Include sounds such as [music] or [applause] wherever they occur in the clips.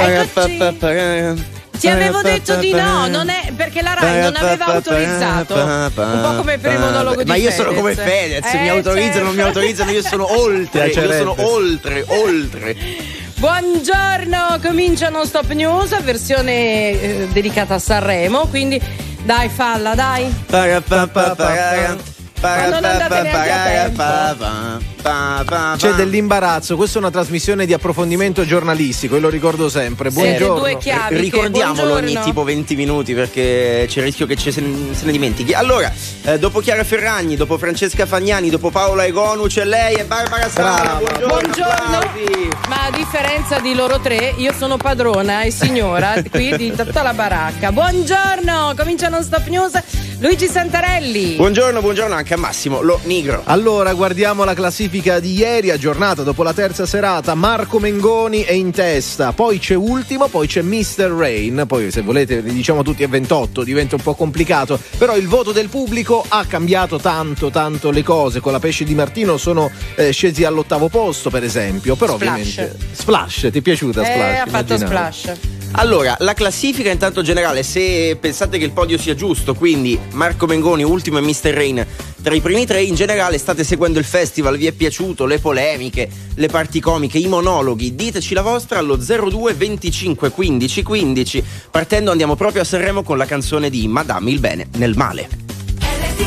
Eccoci. Ti avevo detto di no, non è perché la Rai non aveva autorizzato. Un po' come per il monologo di Ma io Fedez. sono come Fedez, Eh, mi autorizzano, non mi certo. autorizzano, io sono oltre, io sono oltre, oltre. Buongiorno, comincia Non Stop News, versione eh, dedicata a Sanremo, quindi dai falla, dai. C'è dell'imbarazzo, questa è una trasmissione di approfondimento giornalistico, e lo ricordo sempre. Buongiorno. due chiaviche, Ricordiamolo ogni buongiorno. tipo 20 minuti perché c'è il rischio che ci se, ne- se ne dimentichi. Allora, eh, dopo Chiara Ferragni, dopo Francesca Fagnani, dopo Paola Egonu, c'è lei e Barbara Sala. Buongiorno. Buongiorno, ma a differenza di loro tre, io sono padrona e signora [laughs] qui di tutta la baracca. Buongiorno, comincia Non Stop News, Luigi Santarelli. Buongiorno, buongiorno anche a Massimo Lo Nigro. Allora, guardiamo la classifica di ieri, aggiornata dopo la terza serata. Marco Mengoni è in testa, poi c'è ultimo, poi c'è Mr. Rain. Poi, se volete, li diciamo tutti a 28, diventa un po' complicato. Però il voto del pubblico ha cambiato tanto, tanto le cose. Con la pesce di Martino sono eh, scesi all'ottavo posto, per esempio. Però, Splash. ovviamente. Splash, ti è piaciuta Splash? eh, ha fatto Immaginavo. splash. Allora, la classifica intanto generale, se pensate che il podio sia giusto, quindi Marco Mengoni ultimo e Mr. Rain tra i primi tre, in generale state seguendo il festival, vi è piaciuto, le polemiche, le parti comiche, i monologhi, diteci la vostra allo 02 25 15 15. Partendo andiamo proprio a Sanremo con la canzone di Madame il bene nel male. Ti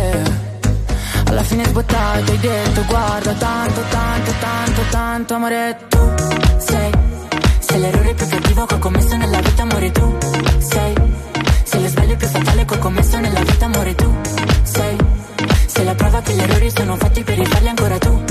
alla fine sbottato hai detto guarda tanto, tanto, tanto, tanto amore tu sei Sei l'errore più cattivo che ho commesso nella vita amore tu sei Sei lo sbaglio più fatale che ho commesso nella vita amore tu sei Sei la prova che gli errori sono fatti per rifarli ancora tu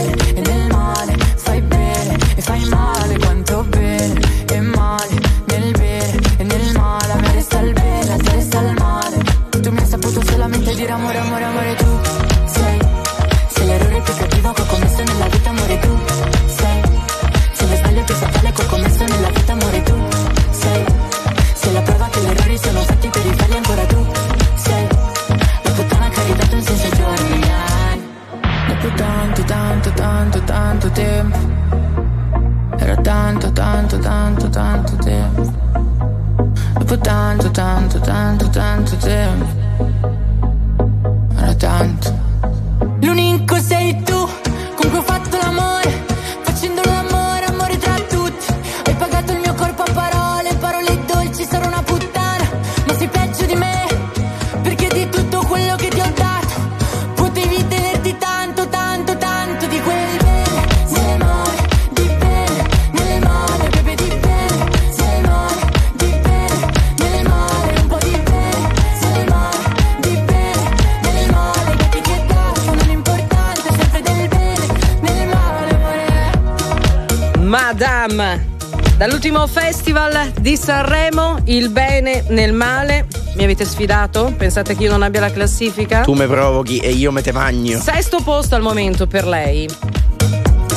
dire amore, amore, amore tu sei, sei l'errore più cattivo che ho commesso nella vita, amore tu sei, sei lo sbaglio più fatale che ho commesso nella vita, amore tu sei, sei la prova che gli errori sono fatti per rifarli ancora tu sei, la puttana che ha ridato un senso ai giorni. Dopo tanto, tanto, tanto, tanto tempo. Era tanto, tanto, tanto, tanto tempo. Dopo tanto, tanto, tanto, tanto tempo quello che ti ho dato. Potevi tenerti tanto, tanto, tanto Di quel bene, male Di bene, nel male Bebe di Di bene, Un po' di bene, nel male che dato non è importante Sempre del bene. Madame Dall'ultimo festival di Sanremo, il bene nel male. Mi avete sfidato? Pensate che io non abbia la classifica? Tu me provochi e io me te magno. Sesto posto al momento per lei.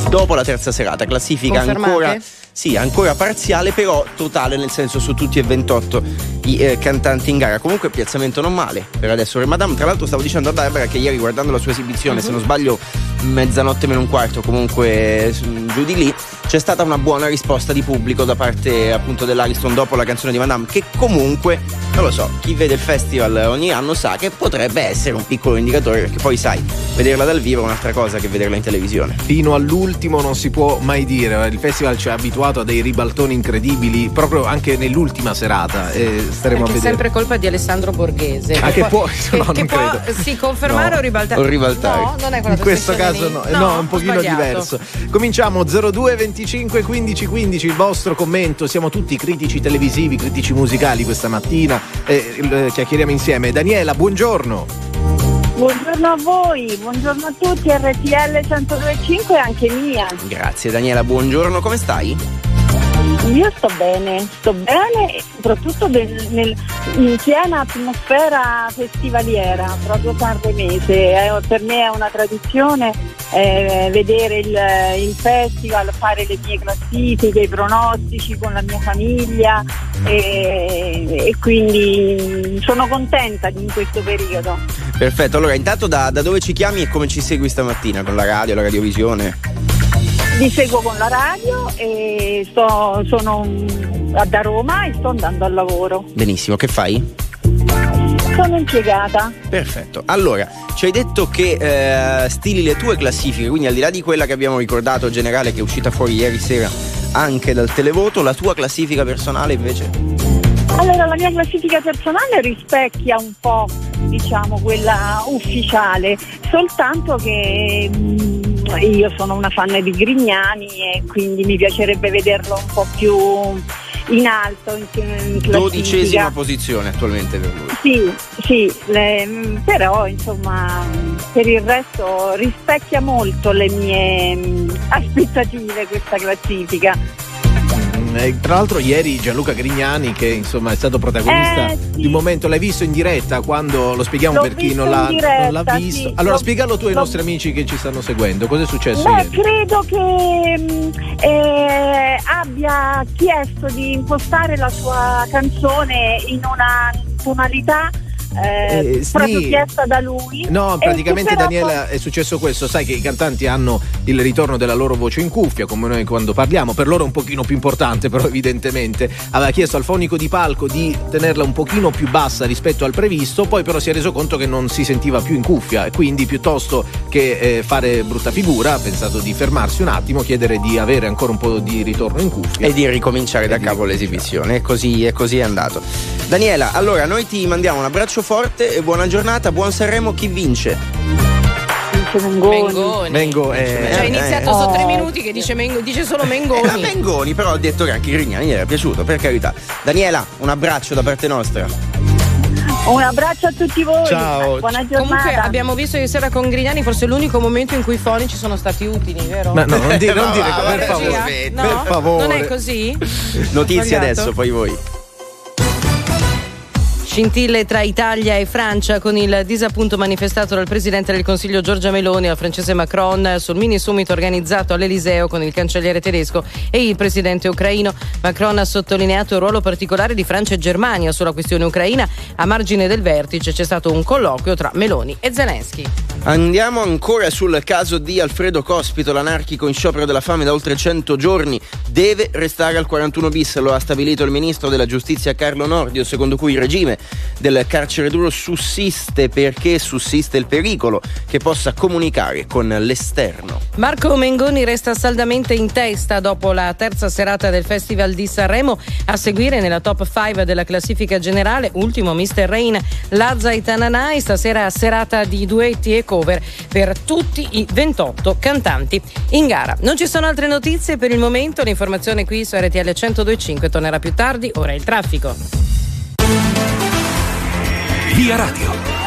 Dopo la terza serata, classifica Confermate? ancora. Sì, ancora parziale, però totale, nel senso su tutti e 28 i eh, cantanti in gara. Comunque piazzamento non male per adesso. Per Madame, tra l'altro stavo dicendo a Barbara che ieri guardando la sua esibizione, se non sbaglio mezzanotte meno un quarto, comunque mm, giù di lì, c'è stata una buona risposta di pubblico da parte appunto dell'Ariston dopo la canzone di Madame, che comunque, non lo so, chi vede il festival ogni anno sa che potrebbe essere un piccolo indicatore, perché poi sai, vederla dal vivo è un'altra cosa che vederla in televisione. Fino all'ultimo non si può mai dire. Il festival ci ha abituato a dei ribaltoni incredibili, proprio anche nell'ultima serata. E staremo Anche a vedere. sempre colpa di Alessandro Borghese. Ah, che può- che, [laughs] no, che non può credo. sì, confermare No. o ribaltare? O ribaltare. No, non è quella In questo caso no, lì. no, è un pochino sbagliato. diverso. Cominciamo 02 25 15 15 il vostro commento. Siamo tutti critici televisivi, critici musicali questa mattina. Eh, il- chiacchieriamo insieme. Daniela, buongiorno. Buongiorno a voi, buongiorno a tutti, RTL 102.5 e anche mia. Grazie Daniela, buongiorno, come stai? Io sto bene, sto bene soprattutto del- nel- in piena atmosfera festivaliera, proprio sanremese. Eh, per me è una tradizione eh, vedere il, il festival, fare le mie classifiche, i pronostici con la mia famiglia e, e quindi sono contenta di in questo periodo. Perfetto, allora intanto da, da dove ci chiami e come ci segui stamattina? Con la radio, la radiovisione? Vi seguo con la radio e sto- sono da Roma e sto andando al lavoro. Benissimo, che fai? Sono impiegata. Perfetto. Allora, ci hai detto che eh, stili le tue classifiche, quindi al di là di quella che abbiamo ricordato generale che è uscita fuori ieri sera anche dal televoto, la tua classifica personale invece? Allora, la mia classifica personale rispecchia un po', diciamo, quella ufficiale, soltanto che mm, io sono una fan di Grignani e quindi mi piacerebbe vederlo un po' più in alto in, in classifica. Dodicesima posizione attualmente per lui. Sì, sì, le- però insomma mm, per il resto rispecchia molto le mie mm, aspettative questa classifica. Eh, Tra l'altro ieri Gianluca Grignani che insomma è stato protagonista Eh, sì. di un momento, l'hai visto in diretta quando lo spieghiamo L'ho per chi non l'ha, diretta, non l'ha visto. sì. Allora spiegalo tu ai nostri amici che ci stanno seguendo, cosa è successo Beh, ieri? credo che mm, eh, abbia chiesto di impostare la sua canzone in una tonalità eh, Eh, sì. proprio chiesta da lui. No, praticamente Daniela è successo questo, sai che i cantanti hanno il ritorno della loro voce in cuffia, come noi quando parliamo, per loro è un pochino più importante, però evidentemente aveva chiesto al fonico di palco di tenerla un pochino più bassa rispetto al previsto, poi però si è reso conto che non si sentiva più in cuffia e quindi piuttosto che eh, fare brutta figura ha pensato di fermarsi un attimo, chiedere di avere ancora un po' di ritorno in cuffia. E di ricominciare da E di capo l'esibizione. E così, e così è andato. Daniela, allora noi ti mandiamo un abbraccio forte e buona giornata, buon Sanremo, chi vince? Vince Mengoni. Mengoni. Mengo, eh, Cioè, ha Eh, iniziato eh. so tre Oh. minuti che dice, Mengo- dice solo Eh, a Mengoni. Mengoni, però ho detto che anche Grignani gli era piaciuto, per carità. Daniela, un abbraccio da parte nostra. Un abbraccio a tutti voi. Ciao. Buona giornata. Comunque abbiamo visto ieri sera con Grignani forse l'unico momento in cui i fonici sono stati utili, vero? Ma no, non dire, [laughs] non dire, per favore. No? Per favore. Non è così? Notizie adesso, poi voi. Scintille tra Italia e Francia con il disappunto manifestato dal presidente del Consiglio Giorgia Meloni al francese Macron sul mini summit organizzato all'Eliseo con il cancelliere tedesco e il presidente ucraino. Macron ha sottolineato il ruolo particolare di Francia e Germania sulla questione ucraina. A margine del vertice c'è stato un colloquio tra Meloni e Zelensky. Andiamo ancora sul caso di Alfredo Cospito, l'anarchico in sciopero della fame da oltre 100 giorni. Deve restare al 41 bis, lo ha stabilito il ministro della giustizia Carlo Nordio, secondo cui il regime del carcere duro sussiste perché sussiste il pericolo che possa comunicare con l'esterno. Marco Mengoni resta saldamente in testa dopo la terza serata del Festival di Sanremo. A seguire nella top 5 della classifica generale, ultimo Mr. Rain, Lazza e Tananai. Stasera serata di duetti e cover per tutti i 28 cantanti in gara. Non ci sono altre notizie per il momento. L'informazione qui su RTL 1025 tornerà più tardi. Ora il traffico. Via Radio.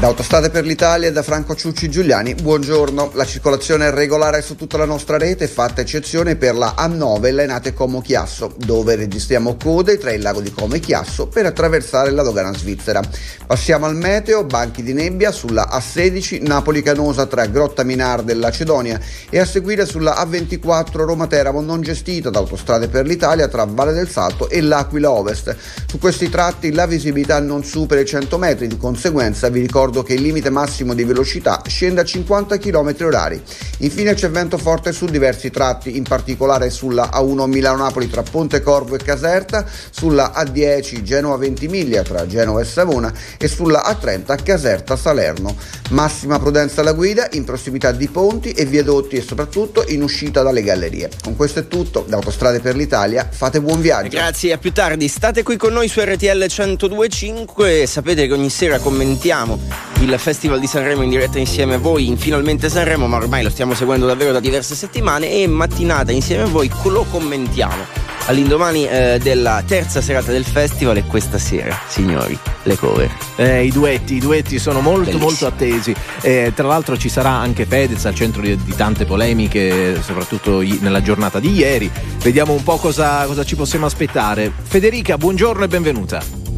Da Autostrade per l'Italia e da Franco Ciucci Giuliani, buongiorno. La circolazione è regolare su tutta la nostra rete, fatta eccezione per la A9 Lainate Como Chiasso, dove registriamo code tra il lago di Como e Chiasso per attraversare la dogana svizzera. Passiamo al meteo, banchi di nebbia sulla A16 Napoli Canosa tra Grotta Minarda e Lacedonia e a seguire sulla A24 Roma Teramo non gestita da Autostrade per l'Italia tra Valle del Salto e l'Aquila Ovest. Su questi tratti la visibilità non supera i 100 metri, di conseguenza vi ricordo ricordo che il limite massimo di velocità scende a 50 km h Infine c'è vento forte su diversi tratti, in particolare sulla A1 Milano-Napoli tra Ponte Corvo e Caserta, sulla A10 Genova-Ventimiglia tra Genova e Savona e sulla A30 Caserta-Salerno. Massima prudenza alla guida in prossimità di ponti e viadotti e soprattutto in uscita dalle gallerie. Con questo è tutto, da Autostrade per l'Italia fate buon viaggio. Grazie, a più tardi. State qui con noi su RTL 1025 sapete che ogni sera commentiamo il Festival di Sanremo in diretta insieme a voi in Finalmente Sanremo, ma ormai lo stiamo seguendo davvero da diverse settimane e mattinata insieme a voi lo commentiamo all'indomani eh, della terza serata del festival e questa sera, signori, le cover. Eh, I duetti, i duetti sono molto Bellissimo. molto attesi. Eh, tra l'altro ci sarà anche Fedez al centro di, di tante polemiche, soprattutto i, nella giornata di ieri. Vediamo un po' cosa, cosa ci possiamo aspettare. Federica, buongiorno e benvenuta.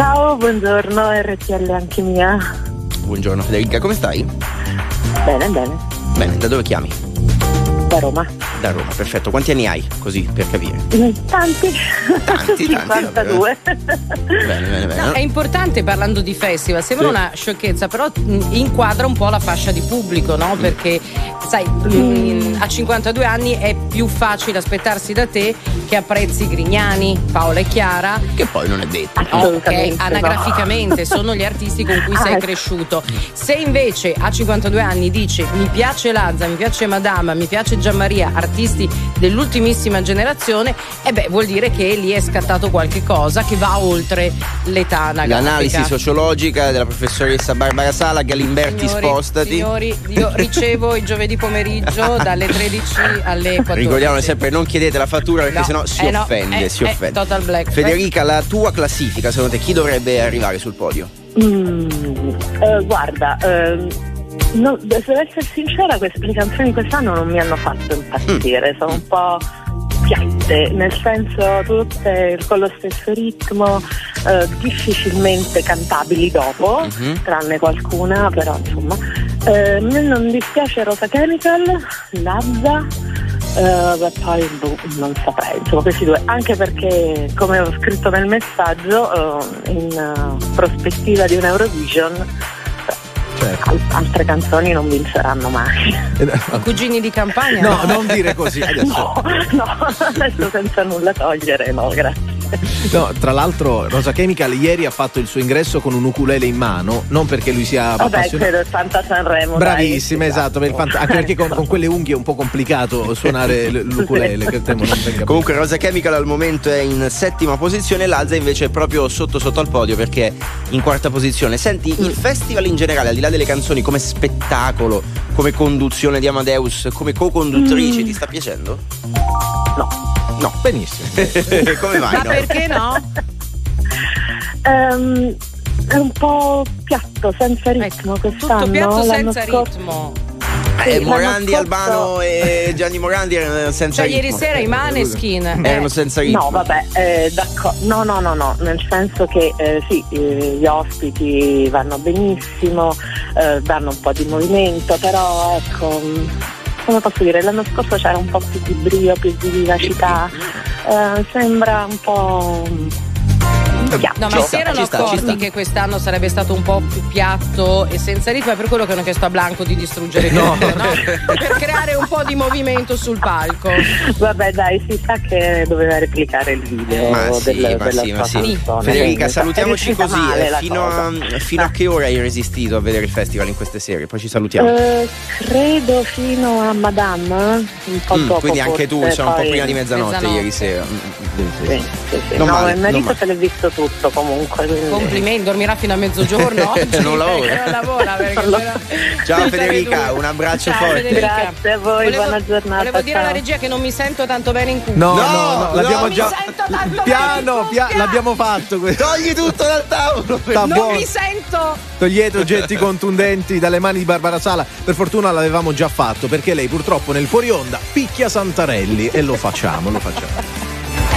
Ciao, buongiorno, RTL anche mia. Buongiorno Federica, come stai? Bene, bene. Bene, da dove chiami? Da Roma. Da Roma, perfetto. Quanti anni hai? Così per capire. Tanti. Tanti, 52. [laughs] bene, bene, bene. No, è importante parlando di festival, sembra sì. una sciocchezza, però inquadra un po' la fascia di pubblico, no? Mm. Perché, sai, mm. a 52 anni è più facile aspettarsi da te che apprezzi Grignani, Paola e Chiara. Che poi non è detto. Ok, anagraficamente no. sono gli artisti con cui sei ah, cresciuto. Se invece a 52 anni dici mi piace Lazza, mi piace Madama, mi piace Gianmaria, artisti dell'ultimissima generazione, e beh, vuol dire che lì è scattato qualche cosa che va oltre l'età anagrafica. L'analisi sociologica della professoressa Barbara Sala, Galimberti signori, spostati. Signori, io [laughs] ricevo il giovedì pomeriggio dalle 13 alle 14. Ricordiamo sempre non chiedete la fattura perché no, sennò si eh offende, no, eh, si offende. total black. Federica, la tua classifica, secondo te chi dovrebbe arrivare sul podio? Mm, eh, guarda, eh, no, se devo essere sincera, queste, le canzoni quest'anno non mi hanno fatto impazzire, mm. sono un po' piatte, nel senso tutte con lo stesso ritmo, eh, difficilmente cantabili dopo, mm-hmm. tranne qualcuna, però insomma. Eh, a me non dispiace Rosa Chemical, Lazza. Beh, poi boh, non saprei, insomma questi due, anche perché come ho scritto nel messaggio, uh, in uh, prospettiva di un Eurovision certo. altre canzoni non vinceranno mai. Cugini di campagna? No, no, non dire così adesso. No, [laughs] no, adesso senza nulla togliere, no, grazie. [laughs] No, tra l'altro Rosa Chemical ieri ha fatto il suo ingresso con un ukulele in mano, non perché lui sia Vabbè, appassionato. credo Santa Sanremo. Bravissima, dai, esatto, esatto. Fant- anche perché con, con, quelle unghie è un po' complicato suonare [laughs] l'ukulele, che temo non venga Comunque Rosa Chemical al momento è in settima posizione, l'Alza invece è proprio sotto sotto al podio perché è in quarta posizione. Senti, il festival in generale, al di là delle canzoni come spettacolo, come conduzione di Amadeus, come co-conduttrice, mm. ti sta piacendo? No. No, benissimo. [laughs] Come mai? Ma no? perché no? Um, [laughs] è un po' piatto, senza ritmo ecco, quest'anno. Tutto piatto senza scorso... ritmo. Eh, Morandi, Albano e Gianni Morandi erano senza cioè, ritmo. ieri sera i Maneskin eh. erano senza ritmo. No, vabbè, eh, no, no, no, no, nel senso che eh, sì, eh, gli ospiti vanno benissimo, eh, danno un po' di movimento, però ecco come posso dire, l'anno scorso c'era un po' più di brio, più di vivacità, eh, sembra un po' No, ma si erano accorti che quest'anno sarebbe stato un po' più piatto e senza ritmo, è per quello che hanno chiesto a Blanco di distruggere no. tutto, no? per creare un po' di movimento sul palco. Vabbè, dai, si sa che doveva replicare il video ma sì, del, ma sì, ma sì. Federica, salutiamoci così. Eh, fino, a, fino, a, che ora hai resistito a vedere il festival in queste serie? Poi ci salutiamo. Uh, credo fino a Madame, un po' mm, dopo. Quindi anche tu, insomma, un po' prima di mezzanotte, mezzanotte. ieri sera. Sì, sì, sì. No, male, il marito se l'è visto tutto comunque. Quindi... Complimenti, dormirà fino a mezzogiorno [laughs] oggi. non lavora. Non lavora Ciao Federica, un abbraccio Ciao, forte. Federica. Grazie a voi, Volevo- buona giornata. Volevo dire alla regia che non mi sento tanto bene in culo. No, No, no, no, l'abbiamo no, già. mi sento tanto Piano, bene in pia- cuffia. l'abbiamo fatto. questo. Togli tutto dal tavolo. Sta Non buono. mi sento. Togliete oggetti contundenti dalle mani di Barbara Sala. Per fortuna l'avevamo già fatto perché lei purtroppo nel fuori onda picchia Santarelli e lo facciamo, lo facciamo.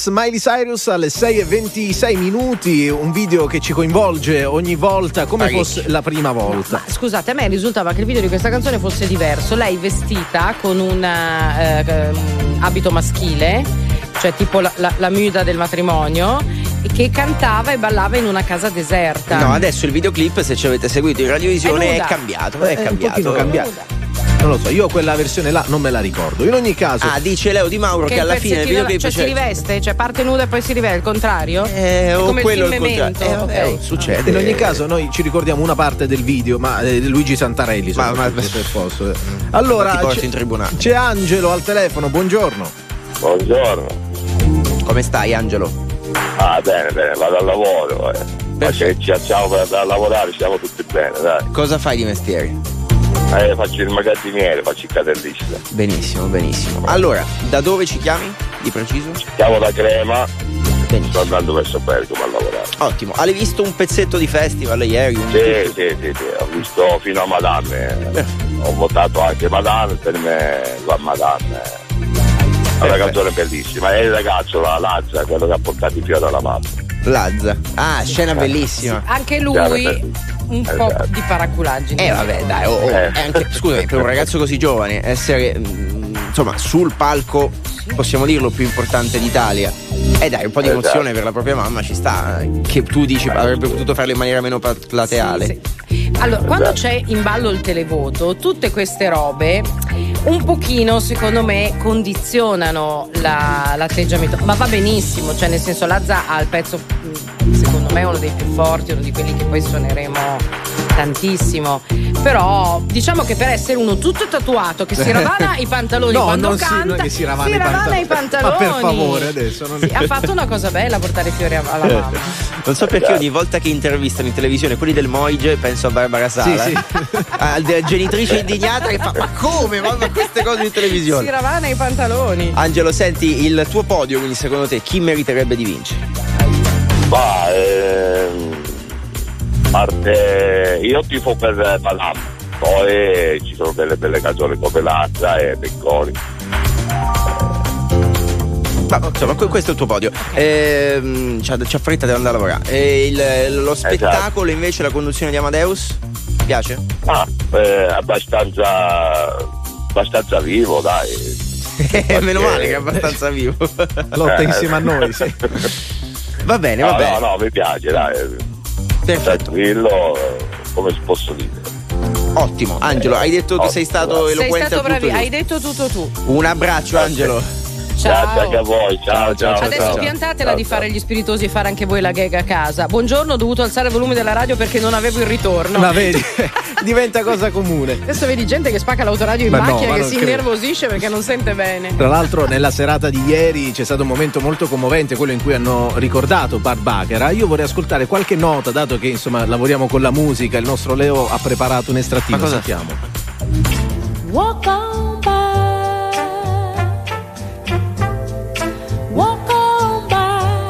Flowers, Miley Cyrus alle 6.26 minuti, un video che ci coinvolge ogni volta come Parecchio. fosse la prima volta. Ma scusate, a me risultava che il video di questa canzone fosse diverso. Lei vestita con un eh, ehm, abito maschile, cioè tipo la, la, la muda del matrimonio, e che cantava e ballava in una casa deserta. No, adesso il videoclip, se ci avete seguito in radiovisione, È è, cambiato. È è un cambiato. pochino cambiato. Non lo so, io quella versione là non me la ricordo. In ogni caso, Ah, dice Leo Di Mauro che, Che alla fine del videoclip cioè si riveste, cioè parte nuda e poi si riveste, il contrario? Eh, o come quello il il contrario. Eh, vabbè, ok. succede. in ogni caso noi ci ricordiamo una parte del video, ma eh, Luigi Santarelli Ma- ma- per forza. Allora, Ma ti porti in tribunale. c'è Angelo al telefono, buongiorno. Buongiorno. Come stai, Angelo? Ah, bene, bene, vado al lavoro. Eh. Se ci alziamo per andare a lavorare siamo tutti bene, dai. Cosa fai di mestiere? Eh, faccio il magazziniere, faccio il cartellista. Benissimo, benissimo. Allora, da dove ci chiami? Di preciso? Siamo da Crema, sto Benissimo. andando verso Bergamo a lavorare. Ottimo. Hai visto un pezzetto di festival ieri? Sì, sì, sì, sì, ho visto fino a Madame. eh. Ho votato anche Madame, per me va Madame. È una canzone bellissima. E il ragazzo, la Lazza, quello che ha portato i fiori alla mamma. Lazza. Ah, scena bellissima. Anche lui, un po' Esatto. di paraculaggine. Eh vabbè, dai, oh, oh, Eh. è anche, [laughs] scusami, per un ragazzo così giovane, essere mm, insomma sul palco, possiamo dirlo, più importante d'Italia. E dai, un po' di Esatto. emozione per la propria mamma ci sta. Che tu dici avrebbe potuto farlo in maniera meno plateale. Sì, sì. Allora, quando c'è in ballo il televoto, tutte queste robe un pochino, secondo me, condizionano la- l'atteggiamento. Ma va benissimo, cioè nel senso Lazza ha il pezzo, mh, secondo me, uno dei più forti, uno di quelli che poi suoneremo tantissimo. Però diciamo che per essere uno tutto tatuato, che si [laughs] ravana i pantaloni No, quando non si- canta, non è che si ravana i ravana i pantaloni. [laughs] pantaloni. Ma per favore, adesso non- Sì, ha fatto una cosa bella portare fiori a- alla mamma. Non so perché ogni volta che intervistano in televisione quelli del Moige penso a Barbara Sala. Sì, [laughs] Ah, della genitrice indignata che fa: Ma come? Ma queste cose in Si televisione? ravana i pantaloni. Angelo, senti il tuo podio, quindi secondo te chi meriterebbe di vincere? Ma ehm, parte io tifo per Madame, poi ci sono delle belle canzoni come Lazza e Becconi. Ma, insomma, que- questo è il tuo podio. Ehm, c'ha, c'ha fretta, deve andare a lavorare. E il- lo spettacolo, invece, la conduzione di Amadeus? Ti piace? Ma eh, abbastanza abbastanza vivo, dai. [laughs] Meno male che è abbastanza vivo. Lotta insieme a noi, sì. Va bene, No, va bene. no, no, mi piace, dai. Perfetto. Tranquillo, eh, come si posso dire. Ottimo. Angelo, hai detto che sei stato Sei eloquente stato al tutto bravi, hai detto tutto tu. Un abbraccio, Angelo. Grazie anche a voi, ciao ciao. Adesso ciao. piantatela Ciao, di ciao. fare gli spiritosi e fare anche voi la gag a casa. Buongiorno, ho dovuto alzare il volume della radio perché non avevo il ritorno. Ma vedi, [laughs] diventa cosa comune. Adesso vedi gente che spacca l'autoradio in Ma no, macchina ma che si credo. innervosisce perché non sente bene. Tra l'altro nella serata di ieri c'è stato un momento molto commovente, quello in cui hanno ricordato Bart Baccara. Io vorrei ascoltare qualche nota, dato che insomma lavoriamo con la musica, il nostro Leo ha preparato un estrattivo, Ma cosa- sentiamo. Walk on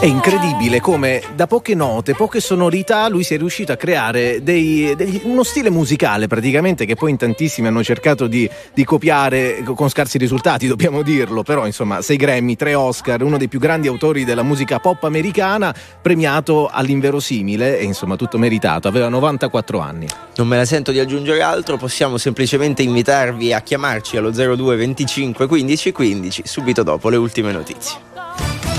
È incredibile come da poche note, poche sonorità, lui sia riuscito a creare dei- degli- uno stile musicale praticamente che poi in tantissimi hanno cercato di, di copiare co- con scarsi risultati, dobbiamo dirlo, però insomma sei Grammy, tre Oscar, uno dei più grandi autori della musica pop americana, premiato all'inverosimile e insomma tutto meritato, aveva 94 anni. Non me la sento di aggiungere altro, possiamo semplicemente invitarvi a chiamarci allo 02 25 15 15 subito dopo le ultime notizie.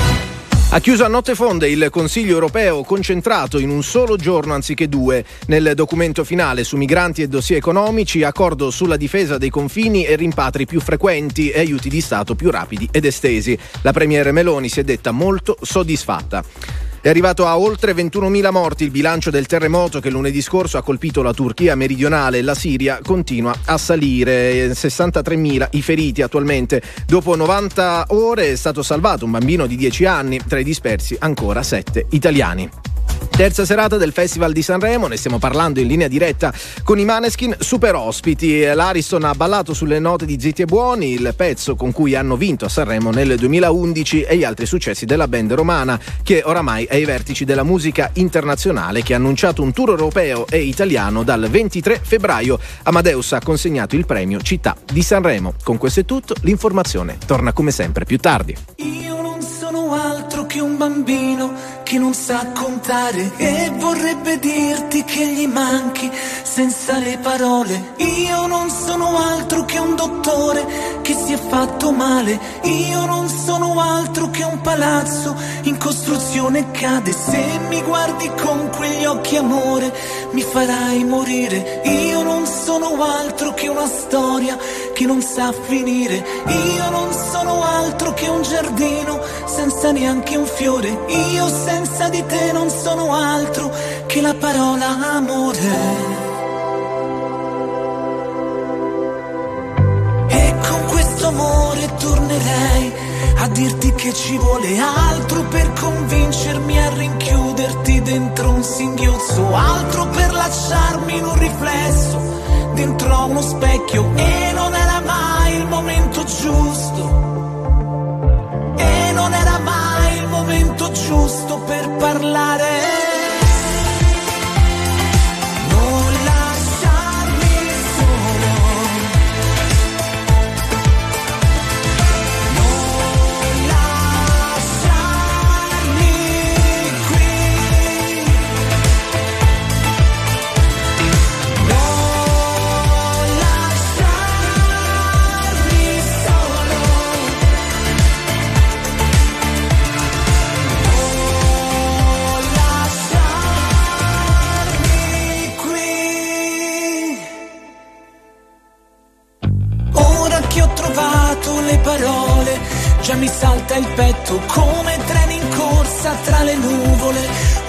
Ha chiuso a notte fonde il Consiglio europeo concentrato in un solo giorno anziché due. Nel documento finale su migranti e dossier economici, accordo sulla difesa dei confini e rimpatri più frequenti e aiuti di Stato più rapidi ed estesi. La Premier Meloni si è detta molto soddisfatta. È arrivato a oltre 21.000 morti il bilancio del terremoto che lunedì scorso ha colpito la Turchia meridionale e la Siria continua a salire. 63.000 i feriti attualmente. Dopo 90 ore è stato salvato un bambino di 10 anni, tra i dispersi ancora 7 italiani. Terza serata del Festival di Sanremo, ne stiamo parlando in linea diretta con i Maneskin super ospiti. L'Ariston ha ballato sulle note di Zitti e Buoni, il pezzo con cui hanno vinto a Sanremo nel 2011 e gli altri successi della band romana che oramai è ai vertici della musica internazionale che ha annunciato un tour europeo e italiano dal 23 febbraio. Amadeus ha consegnato il premio Città di Sanremo. Con questo è tutto, l'informazione torna come sempre più tardi. Io non sono altro che un bambino che non sa contare e vorrebbe dirti che gli manchi senza le parole. Io non sono altro che un dottore che si è fatto male. Io non sono altro che un palazzo in costruzione cade. Se mi guardi con quegli occhi amore mi farai morire. Io non sono altro che una storia che non sa finire. Io non sono altro che un giardino senza neanche un fiore. Io senza di te non sono altro che la parola amore. E con questo amore tornerei a dirti che ci vuole altro per convincermi a rinchiuderti dentro un singhiozzo, altro per lasciarmi in un riflesso dentro uno specchio e non il momento giusto. E non era mai il momento giusto per parlare. Salta il petto come treni in corsa tra le nuvole,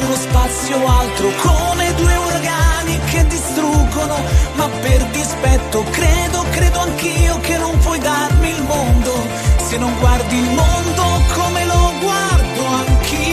uno spazio altro come due uragani che distruggono, ma per dispetto credo, credo anch'io che non puoi darmi il mondo, se non guardi il mondo come lo guardo anch'io.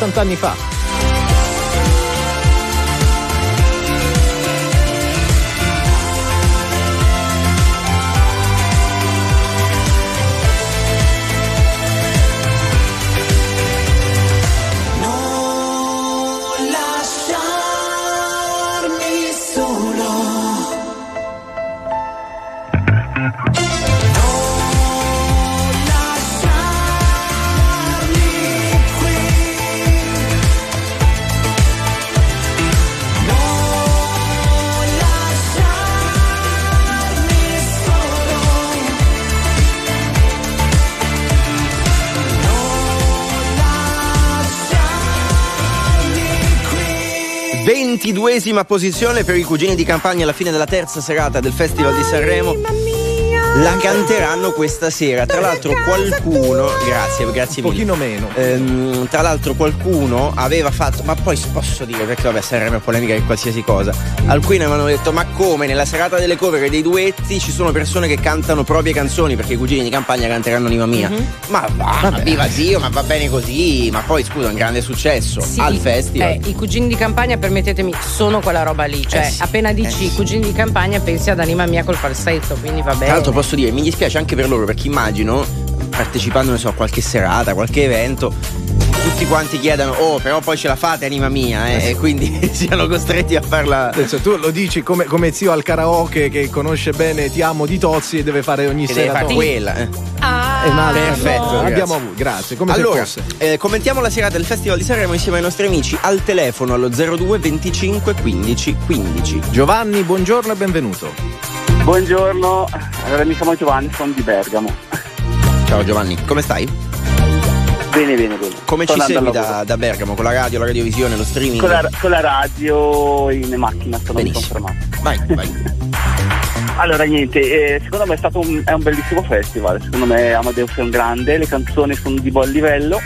60 anni fa. 22esima posizione per i cugini di campagna alla fine della terza serata del Festival di Sanremo. La canteranno questa sera. Tra l'altro qualcuno, grazie, grazie Un mille. pochino meno. Ehm, tra l'altro qualcuno aveva fatto, ma poi posso dire perché vabbè Sanremo è polemica che qualsiasi cosa. Alcuni avevano detto ma come nella serata delle cover e dei duetti ci sono persone che cantano proprie canzoni perché i cugini di campagna canteranno Anima Mia. Mhm. Ma va, ma viva zio, ma va bene così. Ma poi scusa, un grande successo Sì, al festival. eh, I cugini di campagna, permettetemi, sono quella roba lì. Cioè, Eh sì, appena dici eh sì. i cugini di campagna, pensi ad anima mia col falsetto, quindi va bene. Tra l'altro posso dire, mi dispiace anche per loro perché immagino, partecipando, ne so, a qualche serata, qualche evento, tutti quanti chiedano, oh, però poi ce la fate, anima mia, eh, e quindi [laughs] siano costretti a farla. Adesso tu lo dici come, come zio al karaoke che conosce bene Ti amo di Tozzi e deve fare ogni deve sera fare Tozzi. quella. eh. Ah, È un'altra Perfetto, grazie. Abbiamo avuto, grazie, come allora, eh, commentiamo la serata del Festival di Sanremo insieme ai nostri amici al telefono allo 02 25 15 15. Giovanni, buongiorno e benvenuto. Buongiorno, allora mi chiamo Giovanni, sono di Bergamo. Ciao Giovanni, come stai? Bene, bene, bene. Come Sto ci segui da, da Bergamo? Con la radio, la radiovisione, lo streaming? Con la, con la radio in macchina sono Benissimo. confermato. Vai, vai. [laughs] Allora niente, eh, secondo me è stato un, è un bellissimo festival, secondo me Amadeus è un grande, le canzoni sono di buon livello,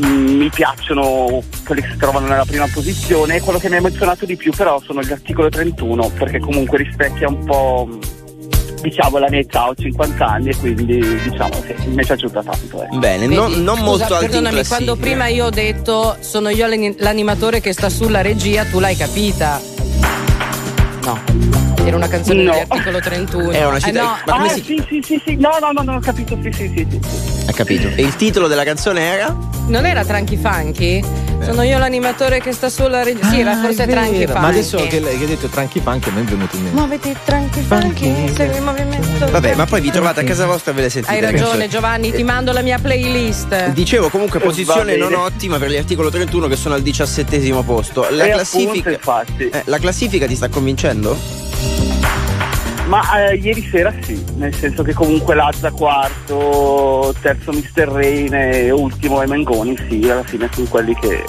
mi piacciono quelli che si trovano nella prima posizione e quello che mi ha emozionato di più però sono gli articoli 31 perché comunque rispecchia un po' diciamo la mia età, ho 50 anni e quindi diciamo che mi è piaciuta tanto. eh. Bene, Vedi? non, non Scusa, molto alto perdonami, quando prima io ho detto sono io l'ani- l'animatore che sta sulla regia, tu l'hai capita. No. Era una canzone No. dell'articolo 31. È una Eh, cita- no, ma come ah, si- sì, sì, sì, sì, no, no, no, no, ho capito, sì, sì, sì, sì. Hai capito? E il titolo della canzone era? Non era Tranchi Funky? Sono io l'animatore che sta sulla regia. Sì, era Ah, forse è Tranchi. Funky. Ma adesso che, hai detto tranchi punk a me è venuto in mente. Muoviti Tranchi Funky, segui il movimento. Vabbè, ma poi vi trovate a casa vostra e ve le sentite. Hai ragione. Giovanni, ti mando la mia playlist. Dicevo comunque Eh, posizione non ottima per l'articolo 31 che sono al diciassettesimo posto. La E classifica, eh, la classifica ti sta convincendo? Ma eh, ieri sera sì, nel senso che comunque Lazza quarto, terzo Mr. Rain e ultimo Emengoni, sì, alla fine sono quelli che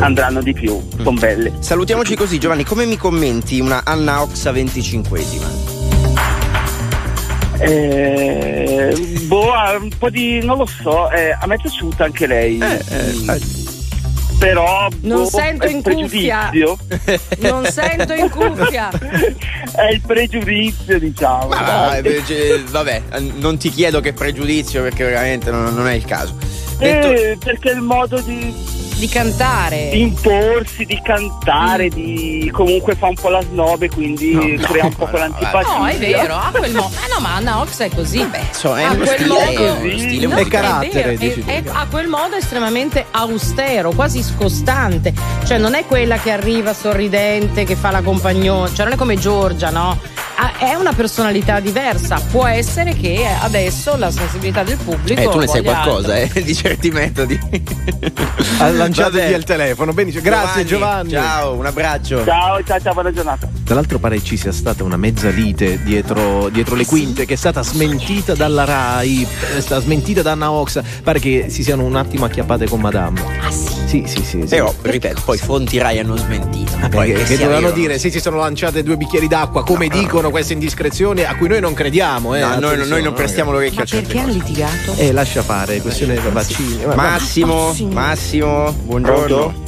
andranno di più, sono belle. Salutiamoci così Giovanni, come mi commenti una Anna Oxa 25esima? Eh, boh, un po' di. non lo so, eh, a me è piaciuta anche lei. Mm, Però Non boh, sento in cuffia. [laughs] Non sento in cuffia. [laughs] è il pregiudizio, diciamo. Ma vabbè, non ti chiedo che pregiudizio perché veramente non, non è il caso. Detto- Eh, perché il modo di di cantare. di imporsi, di cantare, di comunque fa un po' la snobe, quindi crea un po' quell'antipatia. No, è vero, ha quel modo. Eh no, ma Anna Ox è così. insomma, è ha uno quel stile, modo. è stile No, È carattere, è- è- ha quel modo estremamente austero, quasi scostante. Cioè, non è quella che arriva sorridente, che fa la compagnola, cioè non è come Giorgia, no? È una personalità diversa. Può essere che adesso la sensibilità del pubblico. Eh, tu ne sai qualcosa, altro. eh, di certi metodi. Ha lanciato via il telefono. Benissimo. Grazie Giovanni. Ciao, un abbraccio. Ciao, ciao, ciao, buona giornata. Tra l'altro pare ci sia stata una mezza lite dietro, dietro le quinte che è stata smentita dalla RAI, è stata smentita da Anna Ox. Pare che si siano un attimo acchiappate con Madame. Ah sì? Sì, sì, sì. sì. Però, ripeto, poi fonti Rai hanno smentito. Vabbè, Poi che, che dovevano dire se si sono lanciate due bicchieri d'acqua come dicono queste indiscrezioni a cui noi non crediamo eh, No, noi, noi non prestiamo l'orecchio a certe Perché hanno litigato? eh lascia fare questione di vaccini Vabbè. Massimo, Massimo, buongiorno. Pronto?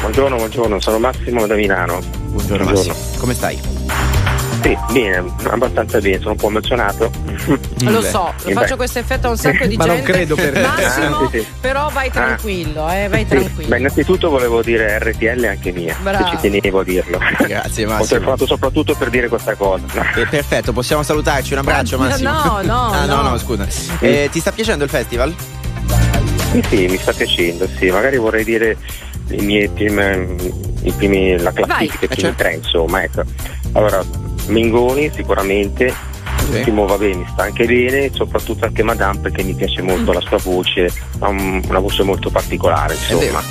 Buongiorno, buongiorno, sono Massimo da Milano. Buongiorno Massimo, come stai? Sì, bene, abbastanza bene, sono un po' emozionato. Lo so, Eh, faccio beh. questo effetto a un sacco di Ma gente. non credo per te. Massimo, Ah, sì, sì. però vai tranquillo, eh, vai Sì, tranquillo. beh, innanzitutto volevo dire RTL anche mia, Bravo. che ci tenevo a dirlo. Grazie Ho Massimo. telefonato soprattutto per dire questa cosa. Eh, perfetto, possiamo salutarci, un abbraccio Ma- Massimo. no, no, [laughs] ah, no, no. no, scusa. Eh, ti sta piacendo il festival? Sì, sì, mi sta piacendo, sì, magari vorrei dire i miei primi, i primi la classifica, i primi tre, insomma, ecco. Allora, Mengoni sicuramente, l'ultimo va bene, sta anche bene, soprattutto anche Madame perché mi piace molto la sua voce, ha un- una voce molto particolare, insomma.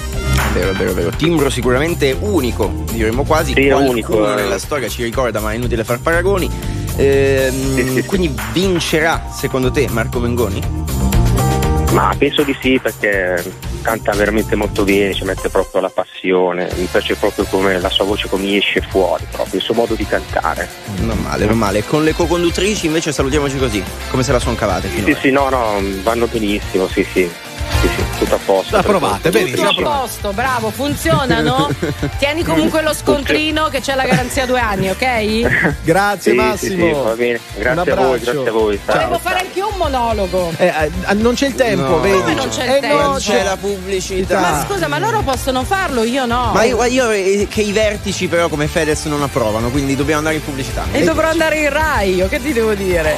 Vero, vero, vero. Timbro sicuramente unico, diremmo quasi. Sì, unico, eh. nella storia ci ricorda, ma è inutile far paragoni. [laughs] Ehm, Quindi vincerà, secondo te, Marco Mengoni? Ma penso di sì perché canta veramente molto bene, ci mette proprio la passione, mi piace proprio come la sua voce come esce fuori, proprio il suo modo di cantare. Non male, non male. Con le co-conduttrici invece salutiamoci così, come se la sono cavate finora. Sì, sì, no, no, vanno benissimo, sì, sì. Sì, sì, tutto a posto. La provate, benissimo. Tutto a posto, bravo, funzionano. [laughs] Tieni comunque lo scontrino che c'è la garanzia due anni, ok? [laughs] Grazie Sì, Massimo. sì, sì, va bene. Grazie Un a voi, grazie a voi. Ciao. Volevo fare anche io un monologo. Eh, eh, non c'è il tempo, No. vedi? Come non c'è il Eh, tempo? no, Non c'è la pubblicità. Ma scusa, ma loro possono farlo, io no. Ma io, io eh, che i vertici però come Fedez non approvano, quindi dobbiamo andare in pubblicità. E dovrò andare in Rai, io che ti devo dire?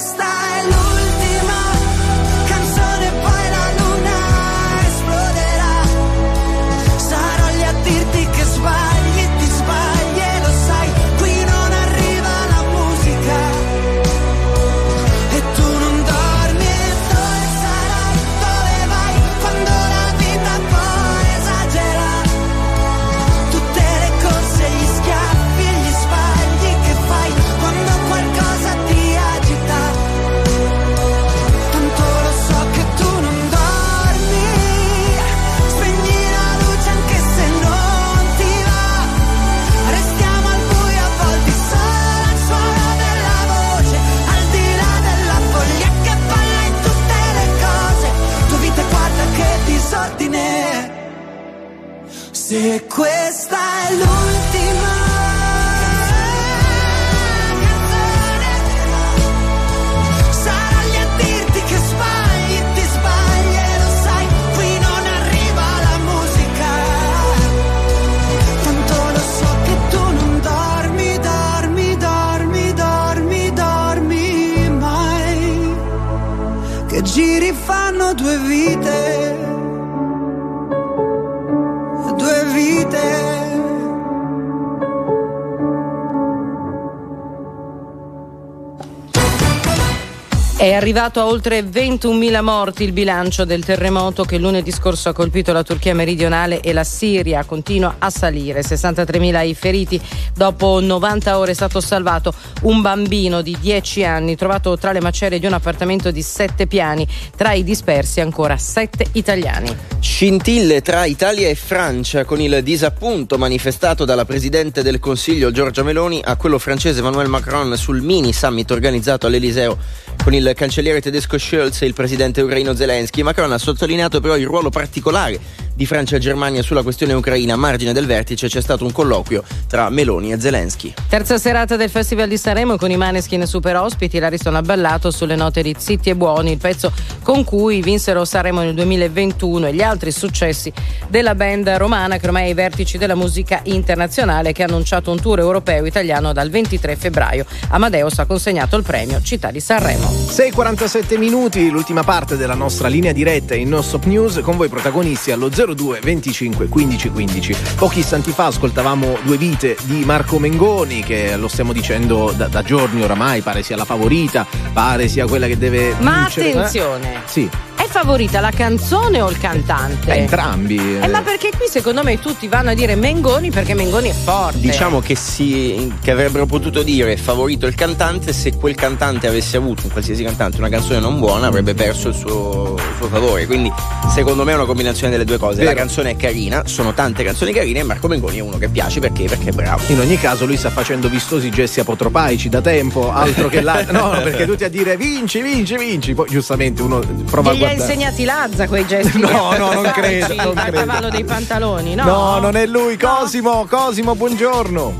arrivato a oltre 21.000 morti il bilancio del terremoto che lunedì scorso ha colpito la Turchia meridionale e la Siria continua a salire. 63.000 i feriti. Dopo 90 ore è stato salvato un bambino di 10 anni trovato tra le macerie di un appartamento di 7 piani. Tra i dispersi ancora 7 italiani. Scintille tra Italia e Francia con il disappunto manifestato dalla Presidente del Consiglio Giorgia Meloni a quello francese Emmanuel Macron sul mini summit organizzato all'Eliseo con il cancelliere tedesco Scholz e il presidente ucraino Zelensky. Macron ha sottolineato però il ruolo particolare di Francia e Germania sulla questione ucraina. A margine del vertice c'è stato un colloquio tra Meloni e Zelensky. Terza serata del Festival di Sanremo con i Maneskin super ospiti. L'Ariston ha ballato sulle note di Zitti e Buoni, il pezzo con cui vinsero Sanremo nel 2021 e gli altri successi della band romana che ormai è ai vertici della musica internazionale che ha annunciato un tour europeo italiano dal 23 febbraio. Amadeus ha consegnato il premio Città di Sanremo. 6.47 minuti, l'ultima parte della nostra linea diretta in No Stop News con voi protagonisti allo 02 25 15 15. Pochi istanti fa ascoltavamo Due vite di Marco Mengoni che lo stiamo dicendo da, da giorni oramai, pare sia la favorita, pare sia quella che deve Ma vincere. attenzione! Eh? Sì, È favorita la canzone o il cantante? eh, entrambi. Eh, ma perché qui secondo me tutti vanno a dire Mengoni perché Mengoni è forte. Diciamo che, si, che avrebbero potuto dire favorito il cantante se quel cantante avesse avuto, un qualsiasi cantante, una canzone non buona avrebbe perso il suo, il suo favore. Quindi secondo me è una combinazione delle due cose. La Vero. canzone è carina, sono tante canzoni carine e Marco Mengoni è uno che piace perché? Perché è bravo. In ogni caso lui sta facendo vistosi gesti apotropaici da tempo, altro che là. [laughs] No, perché tutti a dire vinci, vinci, vinci. Poi giustamente uno prova a gli ha insegnati Lazza quei gesti. [laughs] No, no, non credo, non credo. cavallo dei pantaloni, no? No, non è lui, Cosimo, Cosimo, buongiorno.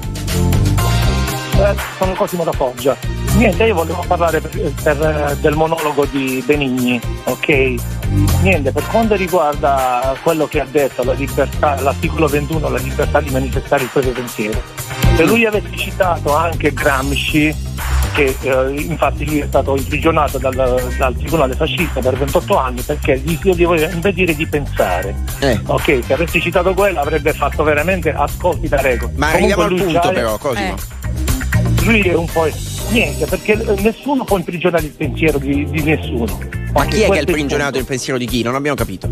Eh, sono Cosimo da Foggia. Niente, io volevo parlare per- per, del monologo di Benigni, ok? Niente, per quanto riguarda quello che ha detto, la libertà, l'articolo 21, la libertà di manifestare il proprio pensiero, se lui avesse citato anche Gramsci, che eh, infatti lui è stato imprigionato dal, dal tribunale fascista per 28 anni perché gli si doveva impedire di pensare. Eh. Ok, se avesse citato quello avrebbe fatto veramente ascolti da regola. Ma arriviamo al punto è- però, Cosimo. lui è un po' niente perché nessuno può imprigionare il pensiero di, di nessuno Ma chi è che ha imprigionato il pensiero di chi? Non abbiamo capito.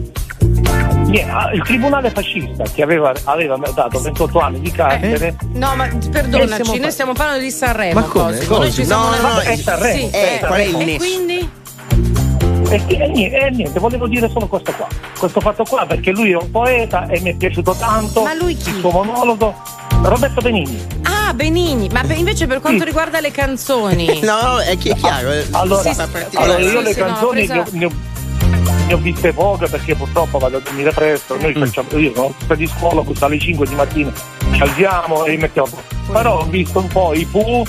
Ah, il tribunale fascista che aveva, aveva dato 28 anni di carcere No, ma Eh, perdonaci, siamo- noi stiamo parlando di Sanremo. Ma come? Cosimo. Noi ci siamo No, no, no, è Sanremo, Sì. è il E quindi? e, e niente, e niente, volevo dire solo questo qua questo fatto qua perché lui è un poeta e mi è piaciuto tanto Ma lui chi? il suo monologo Roberto Benigni Ah, Benigni, ma per- invece per quanto riguarda le canzoni. [laughs] No, è chi- è chiaro. eh. allora, sta partendo. allora io Sì, le sì, no, canzoni presa- ne, ho, ne ho- ne ho viste poche perché purtroppo vado a dormire presto noi Mm. facciamo io sono di scuola questo alle 5 di mattina ci alziamo e mettiamo però ho visto un po' i Pooh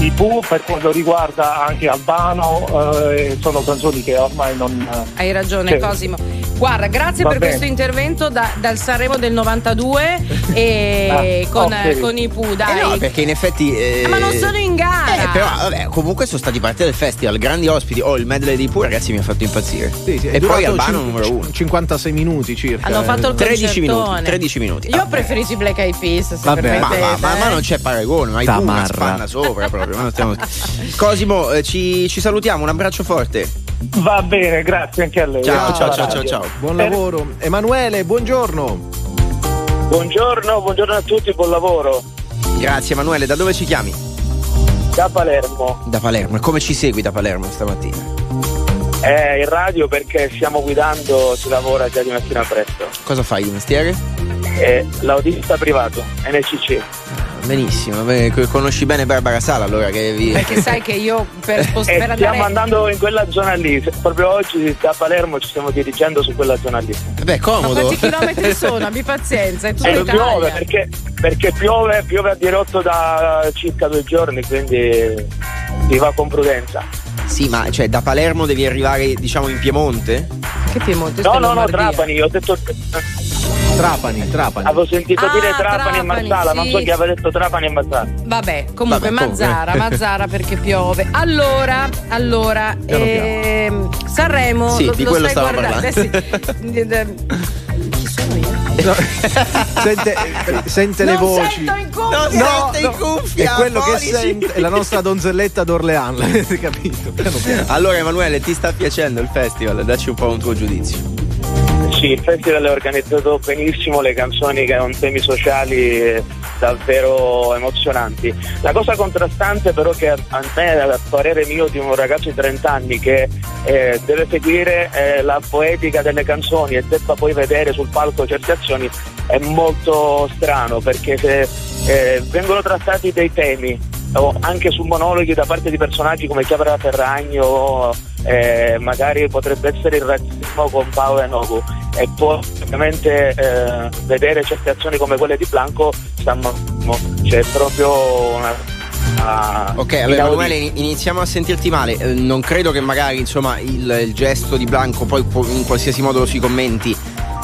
i Pooh per quanto riguarda anche Albano eh, sono canzoni che ormai non Hai ragione, Sì. Cosimo. Guarda, grazie Va per bene. questo intervento da- dal Sanremo del 92 e [laughs] Ah, con, ok. con i Pooh, Eh no, perché in effetti. eh, Ah, ma non sono in gara. Eh, però, vabbè, comunque sono stati parte del festival, grandi ospiti. Oh, il medley dei Pooh, ragazzi, mi ha fatto impazzire. Sì, sì, e poi Albano cin- numero uno. 56 minuti circa. Hanno fatto il 13 minuti, concertone. 13 minuti. Io ho preferito i Black Eyed Peas, se Vabbè. Ma, ma- ma- ma non c'è paragone, ma i Pooh una spanna sopra proprio. stiamo- [laughs] Cosimo, eh, ci, ci salutiamo, un abbraccio forte. va bene grazie anche a lei Ciao, ciao, ciao, ciao, ciao. Buon lavoro. Emanuele, buongiorno. Buongiorno, buongiorno a tutti, buon lavoro. Grazie Emanuele, da dove ci chiami? Da Palermo, Da Palermo. E come ci segui da Palermo stamattina? è in radio perché stiamo guidando, si lavora già di mattina presto. Cosa fai di mestiere? È l'autista privato, NCC. Benissimo, conosci bene Barbara Sala allora che vi... Perché sai che io per, spost- E per stiamo andare andando in quella zona lì, proprio oggi da Palermo ci stiamo dirigendo su quella zona lì. Beh, Ma comodo. quanti chilometri sono? Abbi pazienza, è tutta E piove perché, perché piove, piove a dirotto da circa due giorni, quindi si va con prudenza. Sì, ma cioè da Palermo devi arrivare, diciamo, in Piemonte? Che Piemonte? No, in no, no, Lombardia. Trapani, ho detto Trapani, Trapani. Avevo sentito Ah, dire Trapani, e Mazzara, non so sì. chi aveva detto Trapani e Mazzara. Vabbè, comunque Vabbè. Mazzara, [laughs] Mazzara perché piove. Allora, allora, ehm, Sanremo Sì, lo, di lo quello stai stavamo guardando. parlando. Eh, sì. Chi sono io? [laughs] sente sente le Non voci. sento in cuffia. Non sente in cuffia, È quello che sente, è la nostra donzelletta d'Orleans, [laughs] l'avete capito? Allora Emanuele, ti sta piacendo il festival? Dacci un po' un tuo giudizio. Sì, il festival è organizzato benissimo, le canzoni che hanno temi sociali davvero emozionanti. La cosa contrastante però che a me, a parere mio di un ragazzo di 30 anni che eh, deve seguire eh, la poetica delle canzoni e debba poi vedere sul palco certe azioni è molto strano perché se eh, vengono trattati dei temi anche su monologhi da parte di personaggi come Chiara Ferragno eh, magari potrebbe essere il razzismo con Paolo e Nogu e poi ovviamente eh, vedere certe azioni come quelle di Blanco stanno c'è proprio una, una Ok, allora Emanuele in- iniziamo a sentirti male. Eh, non credo che magari insomma il, il gesto di Blanco poi po- in qualsiasi modo lo si commenti.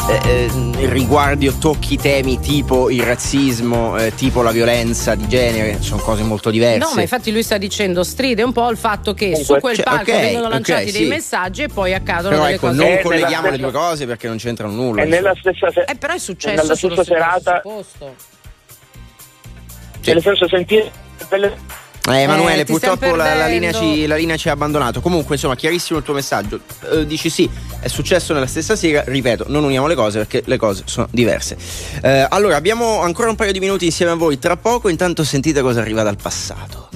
Eh, eh, riguardi o tocchi temi tipo il razzismo, eh, tipo la violenza di genere, sono cose molto diverse. No, ma infatti lui sta dicendo stride un po' il fatto che su Comunque, quel cioè, palco ok, vengono lanciati ok, dei sì. messaggi e poi accadono Però delle ecco, cose. non Eh, colleghiamo le due cose perché non c'entrano nulla. e nella stessa se- Eh, però è successo nella stessa serata nel senso sentire delle Eh, Emanuele, Eh, ti stiamo purtroppo la, la linea ci, la linea ci ha abbandonato. Comunque, insomma, chiarissimo il tuo messaggio. Eh, dici sì, è successo nella stessa sera. Ripeto, non uniamo le cose perché le cose sono diverse. Eh, allora, abbiamo ancora un paio di minuti insieme a voi. Tra poco, intanto, sentite cosa arriva dal passato.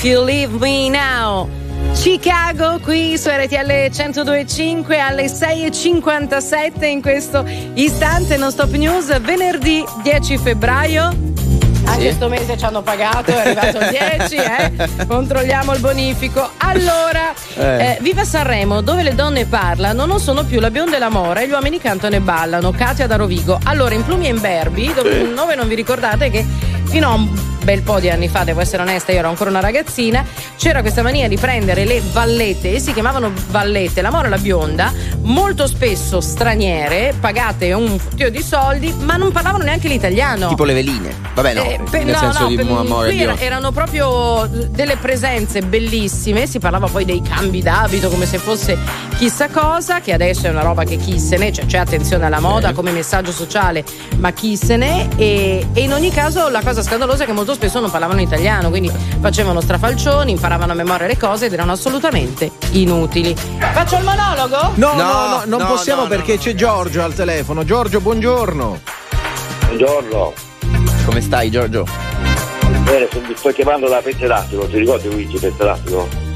If You Leave Me Now. Chicago qui su RTL 1025 alle 6.57 in questo istante non stop news venerdì 10 febbraio anche questo mese ci hanno pagato, è arrivato il 10, eh? [laughs] controlliamo il bonifico. Allora, Eh. eh, viva Sanremo, dove le donne parlano, non sono più la bionda e la mora, e gli uomini cantano e ballano. Katia da Rovigo. Allora, in Plumi e in Berbi, dove Sì. un nome non vi ricordate che fino a un bel po' di anni fa, devo essere onesta, io ero ancora una ragazzina, c'era questa mania di prendere le vallette, si chiamavano vallette, la mora e la bionda, molto spesso straniere, pagate un fottio di soldi, ma non parlavano neanche l'italiano. Tipo le veline. Vabbè, no. Eh, per- nel no, senso no, di per- amore era- erano proprio delle presenze bellissime, si parlava poi dei cambi d'abito come se fosse chissà cosa, che adesso è una roba che chi se ne, cioè c'è attenzione alla moda come messaggio sociale, ma chi se ne e, e in ogni caso la cosa scandalosa è che molto spesso non parlavano italiano, quindi facevano strafalcioni, imparavano a memoria le cose ed erano assolutamente inutili. Faccio il monologo? No, no, no, non possiamo perché c'è Giorgio al telefono. Giorgio, buongiorno. Buongiorno. Come stai, Giorgio? Bene, sto- mi sto chiamando da Pentedastico, ti ricordi Luigi Pentedastico?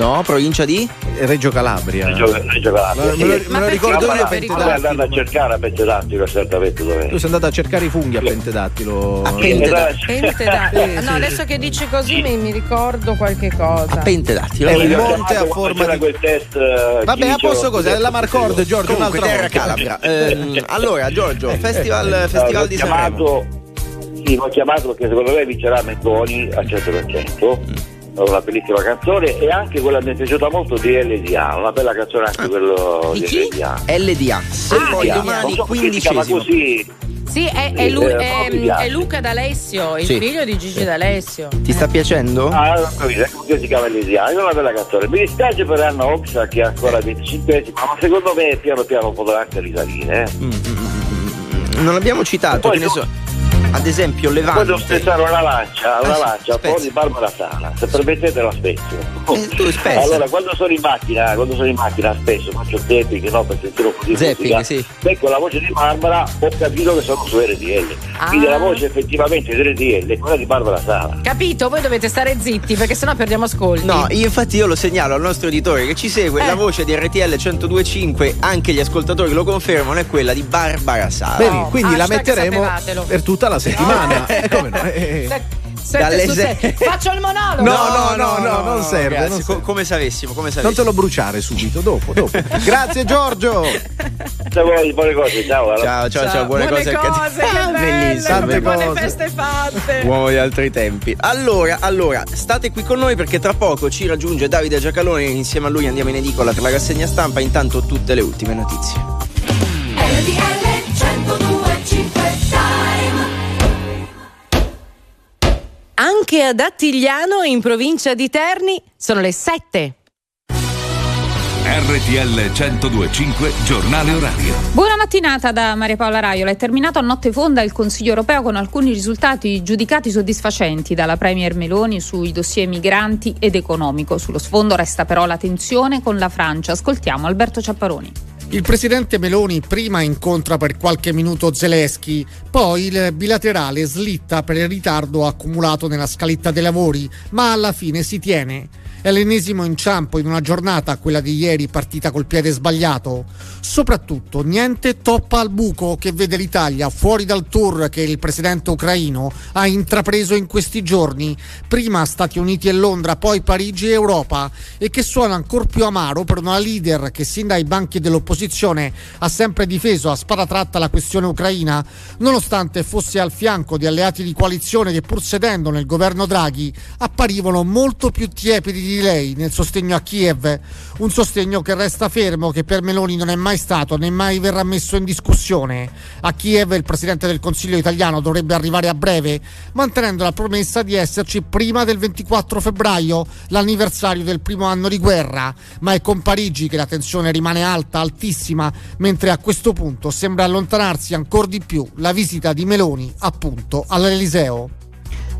No, provincia di? Reggio Calabria. Reggio, Reggio Calabria. Me lo- me lo- me lo ricordo io a Pentedastico. Pentedastico. andando a cercare a Pentedastico certamente dov'è. Tu sei andato a cercare i funghi a Pentedattilo. Pentedattilo. No, adesso che dici così mi, mi ricordo qualche cosa. Pentedattilo. È un monte a forma di. quel test. eh, Vabbè, a posto così, è la Marcord, Giorgio, Comunque, un'altra terra. Calabria. Ehm, [laughs] allora, Giorgio, festival, Eh, festival di Sanremo. chiamato, sì, l'ho chiamato perché secondo me vincerà Mengoni al 100%. È una bellissima canzone e anche quella mi è piaciuta molto di LDA, una bella canzone anche quello di, LDA. LDA. Se poi LDA. domani so perché si chiama quindicesimo. così. Sì, è, è Sì, Lu- eh, è- è Luca D'Alessio, il Sì. figlio di Gigi D'Alessio. Ti sta piacendo? Ah, non ho capito, ecco si chiama LDA, è una bella canzone. Mi dispiace per Anna Oxa che è ancora 25 ma secondo me piano piano potrà anche risalire. Eh. Non abbiamo citato, Poi che ne tu- so. Ad esempio, Voglio Levante. spezzare una lancia, una Ah, lancia, un po' di Barbara Sala, se permettete la spezzo. Eh, tu spezza. Allora, quando sono in macchina, quando sono in macchina spesso faccio zapping, no, per sentire un po' di musica. sì. Ecco la voce di Barbara, ho capito che sono su RDL. Quindi Ah. la voce effettivamente di RDL è quella di Barbara Sala. Capito? Voi dovete stare zitti perché sennò perdiamo ascolti. No, io infatti io lo segnalo al nostro editore che ci segue, Eh. la voce di RTL 1025, anche gli ascoltatori lo confermano, è quella di Barbara Sala. Bene, quindi la metteremo sapevatelo. per tutta la settimana. [laughs] Eh, come no? Eh, Se- sette Dalle sette. Faccio il monologo. No, no, no, no, non serve, ragazzi, non co- serve. come se avessimo, come se Non te lo bruciare subito, dopo, dopo. Grazie Giorgio. Se vuoi, buone cose, ciao. alla- Ciao, ciao, ciao, buone, Buone cose. cose, che Ah, bello, bellissimo. tante buone cose. feste fatte. Uomo di altri tempi. Allora, allora, state qui con noi perché tra poco ci raggiunge Davide Giacalone. Insieme a lui andiamo in edicola per la rassegna stampa. Intanto tutte le ultime notizie. Anche ad Attigliano, in provincia di Terni, sono le 7. RTL 1025 Giornale Orario. Buona mattinata da Maria Paola Raiola. È terminato a notte fonda il Consiglio europeo con alcuni risultati giudicati soddisfacenti dalla Premier Meloni sui dossier migranti ed economico. Sullo sfondo resta però la tensione con la Francia. Ascoltiamo Alberto Ciapparoni. Il presidente Meloni prima incontra per qualche minuto Zelensky, poi il bilaterale slitta per il ritardo accumulato nella scaletta dei lavori, ma alla fine si tiene. È l'ennesimo inciampo in una giornata, quella di ieri, partita col piede sbagliato. Soprattutto, niente toppa al buco che vede l'Italia fuori dal tour che il presidente ucraino ha intrapreso in questi giorni, prima Stati Uniti e Londra, poi Parigi e Europa, e che suona ancora più amaro per una leader che sin dai banchi dell'opposizione ha sempre difeso a spada tratta la questione ucraina, nonostante fosse al fianco di alleati di coalizione che pur sedendo nel governo Draghi apparivano molto più tiepidi di lei nel sostegno a Kiev, un sostegno che resta fermo, che per Meloni non è mai stato né mai verrà messo in discussione. A Kiev il Presidente del Consiglio italiano dovrebbe arrivare a breve, mantenendo la promessa di esserci prima del 24 febbraio, l'anniversario del primo anno di guerra, ma è con Parigi che la tensione rimane alta, altissima, mentre a questo punto sembra allontanarsi ancora di più la visita di Meloni appunto all'Eliseo.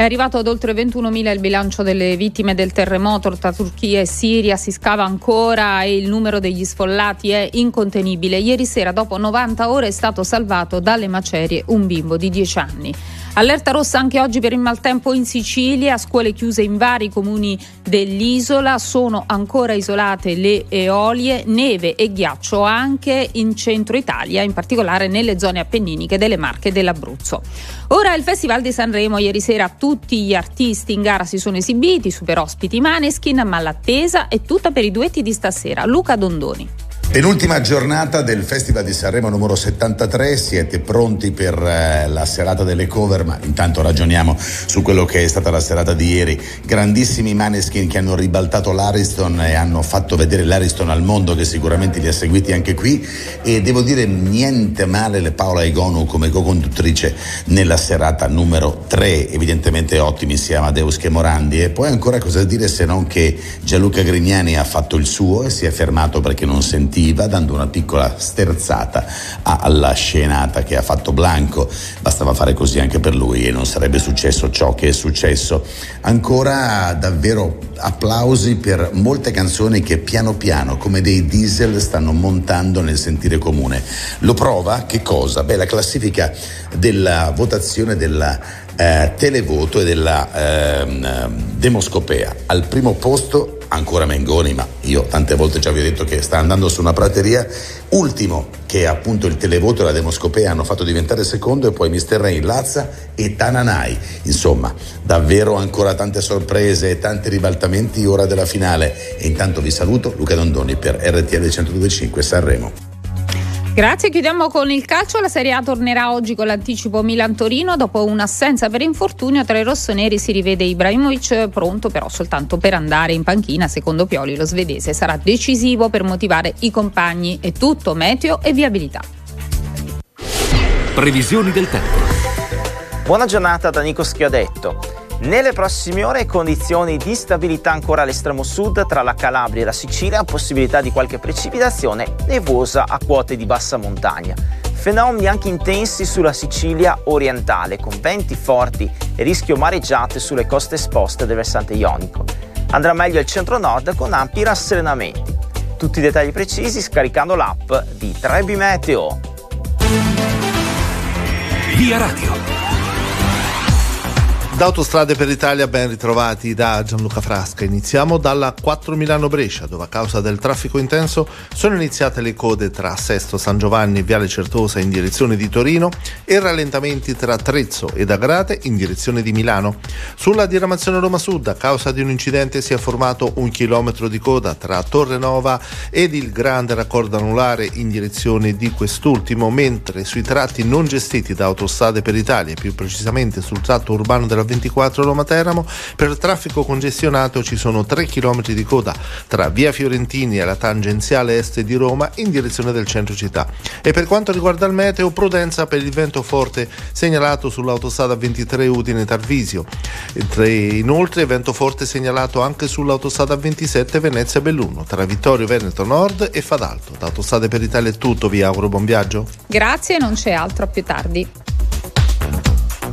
È arrivato ad oltre 21.000 il bilancio delle vittime del terremoto tra Turchia e Siria, si scava ancora e il numero degli sfollati è incontenibile. Ieri sera, dopo 90 ore, è stato salvato dalle macerie un bimbo di 10 anni. Allerta rossa anche oggi per il maltempo in Sicilia, scuole chiuse in vari comuni dell'isola, sono ancora isolate le eolie, neve e ghiaccio anche in centro Italia, in particolare nelle zone appenniniche delle Marche dell'Abruzzo. Ora il Festival di Sanremo, ieri sera tutti gli artisti in gara si sono esibiti, super ospiti Maneskin, ma l'attesa è tutta per i duetti di stasera. Luca Dondoni. Penultima giornata del Festival di Sanremo numero 73, siete pronti per eh, la serata delle cover, ma intanto ragioniamo su quello che è stata la serata di ieri. Grandissimi maneskin che hanno ribaltato l'Ariston e hanno fatto vedere l'Ariston al mondo che sicuramente li ha seguiti anche qui. E devo dire niente male le Paola Egonu come co-conduttrice nella serata numero 3, evidentemente ottimi sia Amadeus che Morandi. E poi ancora cosa dire se non che Gianluca Grignani ha fatto il suo e si è fermato perché non sentiva positiva, dando una piccola sterzata alla scenata che ha fatto Blanco. Bastava fare così anche per lui e non sarebbe successo ciò che è successo. Ancora davvero applausi per molte canzoni che piano piano, come dei diesel, stanno montando nel sentire comune. Lo prova che cosa? Beh, la classifica della votazione della eh, televoto e della eh, demoscopea. Al primo posto ancora Mengoni, ma io tante volte già vi ho detto che sta andando su una prateria. Ultimo, che appunto il televoto e la demoscopea hanno fatto diventare secondo, e poi Mr. Rain, Lazza e Tananai. Insomma, davvero ancora tante sorprese e tanti ribaltamenti ora della finale. E intanto vi saluto, Luca Dondoni per RTL 1025 Sanremo. Grazie, chiudiamo con il calcio. La Serie A tornerà oggi con l'anticipo Milan-Torino. Dopo un'assenza per infortunio tra i rossoneri si rivede Ibrahimovic, pronto però soltanto per andare in panchina. Secondo Pioli lo svedese sarà decisivo per motivare i compagni. È tutto, meteo e viabilità. Previsioni del tempo. Buona giornata da Nico Schiodetto. Nelle prossime ore condizioni di stabilità ancora all'estremo sud tra la Calabria e la Sicilia, possibilità di qualche precipitazione nevosa a quote di bassa montagna. Fenomeni anche intensi sulla Sicilia orientale, con venti forti e rischio mareggiate sulle coste esposte del versante ionico. Andrà meglio il centro-nord con ampi rasserenamenti. Tutti i dettagli precisi scaricando l'app di Trebi Meteo. Via Radio. Da Autostrade per l'Italia ben ritrovati da Gianluca Frasca. Iniziamo dalla 4 Milano-Brescia, dove a causa del traffico intenso sono iniziate le code tra Sesto San Giovanni e Viale Certosa in direzione di Torino e rallentamenti tra Trezzo ed Agrate in direzione di Milano. Sulla diramazione Roma Sud, a causa di un incidente si è formato un chilometro di coda tra Torre Nova ed il grande raccordo anulare in direzione di quest'ultimo, mentre sui tratti non gestiti da Autostrade per l'Italia, più precisamente sul tratto urbano della 24 Roma Teramo. Per traffico congestionato ci sono 3 km di coda tra via Fiorentini e la tangenziale est di Roma in direzione del centro città. E per quanto riguarda il meteo, prudenza per il vento forte segnalato sull'autostrada 23 Udine Tarvisio. Inoltre vento forte segnalato anche sull'autostrada 27 Venezia Belluno tra Vittorio Veneto Nord e Fadalto. Da per Italia è tutto, vi auguro buon viaggio. Grazie, non c'è altro, a più tardi.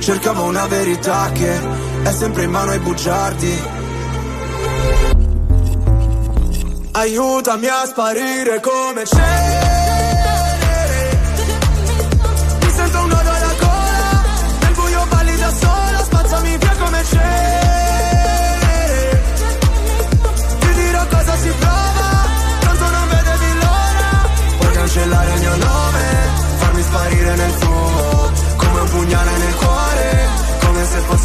Cercavo una verità che è sempre in mano ai bugiardi. Aiutami a sparire come cenere.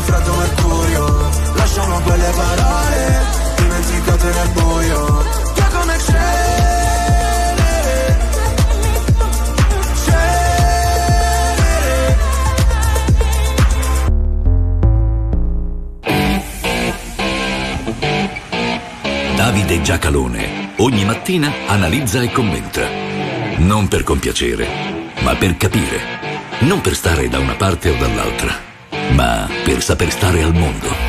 Freddo mercurio. Lasciamo quelle parole, dimenticate nel buio. Via come. Cenere. Davide Giacalone ogni mattina analizza e commenta. Non per compiacere, ma per capire. Non per stare da una parte o dall'altra, ma per saper stare al mondo.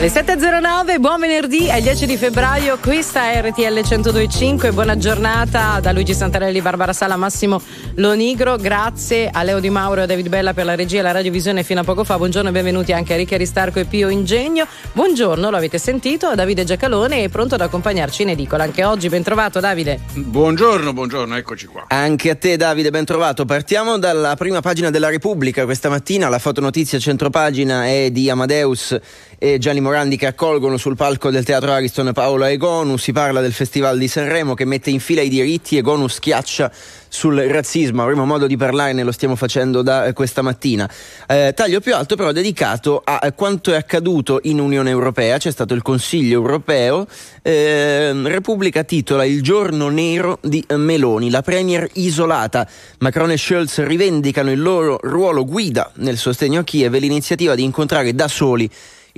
Le 7.09, buon venerdì, è il 10 di febbraio, questa è RTL 102.5, buona giornata da Luigi Santarelli, Barbara Sala, Massimo Lonigro, grazie a Leo Di Mauro e a David Bella per la regia e la radiovisione fino a poco fa, buongiorno e benvenuti anche a Ricca Ristarco e Pio Ingegno, buongiorno, lo avete sentito, Davide Giacalone è pronto ad accompagnarci in edicola, anche oggi, ben trovato Davide. Buongiorno, buongiorno, eccoci qua. Anche a te Davide, ben trovato. Partiamo dalla prima pagina della Repubblica questa mattina, la fotonotizia centropagina è di Amadeus e Gianni Morandi che accolgono sul palco del Teatro Ariston Paolo Egonu, si parla del Festival di Sanremo che mette in fila i diritti e Gonu schiaccia sul razzismo, avremo modo di parlarne, lo stiamo facendo da eh, questa mattina. Eh, taglio più alto però dedicato a eh, quanto è accaduto in Unione Europea, c'è stato il Consiglio Europeo, eh, Repubblica titola Il giorno nero di eh, Meloni, la Premier isolata, Macron e Scholz rivendicano il loro ruolo guida nel sostegno a Kiev e l'iniziativa di incontrare da soli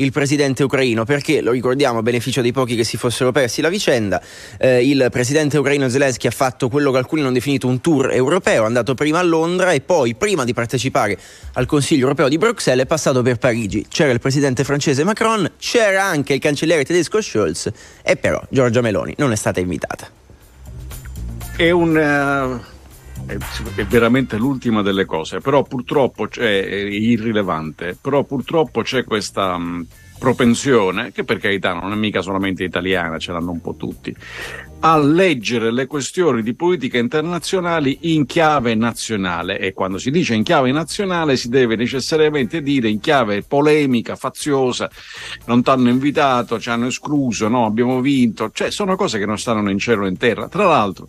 il presidente ucraino, perché lo ricordiamo a beneficio dei pochi che si fossero persi la vicenda, eh, il presidente ucraino Zelensky ha fatto quello che alcuni hanno definito un tour europeo, è andato prima a Londra e poi prima di partecipare al Consiglio europeo di Bruxelles è passato per Parigi. C'era il presidente francese Macron, c'era anche il cancelliere tedesco Scholz e però Giorgia Meloni non è stata invitata. È un. eh, è, veramente l'ultima delle cose, però purtroppo è irrilevante, però purtroppo c'è questa propensione, che per carità non è mica solamente italiana, ce l'hanno un po' tutti, a leggere le questioni di politica internazionali in chiave nazionale. E quando si dice in chiave nazionale si deve necessariamente dire in chiave polemica, faziosa, non ti hanno invitato, ci hanno escluso, no, abbiamo vinto, cioè sono cose che non stanno né in cielo né in terra. Tra l'altro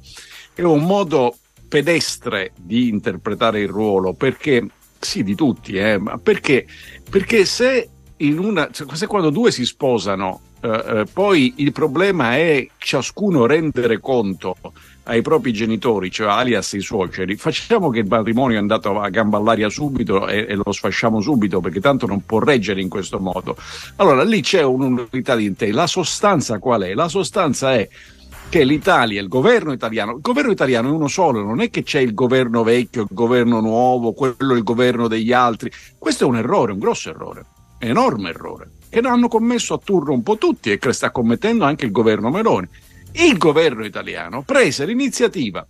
è un modo pedestre di interpretare il ruolo perché sì di tutti eh, ma perché perché se in una se quando due si sposano eh, eh, poi il problema è ciascuno rendere conto ai propri genitori, cioè alias i suoceri, facciamo che il matrimonio è andato a gamba all'aria subito e, e lo sfasciamo subito perché tanto non può reggere in questo modo. Allora lì c'è un'unità di intenti. La sostanza qual è? La sostanza è che l'Italia, il governo italiano, il governo italiano è uno solo, non è che c'è il governo vecchio, il governo nuovo, quello il governo degli altri. Questo è un errore, un grosso errore, un enorme errore, che hanno commesso a turno un po' tutti e che sta commettendo anche il governo Meloni. Il governo italiano prese l'iniziativa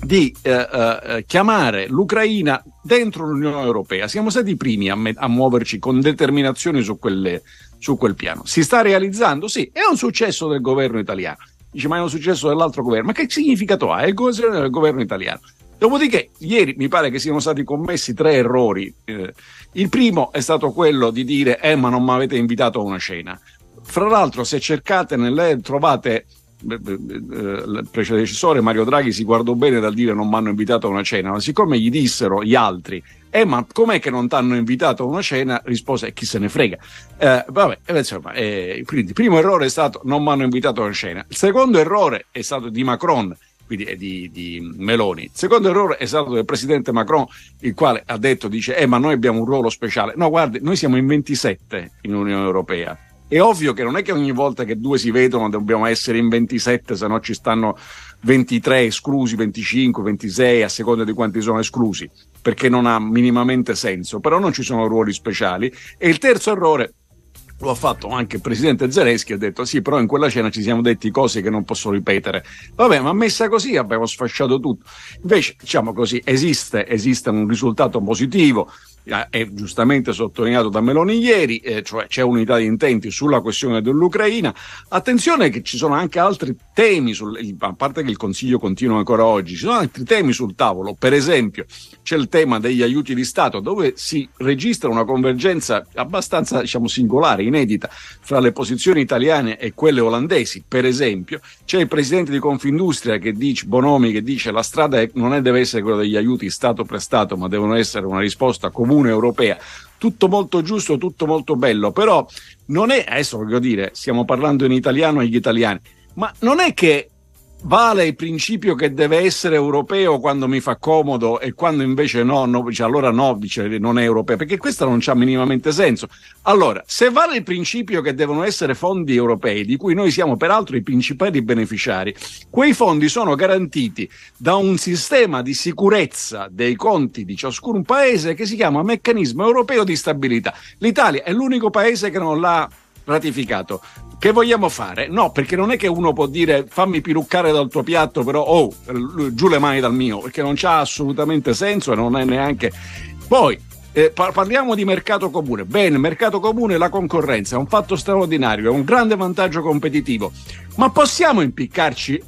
di eh, eh, chiamare l'Ucraina dentro l'Unione Europea. Siamo stati i primi a, me- a muoverci con determinazione su, quelle, su quel piano. Si sta realizzando? Sì, è un successo del governo italiano. Dice, ma è un successo dell'altro governo. Ma che significato ha? È il governo del governo italiano. Dopodiché, ieri mi pare che siano stati commessi tre errori. Eh, il primo è stato quello di dire, eh, ma non mi avete invitato a una cena. Fra l'altro, se cercate nelle trovate il predecessore Mario Draghi si guardò bene dal dire non mi hanno invitato a una cena, ma siccome gli dissero gli altri, eh ma com'è che non ti hanno invitato a una cena? Rispose chi se ne frega. Eh, vabbè, insomma, eh, quindi il primo errore è stato non mi hanno invitato a una cena. Il secondo errore è stato di Macron, quindi è di, di, Meloni. Il secondo errore è stato del presidente Macron, il quale ha detto, dice, eh ma noi abbiamo un ruolo speciale. No, guardi, noi siamo in 27 in Unione Europea è ovvio che non è che ogni volta che due si vedono dobbiamo essere in 27, se no ci stanno 23 esclusi, 25, 26, a seconda di quanti sono esclusi, perché non ha minimamente senso, però non ci sono ruoli speciali. E il terzo errore lo ha fatto anche il presidente Zelensky, ha detto sì, però in quella cena ci siamo detti cose che non posso ripetere. Vabbè, ma messa così abbiamo sfasciato tutto. Invece, diciamo così, esiste, esiste un risultato positivo, è giustamente sottolineato da Meloni ieri, eh, cioè c'è unità di intenti sulla questione dell'Ucraina. Attenzione che ci sono anche altri temi, sul, a parte che il Consiglio continua ancora oggi, ci sono altri temi sul tavolo. Per esempio, c'è il tema degli aiuti di Stato, dove si registra una convergenza abbastanza diciamo, singolare, inedita, fra le posizioni italiane e quelle olandesi. Per esempio, c'è il presidente di Confindustria che dice, Bonomi, che dice la strada è, non è, deve essere quella degli aiuti Stato per Stato, ma devono essere una risposta comune comune europea. Tutto molto giusto, tutto molto bello, però non è, adesso voglio dire, stiamo parlando in italiano agli italiani, ma non è che vale il principio che deve essere europeo quando mi fa comodo e quando invece no, no dice, allora no, dice, non è europeo, perché questo non ha minimamente senso. Allora, se vale il principio che devono essere fondi europei, di cui noi siamo peraltro i principali beneficiari, quei fondi sono garantiti da un sistema di sicurezza dei conti di ciascun paese che si chiama meccanismo europeo di stabilità. L'Italia è l'unico paese che non l'ha ratificato. Che vogliamo fare? No, perché non è che uno può dire fammi piruccare dal tuo piatto, però oh, giù le mani dal mio, perché non c'ha assolutamente senso e non è neanche. Poi eh, parliamo di mercato comune. Bene, mercato comune, la concorrenza è un fatto straordinario, è un grande vantaggio competitivo, ma possiamo impiccarci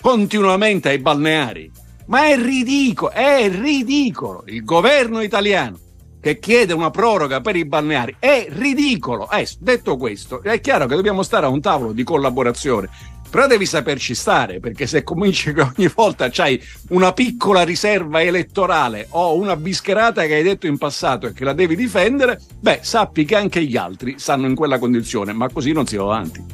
continuamente ai balneari? Ma è ridicolo, è ridicolo. Il governo italiano che chiede una proroga per i balneari è ridicolo. Eh, detto questo, è chiaro che dobbiamo stare a un tavolo di collaborazione. Però devi saperci stare, perché se cominci che ogni volta c'hai una piccola riserva elettorale o una bischerata che hai detto in passato e che la devi difendere, beh, sappi che anche gli altri stanno in quella condizione, ma così non si va avanti.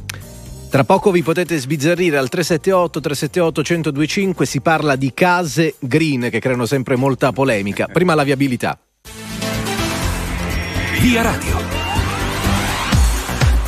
Tra poco vi potete sbizzarrire al 378 378 1025, si parla di case green che creano sempre molta polemica. Prima la viabilità. Via Radio.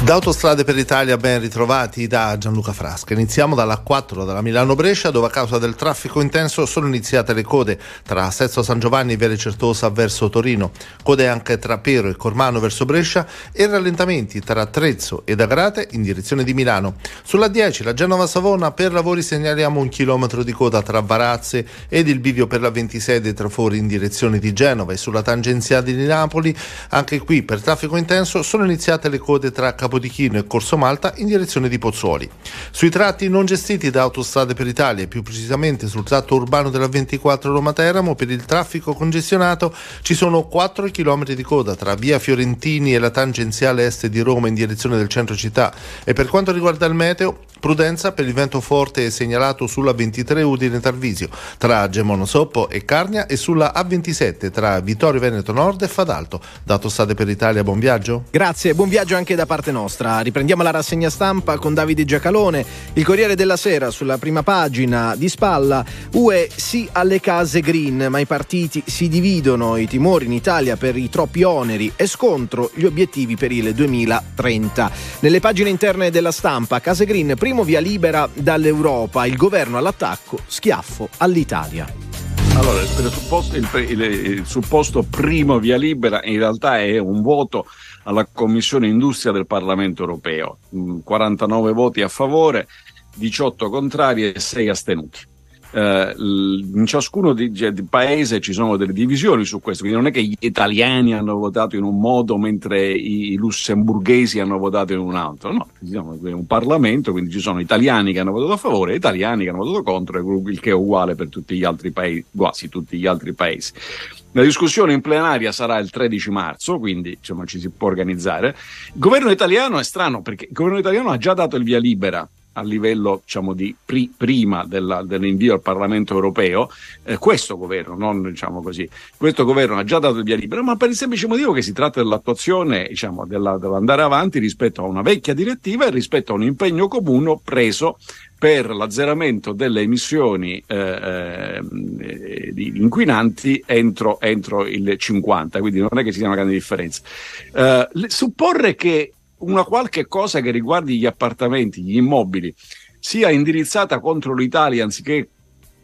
Da Autostrade per l'Italia ben ritrovati da Gianluca Frasca. Iniziamo dalla 4 della Milano-Brescia dove a causa del traffico intenso sono iniziate le code tra Sesto San Giovanni e Viale Certosa verso Torino, code anche tra Pero e Cormano verso Brescia e rallentamenti tra Trezzo ed Agrate in direzione di Milano. Sulla 10 la Genova-Savona per lavori segnaliamo un chilometro di coda tra Varazze ed il bivio per la 26 dei trafori in direzione di Genova e sulla tangenziale di Napoli anche qui per traffico intenso sono iniziate le code tra Capodichino Capodichino e Corso Malta in direzione di Pozzuoli. Sui tratti non gestiti da Autostrade per l'Italia, più precisamente sul tratto urbano della 24 Roma-Teramo, per il traffico congestionato ci sono 4 km di coda tra via Fiorentini e la tangenziale est di Roma in direzione del centro città e per quanto riguarda il meteo, prudenza per il vento forte segnalato sulla 23 Udine Tarvisio tra Gemono Soppo e Carnia e sulla A27 tra Vittorio Veneto Nord e Fadalto. Dato State per l'Italia, buon viaggio. Grazie, buon viaggio anche da parte nostra. Riprendiamo la rassegna stampa con Davide Giacalone. Il Corriere della Sera sulla prima pagina di spalla. UE sì alle case green, ma i partiti si dividono. I timori in Italia per i troppi oneri e scontro gli obiettivi per il 2030. Nelle pagine interne della stampa, case green, primo via libera dall'Europa. Il governo all'attacco, schiaffo all'Italia. Allora, il, presupposto, il, il, il, supposto primo via libera in realtà è un voto alla Commissione Industria del Parlamento europeo, 49 mm, voti a favore, 18 contrari e 6 astenuti. Eh, in ciascuno di, cioè, di paese ci sono delle divisioni su questo, quindi non è che gli italiani hanno votato in un modo mentre i, lussemburghesi hanno votato in un altro, no, è un Parlamento, quindi ci sono italiani che hanno votato a favore e italiani che hanno votato contro, il che è uguale per tutti gli altri paesi, quasi tutti gli altri paesi. La discussione in plenaria sarà il 13 marzo, quindi insomma, ci si può organizzare. Il governo italiano è strano perché il governo italiano ha già dato il via libera a livello diciamo, di pri- prima della, dell'invio al Parlamento europeo, eh, questo governo, non diciamo così, questo governo ha già dato il via libera, ma per il semplice motivo che si tratta dell'attuazione, diciamo, della, dell'andare avanti rispetto a una vecchia direttiva e rispetto a un impegno comune preso per l'azzeramento delle emissioni eh, eh, inquinanti entro, entro, il 50, quindi non è che ci sia una grande differenza. Eh, supporre che una qualche cosa che riguardi gli appartamenti, gli immobili, sia indirizzata contro l'Italia anziché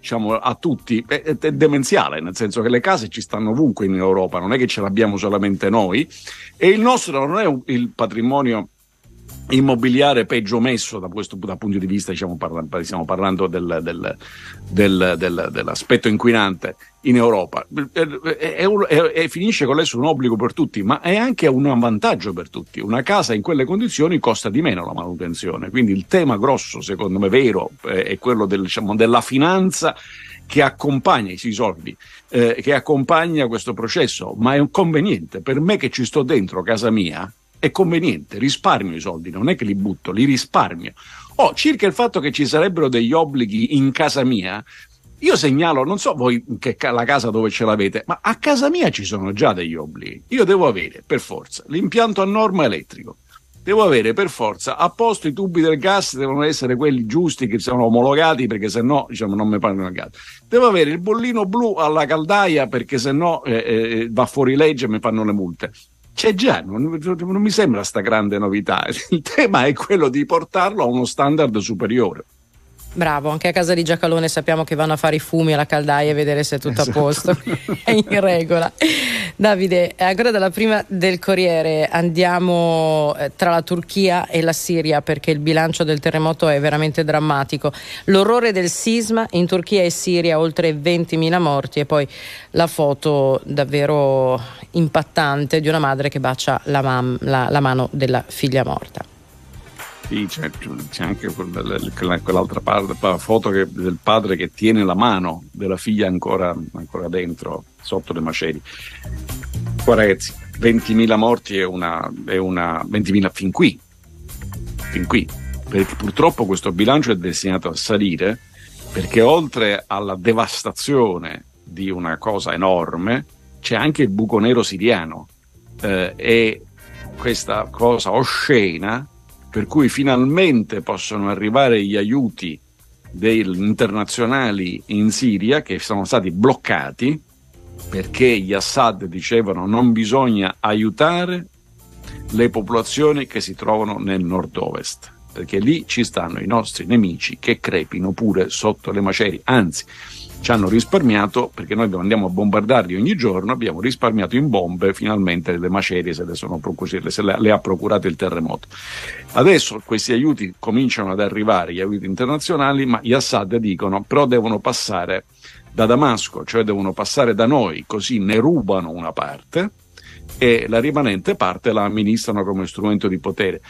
diciamo, a tutti, è, è, demenziale, nel senso che le case ci stanno ovunque in Europa, non è che ce l'abbiamo solamente noi, e il nostro non è un, il patrimonio immobiliare peggio messo da questo da punto di vista, diciamo, parla, stiamo parlando del, del, del, dell'aspetto inquinante in Europa. E finisce con l'essere un obbligo per tutti, ma è anche un vantaggio per tutti. Una casa in quelle condizioni costa di meno la manutenzione, quindi il tema grosso, secondo me vero, è quello diciamo, della finanza che accompagna i soldi, eh, che accompagna questo processo, ma è un conveniente. Per me che ci sto dentro casa mia, è conveniente, risparmio i soldi, non è che li butto, li risparmio. Oh, circa il fatto che ci sarebbero degli obblighi in casa mia, io segnalo, non so voi che la casa dove ce l'avete, ma a casa mia ci sono già degli obblighi. Io devo avere, per forza, l'impianto a norma elettrico. Devo avere per forza a posto i tubi del gas, devono essere quelli giusti che sono omologati perché se no diciamo, non mi pagano il gas. Devo avere il bollino blu alla caldaia perché se no eh, eh, va fuori legge e mi fanno le multe c'è già, non, non mi sembra sta grande novità. Il tema è quello di portarlo a uno standard superiore. Bravo, anche a casa di Giacalone sappiamo che vanno a fare i fumi alla caldaia e vedere se è tutto esatto. a posto, [laughs] è in regola. Davide, ancora dalla prima del Corriere andiamo eh, tra la Turchia e la Siria perché il bilancio del terremoto è veramente drammatico. L'orrore del sisma in Turchia e Siria, oltre 20.000 morti e poi la foto davvero impattante di una madre che bacia la, mam- la, la mano della figlia morta. Sì, c'è, c'è anche quell'altra parte, foto che, del padre che tiene la mano della figlia ancora, ancora dentro, sotto le macerie. Quarezzi, 20.000 morti è una, è una 20.000 fin qui, fin qui, perché purtroppo questo bilancio è destinato a salire perché oltre alla devastazione di una cosa enorme c'è anche il buco nero siriano. Eh, e questa cosa oscena per cui finalmente possono arrivare gli aiuti internazionali in Siria che sono stati bloccati perché gli Assad dicevano non bisogna aiutare le popolazioni che si trovano nel nord-ovest perché lì ci stanno i nostri nemici che crepino pure sotto le macerie. Anzi ci hanno risparmiato perché noi andiamo a bombardarli ogni giorno, abbiamo risparmiato in bombe finalmente le macerie se le, sono, se le, le ha procurate il terremoto. Adesso questi aiuti cominciano ad arrivare, gli aiuti internazionali, ma gli Assad dicono però devono passare da Damasco, cioè devono passare da noi, così ne rubano una parte e la rimanente parte la amministrano come strumento di potere.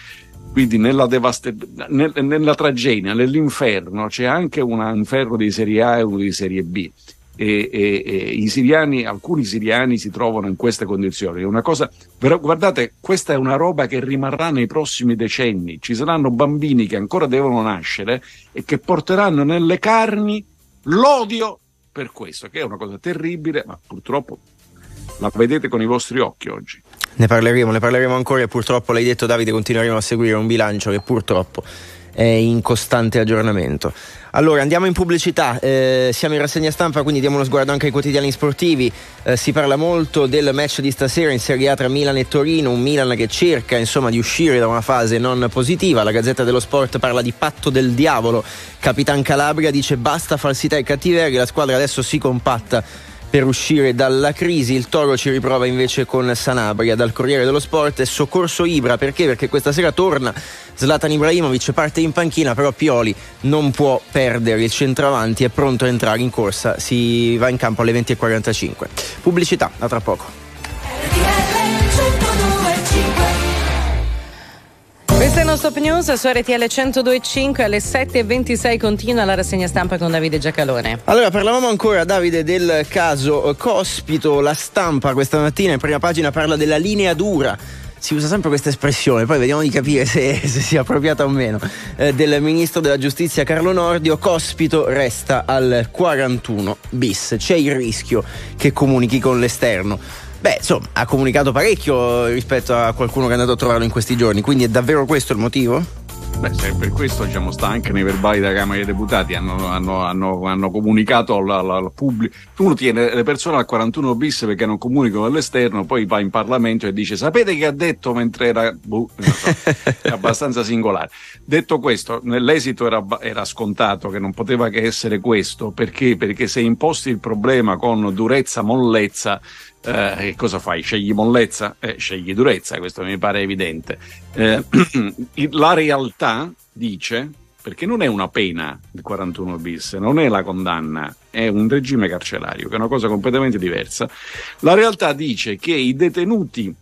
Quindi nella, devast- nel, nella tragedia, nell'inferno, c'è anche un inferno di serie A e uno di serie B. E, e, e, siriani, alcuni siriani si trovano in queste condizioni. Una cosa, però, guardate, questa è una roba che rimarrà nei prossimi decenni. Ci saranno bambini che ancora devono nascere e che porteranno nelle carni l'odio per questo, che è una cosa terribile, ma purtroppo la vedete con i vostri occhi oggi. Ne parleremo, ne parleremo ancora e purtroppo l'hai detto Davide, continueremo a seguire un bilancio che purtroppo è in costante aggiornamento. Allora andiamo in pubblicità, eh, siamo in rassegna stampa quindi diamo uno sguardo anche ai quotidiani sportivi, eh, si parla molto del match di stasera in Serie A tra Milan e Torino, un Milan che cerca insomma di uscire da una fase non positiva, la Gazzetta dello Sport parla di patto del diavolo, Capitan Calabria dice basta falsità e cattiveria, la squadra adesso si compatta per uscire dalla crisi. Il Toro ci riprova invece con Sanabria dal Corriere dello Sport e soccorso Ibra perché? Perché questa sera torna Zlatan Ibrahimovic, parte in panchina, però Pioli non può perdere il centravanti, è pronto a entrare in corsa, si va in campo alle 20.45. Pubblicità, a tra poco. Questa è Non Stop News su RTL 102.5 alle 7.26 continua la rassegna stampa con Davide Giacalone. Allora, parlavamo ancora, Davide, del caso Cospito. La stampa questa mattina in prima pagina parla della linea dura. Si usa sempre questa espressione, poi vediamo di capire se, se sia appropriata o meno. Eh, del ministro della giustizia Carlo Nordio. Cospito resta al 41 bis. C'è il rischio che comunichi con l'esterno. Beh, insomma, ha comunicato parecchio rispetto a qualcuno che è andato a trovarlo in questi giorni, quindi è davvero questo il motivo? Beh, se per questo diciamo, sta anche nei verbali della Camera dei Deputati, hanno, hanno, hanno, hanno comunicato al, al pubblico. Uno tiene le persone al 41 bis perché non comunicano all'esterno, poi va in Parlamento e dice: Sapete che ha detto mentre era. Boh, so, [laughs] è abbastanza singolare. Detto questo, l'esito era, era, scontato che non poteva che essere questo, perché? Perché se imposti il problema con durezza, mollezza, eh, che cosa fai? Scegli mollezza? Eh, scegli durezza, questo mi pare evidente. Eh, [clears throat] la realtà dice, perché non è una pena il 41 bis, non è la condanna, è un regime carcerario, che è una cosa completamente diversa. La realtà dice che i detenuti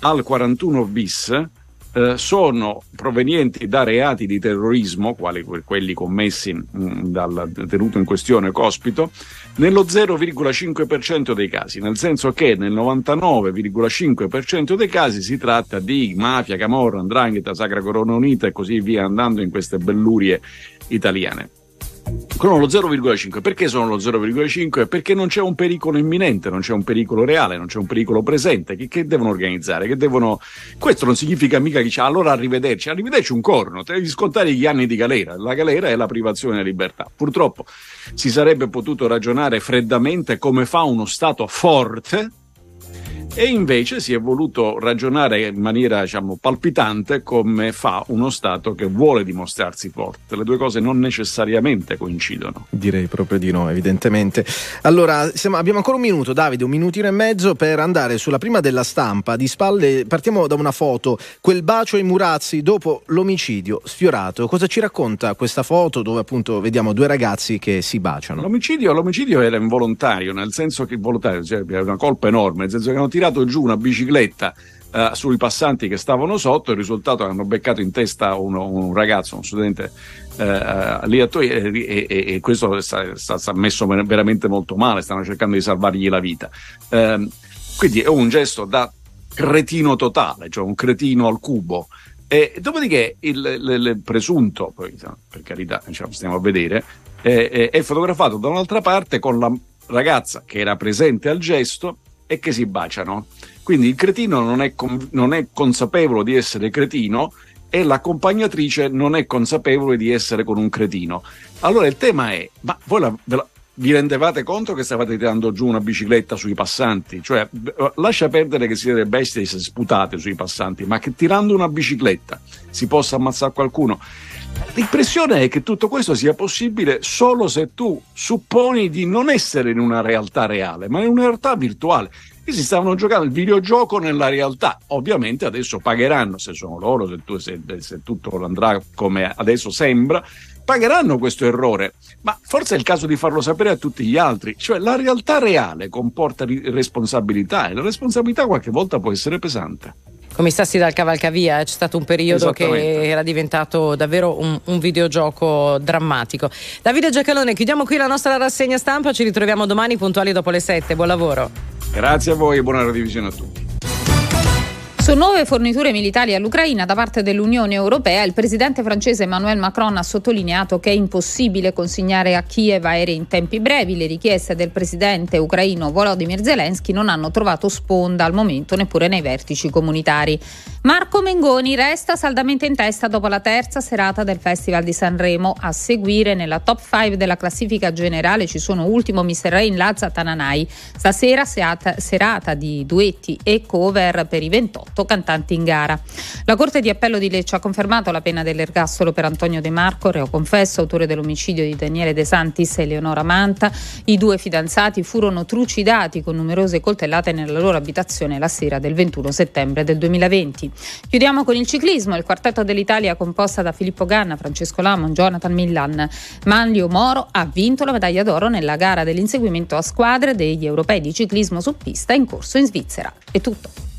al 41 bis eh, sono provenienti da reati di terrorismo, quali quelli commessi mh, dal detenuto in questione Cospito, nello 0,5% dei casi, nel senso che nel 99,5% dei casi si tratta di mafia, camorra, andrangheta, sacra corona unita e così via andando in queste bellurie italiane. Sono lo 0,5. Perché sono lo 0,5? Perché non c'è un pericolo imminente, non c'è un pericolo reale, non c'è un pericolo presente. Che, che devono organizzare? Che devono... Questo non significa mica che dice allora arrivederci. Arrivederci un corno, devi scontare gli anni di galera. La galera è la privazione della libertà. Purtroppo si sarebbe potuto ragionare freddamente come fa uno Stato forte e invece si è voluto ragionare in maniera diciamo, palpitante come fa uno Stato che vuole dimostrarsi forte. Le due cose non necessariamente coincidono. Direi proprio di no, evidentemente. Allora, siamo, abbiamo ancora un minuto, Davide, un minutino e mezzo per andare sulla prima della stampa. Di spalle partiamo da una foto, quel bacio ai Murazzi dopo l'omicidio sfiorato. Cosa ci racconta questa foto dove appunto vediamo due ragazzi che si baciano? L'omicidio, l'omicidio era involontario, nel senso che volontario, cioè, era una colpa enorme, nel senso che hanno tirato giù una bicicletta uh, sui passanti che stavano sotto, il risultato è che hanno beccato in testa uno, un ragazzo, un studente uh, lì a Torino e, e, e, questo sta, sta, messo veramente molto male, stanno cercando di salvargli la vita. Uh, quindi è un gesto da cretino totale, cioè un cretino al cubo. E dopodiché il, il, il presunto, poi, per carità, diciamo, stiamo a vedere, è, è fotografato da un'altra parte con la ragazza che era presente al gesto e che si baciano. Quindi il cretino non è, non è consapevole di essere cretino e l'accompagnatrice non è consapevole di essere con un cretino. Allora il tema è, ma voi la, la, vi rendevate conto che stavate tirando giù una bicicletta sui passanti? Cioè, lascia perdere che siete bestie e sputate sui passanti, ma che tirando una bicicletta si possa ammazzare qualcuno. L'impressione è che tutto questo sia possibile solo se tu supponi di non essere in una realtà reale, ma in una realtà virtuale. E si stavano giocando il videogioco nella realtà. Ovviamente adesso pagheranno, se sono loro, se, tu, se, se tutto andrà come adesso sembra, pagheranno questo errore. Ma forse è il caso di farlo sapere a tutti gli altri. Cioè la realtà reale comporta responsabilità e la responsabilità qualche volta può essere pesante come stassi dal cavalcavia, c'è stato un periodo che era diventato davvero un, un, videogioco drammatico. Davide Giacalone, chiudiamo qui la nostra rassegna stampa, ci ritroviamo domani puntuali dopo le 7, buon lavoro. Grazie a voi e buona revisione a tutti. Su nuove forniture militari all'Ucraina da parte dell'Unione Europea, il presidente francese Emmanuel Macron ha sottolineato che è impossibile consegnare a Kiev aerei in tempi brevi. Le richieste del presidente ucraino Volodymyr Zelensky non hanno trovato sponda al momento neppure nei vertici comunitari. Marco Mengoni resta saldamente in testa dopo la terza serata del Festival di Sanremo. A seguire nella top 5 della classifica generale ci sono ultimo Mr. Rain Lazza Tananai. Stasera serata di duetti e cover per i 28 reparto cantanti in gara. La Corte di Appello di Lecce ha confermato la pena dell'ergastolo per Antonio De Marco, reo confesso, autore dell'omicidio di Daniele De Santis e Leonora Manta. I due fidanzati furono trucidati con numerose coltellate nella loro abitazione la sera del 21 settembre del 2020. Chiudiamo con il ciclismo, il quartetto dell'Italia composta da Filippo Ganna, Francesco Lamon, Jonathan Millan, Manlio Moro ha vinto la medaglia d'oro nella gara dell'inseguimento a squadre degli europei di ciclismo su pista in corso in Svizzera. È tutto.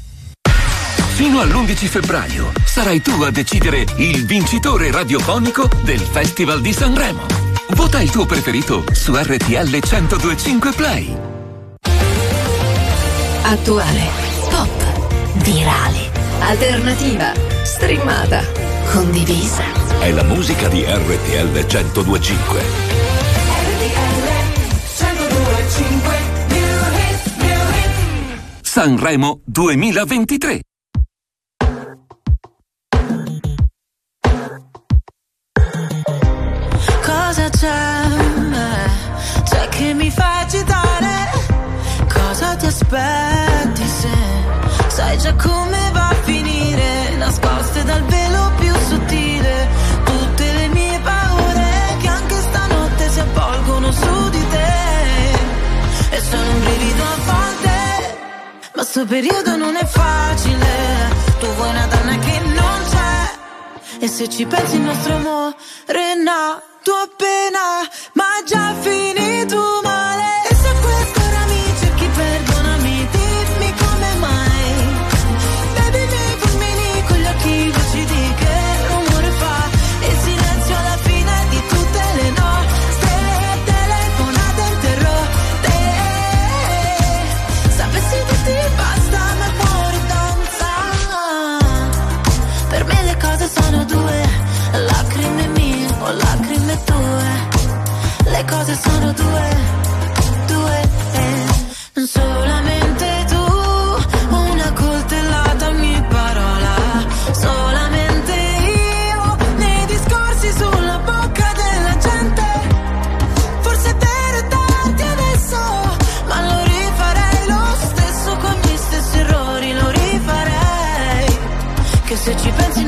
Fino all'11 febbraio sarai tu a decidere il vincitore radiofonico del Festival di Sanremo. Vota il tuo preferito su RTL 1025 Play. Attuale, pop, virale, alternativa, streamata, condivisa. È la musica di RTL 1025. Sanremo 2023. Cosa c'è? C'è che mi fa agitare? Cosa ti aspetti se sai già come va a finire? Nascoste dal velo più sottile, tutte le mie paure che anche stanotte si avvolgono su di te. E sono un brivido a volte, ma sto periodo non è facile. Tu vuoi una donna che non c'è. E se ci pensi il nostro amore è nato appena Ma già finito sono due, due, eh. solamente tu, una coltellata ogni parola, solamente io, nei discorsi sulla bocca della gente. Forse per darti adesso, ma lo rifarei lo stesso con gli stessi errori, lo rifarei. Che se ci pensi il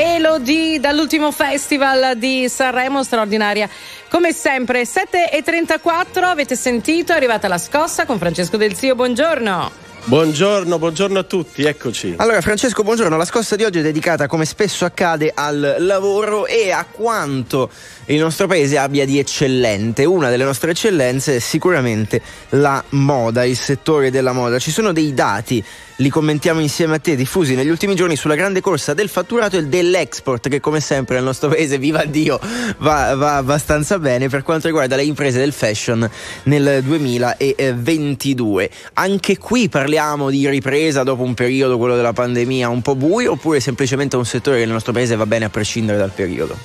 Elodie dall'ultimo festival di Sanremo straordinaria. Come sempre, 7.34, avete sentito, è arrivata la scossa con Francesco Del Zio, buongiorno. Buongiorno, buongiorno a tutti, eccoci. Allora, Francesco, buongiorno. La scossa di oggi è dedicata, come spesso accade, al lavoro e a quanto il nostro paese abbia di eccellente. Una delle nostre eccellenze è sicuramente la moda, il settore della moda. Ci sono dei dati, li commentiamo insieme a te, diffusi negli ultimi giorni sulla grande corsa del fatturato e dell'export, che come sempre nel nostro paese, viva Dio, va, va abbastanza bene per quanto riguarda le imprese del fashion nel 2022. Anche qui parliamo di ripresa dopo un periodo, quello della pandemia, un po' buio, oppure semplicemente un settore che nel nostro paese va bene a prescindere dal periodo?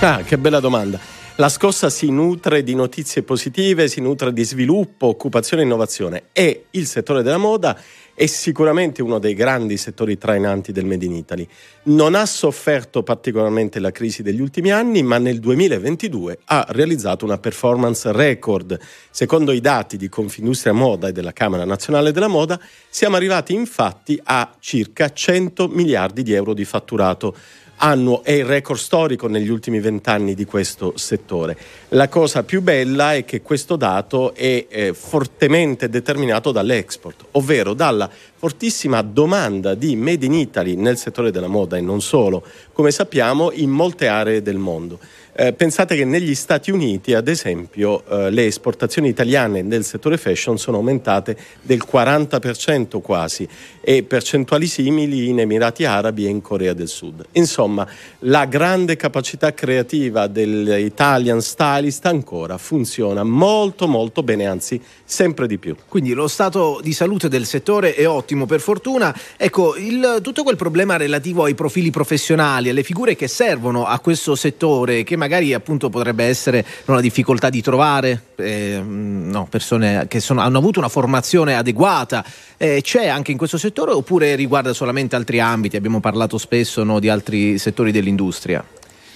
Ah, che bella domanda. La scossa si nutre di notizie positive, si nutre di sviluppo, occupazione e innovazione e il settore della moda è sicuramente uno dei grandi settori trainanti del Made in Italy. Non ha sofferto particolarmente la crisi degli ultimi anni, ma nel 2022 ha realizzato una performance record. Secondo i dati di Confindustria Moda e della Camera Nazionale della Moda, siamo arrivati infatti a circa 100 miliardi di euro di fatturato annuo è il record storico negli ultimi vent'anni di questo settore. La cosa più bella è che questo dato è eh, fortemente determinato dall'export, ovvero dalla fortissima domanda di Made in Italy nel settore della moda e non solo, come sappiamo, in molte aree del mondo. Eh, pensate che negli Stati Uniti, ad esempio, eh, le esportazioni italiane nel settore fashion sono aumentate del 40% quasi e percentuali simili in Emirati Arabi e in Corea del Sud. Insomma, la grande capacità creativa dell'Italian stylist ancora funziona molto molto bene, anzi sempre di più. Quindi lo stato di salute del settore è ottimo per fortuna. Ecco, il, tutto quel problema relativo ai profili professionali, alle figure che servono a questo settore, che magari appunto potrebbe essere una difficoltà di trovare eh, no, persone che sono, hanno avuto una formazione adeguata, eh, c'è anche in questo settore oppure riguarda solamente altri ambiti? Abbiamo parlato spesso no, di altri settori dell'industria.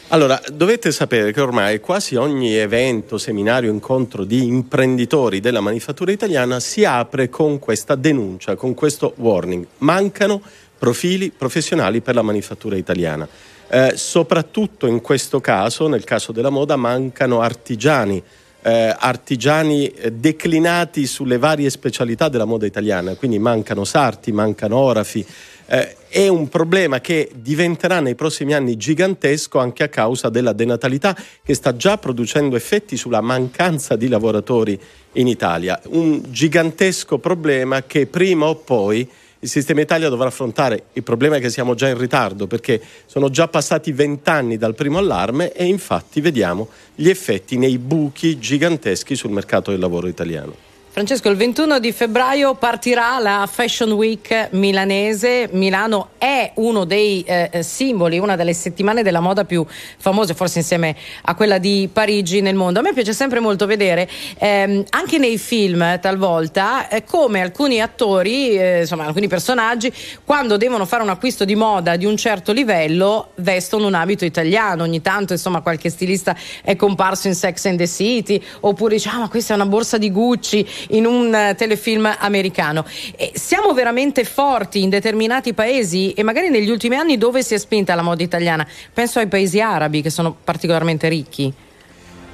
Allora, dovete sapere che ormai quasi ogni evento, seminario, incontro di imprenditori della manifattura italiana si apre con questa denuncia, con questo warning. Mancano profili professionali per la manifattura italiana. Eh, soprattutto in questo caso, nel caso della moda, mancano artigiani. Eh, artigiani eh, declinati sulle varie specialità della moda italiana, quindi mancano sarti, mancano orafi, eh, è un problema che diventerà nei prossimi anni gigantesco anche a causa della denatalità che sta già producendo effetti sulla mancanza di lavoratori in Italia. Un gigantesco problema che prima o poi il sistema Italia dovrà affrontare. Il problema è che siamo già in ritardo perché sono già passati vent'anni dal primo allarme e infatti vediamo gli effetti nei buchi giganteschi sul mercato del lavoro italiano. Francesco, il 21 di febbraio partirà la Fashion Week milanese. Milano è uno dei eh, simboli, una delle settimane della moda più famose, forse insieme a quella di Parigi nel mondo. A me piace sempre molto vedere, ehm, anche nei film talvolta, eh, come alcuni attori, eh, insomma alcuni personaggi, quando devono fare un acquisto di moda di un certo livello, vestono un abito italiano. Ogni tanto, insomma, qualche stilista è comparso in Sex and the City, oppure dice, ah, ma questa è una borsa di Gucci in un eh, telefilm americano. E siamo veramente forti in determinati paesi e magari negli ultimi anni dove si è spinta la moda italiana? Penso ai paesi arabi che sono particolarmente ricchi.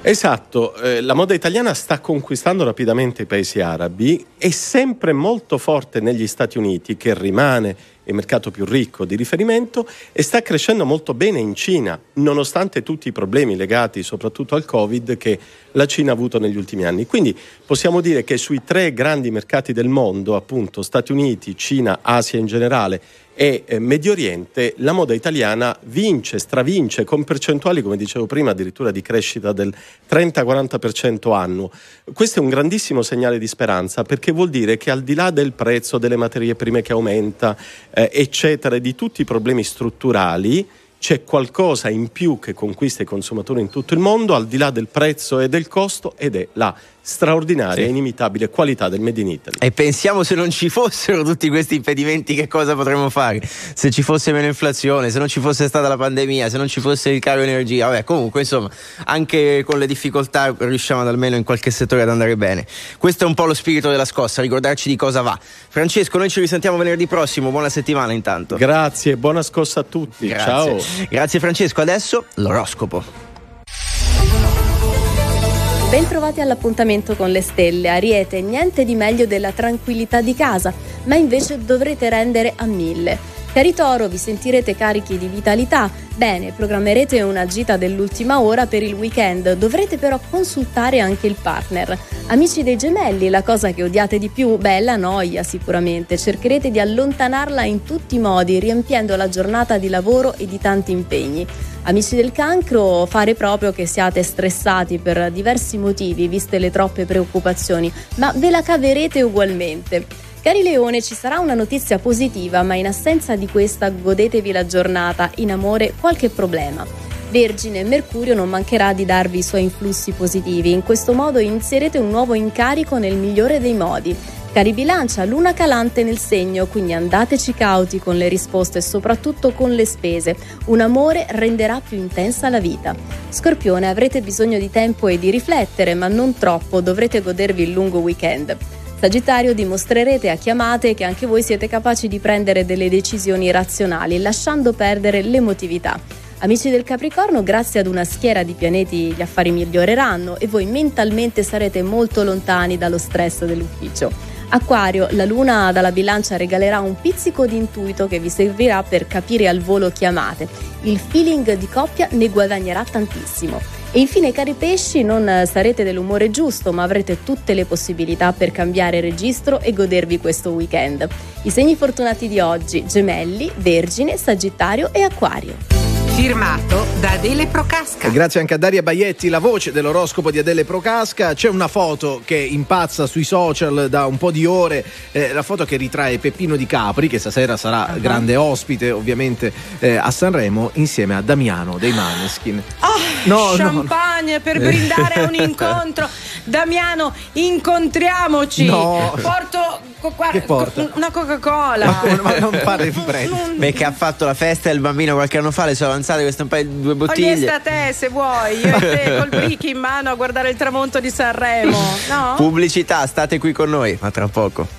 Esatto, eh, la moda italiana sta conquistando rapidamente i paesi arabi, è sempre molto forte negli Stati Uniti, che rimane il mercato più ricco di riferimento, e sta crescendo molto bene in Cina, nonostante tutti i problemi legati soprattutto al Covid che la Cina ha avuto negli ultimi anni. Quindi possiamo dire che sui tre grandi mercati del mondo, appunto Stati Uniti, Cina, Asia in generale e eh, Medio Oriente, la moda italiana vince, stravince con percentuali, come dicevo prima, addirittura di crescita del 30-40% annuo. Questo è un grandissimo segnale di speranza perché vuol dire che al di là del prezzo delle materie prime che aumenta, eh, eccetera, e di tutti i problemi strutturali, c'è qualcosa in più che conquista i consumatori in tutto il mondo, al di là del prezzo e del costo, ed è la straordinaria e sì. inimitabile qualità del Made in Italy. E pensiamo se non ci fossero tutti questi impedimenti che cosa potremmo fare? Se ci fosse meno inflazione, se non ci fosse stata la pandemia, se non ci fosse il caro energia, vabbè comunque insomma anche con le difficoltà riusciamo ad almeno in qualche settore ad andare bene. Questo è un po' lo spirito della scossa, ricordarci di cosa va. Francesco, noi ci risentiamo venerdì prossimo, buona settimana intanto. Grazie, buona scossa a tutti. Grazie. Ciao. Grazie Francesco, adesso l'oroscopo. Bentrovati all'appuntamento con le stelle. Ariete, niente di meglio della tranquillità di casa, ma invece dovrete rendere a mille. Cari Toro, vi sentirete carichi di vitalità. Bene, programmerete una gita dell'ultima ora per il weekend, dovrete però consultare anche il partner. Amici dei gemelli, la cosa che odiate di più? Beh, la noia sicuramente. Cercherete di allontanarla in tutti i modi, riempiendo la giornata di lavoro e di tanti impegni. Amici del cancro, fare proprio che siate stressati per diversi motivi, viste le troppe preoccupazioni, ma ve la caverete ugualmente. Cari Leone, ci sarà una notizia positiva, ma in assenza di questa godetevi la giornata, in amore qualche problema. Vergine, Mercurio non mancherà di darvi i suoi influssi positivi. In questo modo inizierete un nuovo incarico nel migliore dei modi. Cari bilancia, luna calante nel segno, quindi andateci cauti con le risposte e soprattutto con le spese. Un amore renderà più intensa la vita. Scorpione, avrete bisogno di tempo e di riflettere, ma non troppo, dovrete godervi il lungo weekend. Sagittario, dimostrerete a chiamate che anche voi siete capaci di prendere delle decisioni razionali, lasciando perdere l'emotività. Amici del Capricorno, grazie ad una schiera di pianeti gli affari miglioreranno e voi mentalmente sarete molto lontani dallo stress dell'ufficio. Acquario, la luna dalla bilancia regalerà un pizzico di intuito che vi servirà per capire al volo chiamate. Il feeling di coppia ne guadagnerà tantissimo. E infine, cari pesci, non sarete dell'umore giusto, ma avrete tutte le possibilità per cambiare registro e godervi questo weekend. I segni fortunati di oggi: Gemelli, Vergine, Sagittario e Acquario. Firmato da Adele Procasca. E grazie anche a Daria Baietti, la voce dell'oroscopo di Adele Procasca. C'è una foto che impazza sui social da un po' di ore, eh, la foto che ritrae Peppino Di Capri, che stasera sarà uh-huh. grande ospite ovviamente eh, a Sanremo, insieme a Damiano dei Maneskin. Oh, no, champagne no, per brindare a un [laughs] incontro. Damiano, incontriamoci. No. Porto qua, che porta? una Coca-Cola. Ma, ma non fare il brand. Perché ha fatto la festa del bambino qualche anno fa, le sono avanzate queste un paio di due bottiglie. Ogni a te se vuoi, io e te col brick in mano a guardare il tramonto di Sanremo. No? Pubblicità, state qui con noi, ma tra poco.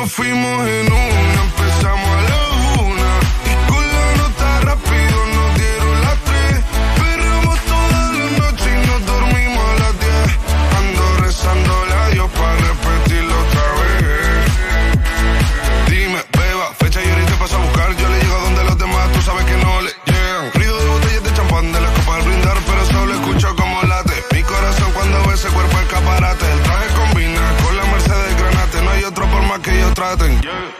nos fuimos en una, nothing. Yeah.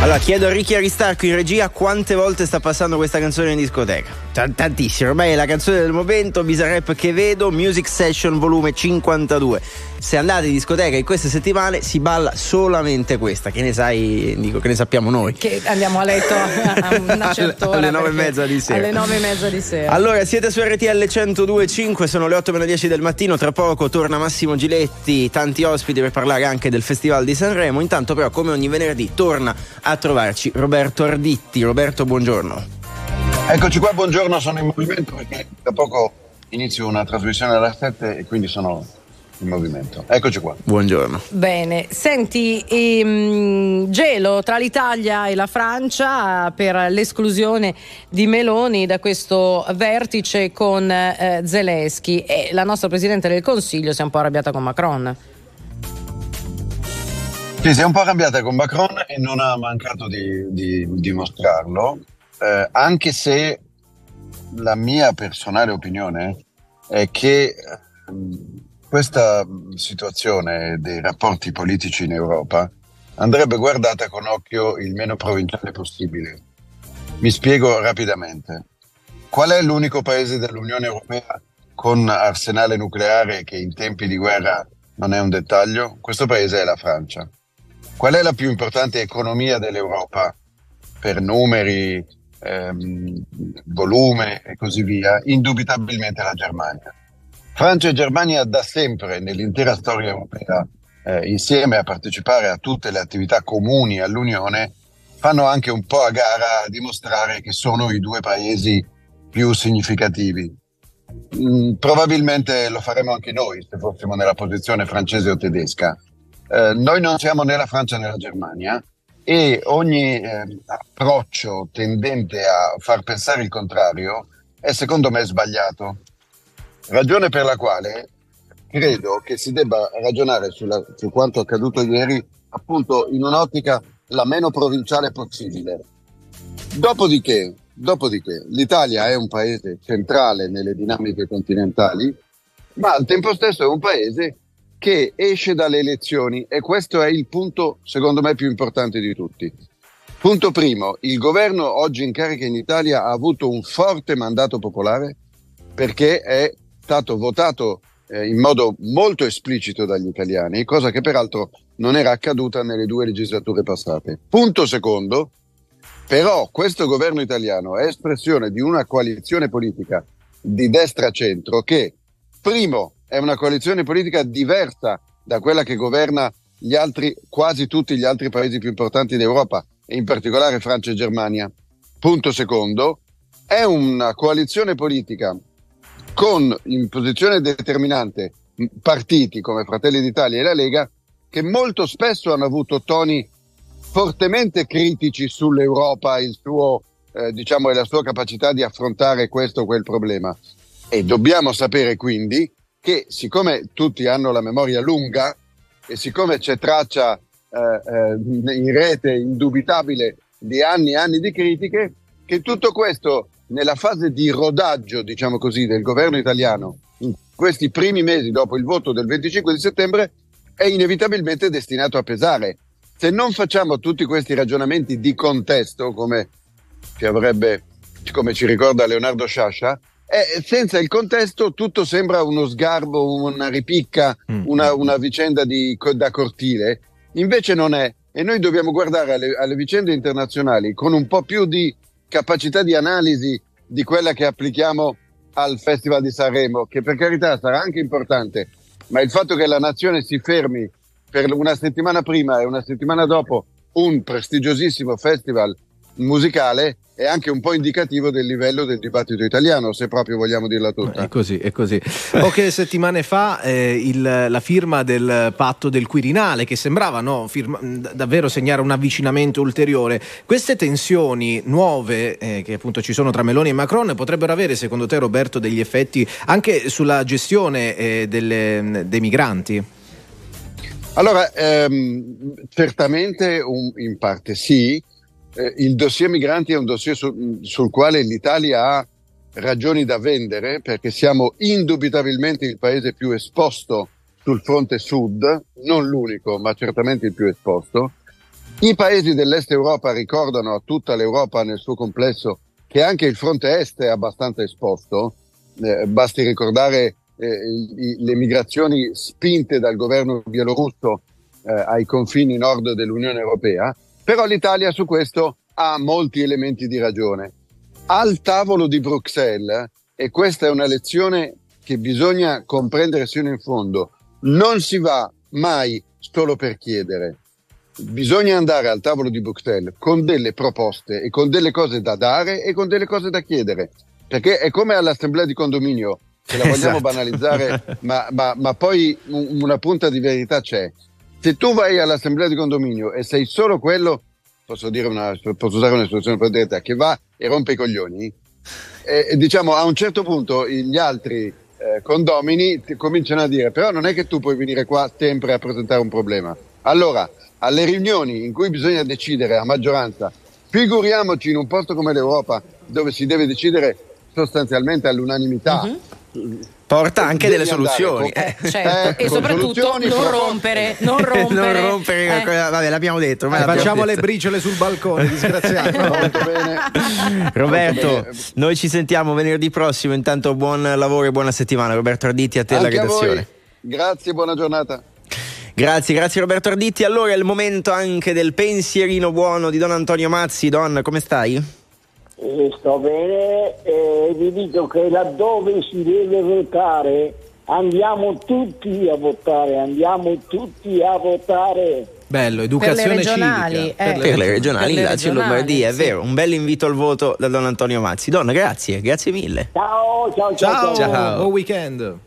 Allora, chiedo a Ricky Aristarco in regia quante volte sta passando questa canzone in discoteca. T- tantissimo, ormai è la canzone del momento, Bizarrap che vedo, Music Session volume 52. Se andate in discoteca in queste settimane si balla solamente questa, che ne sai, dico, che ne sappiamo noi. Che andiamo a letto a [laughs] una certa ora. alle nove e mezza di sera. Alle nove e mezza di sera. Allora, siete su RTL 102.5, sono le 8 meno 10 del mattino, tra poco torna Massimo Giletti, tanti ospiti per parlare anche del Festival di Sanremo. Intanto però, come ogni venerdì, torna a trovarci Roberto Arditti. Roberto, buongiorno. Eccoci qua, buongiorno, sono in movimento perché tra poco inizio una trasmissione alla 7 e quindi sono in movimento. Eccoci qua. Buongiorno. Bene, senti, ehm, gelo tra l'Italia e la Francia per l'esclusione di Meloni da questo vertice con eh, Zelensky e la nostra Presidente del Consiglio si è un po' arrabbiata con Macron. Sì, si è un po' arrabbiata con Macron e non ha mancato di, di dimostrarlo, eh, anche se la mia personale opinione è che ehm, questa situazione dei rapporti politici in Europa andrebbe guardata con occhio il meno provinciale possibile. Mi spiego rapidamente. Qual è l'unico paese dell'Unione Europea con arsenale nucleare che in tempi di guerra non è un dettaglio? Questo paese è la Francia. Qual è la più importante economia dell'Europa per numeri, ehm, volume e così via? Indubitabilmente la Germania. Francia e Germania da sempre nell'intera storia europea, eh, insieme a partecipare a tutte le attività comuni all'Unione, fanno anche un po' a gara a dimostrare che sono i due paesi più significativi. Mm, probabilmente lo faremo anche noi se fossimo nella posizione francese o tedesca. Eh, noi non siamo né la Francia né la Germania e ogni eh, approccio tendente a far pensare il contrario è secondo me sbagliato. Ragione per la quale credo che si debba ragionare sulla- su quanto accaduto ieri appunto in un'ottica la meno provinciale possibile. Dopodiché, dopodiché l'Italia è un paese centrale nelle dinamiche continentali, ma al tempo stesso è un paese che esce dalle elezioni e questo è il punto secondo me più importante di tutti. Punto primo, il governo oggi in carica in Italia ha avuto un forte mandato popolare perché è stato votato eh, in modo molto esplicito dagli italiani, cosa che peraltro non era accaduta nelle due legislature passate. Punto secondo, però questo governo italiano è espressione di una coalizione politica di destra-centro che, primo, è una coalizione politica diversa da quella che governa gli altri, quasi tutti gli altri paesi più importanti d'Europa, e in particolare Francia e Germania. Punto secondo, è una coalizione politica con in posizione determinante partiti come Fratelli d'Italia e la Lega che molto spesso hanno avuto toni fortemente critici sull'Europa, suo, eh, diciamo, e la sua capacità di affrontare questo o quel problema. E dobbiamo sapere quindi che siccome tutti hanno la memoria lunga e siccome c'è traccia eh, eh, in rete indubitabile di anni e anni di critiche, che tutto questo nella fase di rodaggio, diciamo così, del governo italiano, in questi primi mesi dopo il voto del 25 di settembre, è inevitabilmente destinato a pesare. Se non facciamo tutti questi ragionamenti di contesto, come ci, avrebbe, come ci ricorda Leonardo Sciascia, eh, senza il contesto tutto sembra uno sgarbo, una ripicca, una, una vicenda di, da cortile. Invece non è. E noi dobbiamo guardare alle, alle vicende internazionali con un po' più di capacità di analisi di quella che applichiamo al Festival di Sanremo, che per carità sarà anche importante, ma il fatto che la nazione si fermi per una settimana prima e una settimana dopo un prestigiosissimo festival musicale è anche un po' indicativo del livello del dibattito italiano, se proprio vogliamo dirla tutta. È così, è così. Poche [laughs] settimane fa eh, il- la firma del patto del Quirinale, che sembrava no, firma- davvero segnare un avvicinamento ulteriore. Queste tensioni nuove eh, che appunto ci sono tra Meloni e Macron potrebbero avere, secondo te, Roberto, degli effetti anche sulla gestione eh, delle- dei migranti? Allora, ehm, certamente un- in parte sì. Eh, il dossier migranti è un dossier su- sul quale l'Italia ha ragioni da vendere perché siamo indubitabilmente il paese più esposto sul fronte sud, non l'unico, ma certamente il più esposto. I paesi dell'est Europa ricordano a tutta l'Europa nel suo complesso che anche il fronte est è abbastanza esposto. Eh, basti ricordare eh, i- le migrazioni spinte dal governo bielorusso eh, ai confini nord dell'Unione Europea, però l'Italia su questo ha molti elementi di ragione. Al tavolo di Bruxelles, e questa è una lezione che bisogna comprendere sino in fondo, non si va mai solo per chiedere. Bisogna andare al tavolo di Bruxelles con delle proposte e con delle cose da dare e con delle cose da chiedere. Perché è come all'assemblea di condominio, che la vogliamo Esatto. banalizzare, ma, ma- ma poi un- una punta di verità c'è. Se tu vai all'assemblea di condominio e sei solo quello, posso, dire una, posso usare un'espressione per diretta, che va e rompe i coglioni, e, diciamo a un certo punto gli altri eh, condomini cominciano a dire però non è che tu puoi venire qua sempre a presentare un problema. Allora, alle riunioni in cui bisogna decidere a maggioranza, figuriamoci in un posto come l'Europa dove si deve decidere sostanzialmente all'unanimità. Porta anche delle soluzioni. con- eh. Certo, Eh, e soprattutto [laughs] non rompere, non rompere. non rompere, Eh. vabbè, l'abbiamo detto. Eh, l'abbiamo facciamo detto. le briciole sul balcone, [laughs] disgraziato. Roberto, noi ci sentiamo venerdì prossimo. Intanto buon lavoro e buona settimana. Roberto Arditti, a te la Anche a redazione. Grazie, buona giornata. Grazie, grazie Roberto Arditti. Allora è il momento anche del pensierino buono di Don Antonio Mazzi. Don, come stai? Eh, sto bene e vi dico che laddove si deve votare andiamo tutti a votare, andiamo tutti a votare. Bello, educazione regionali, civica. eh. Per le regionali, Per le Lazio e regionali, Lombardia, è sì. vero. Un bel invito al voto da Don Antonio Mazzi. Don, grazie, grazie mille. Ciao, ciao, ciao. Ciao, Ciao. buon weekend.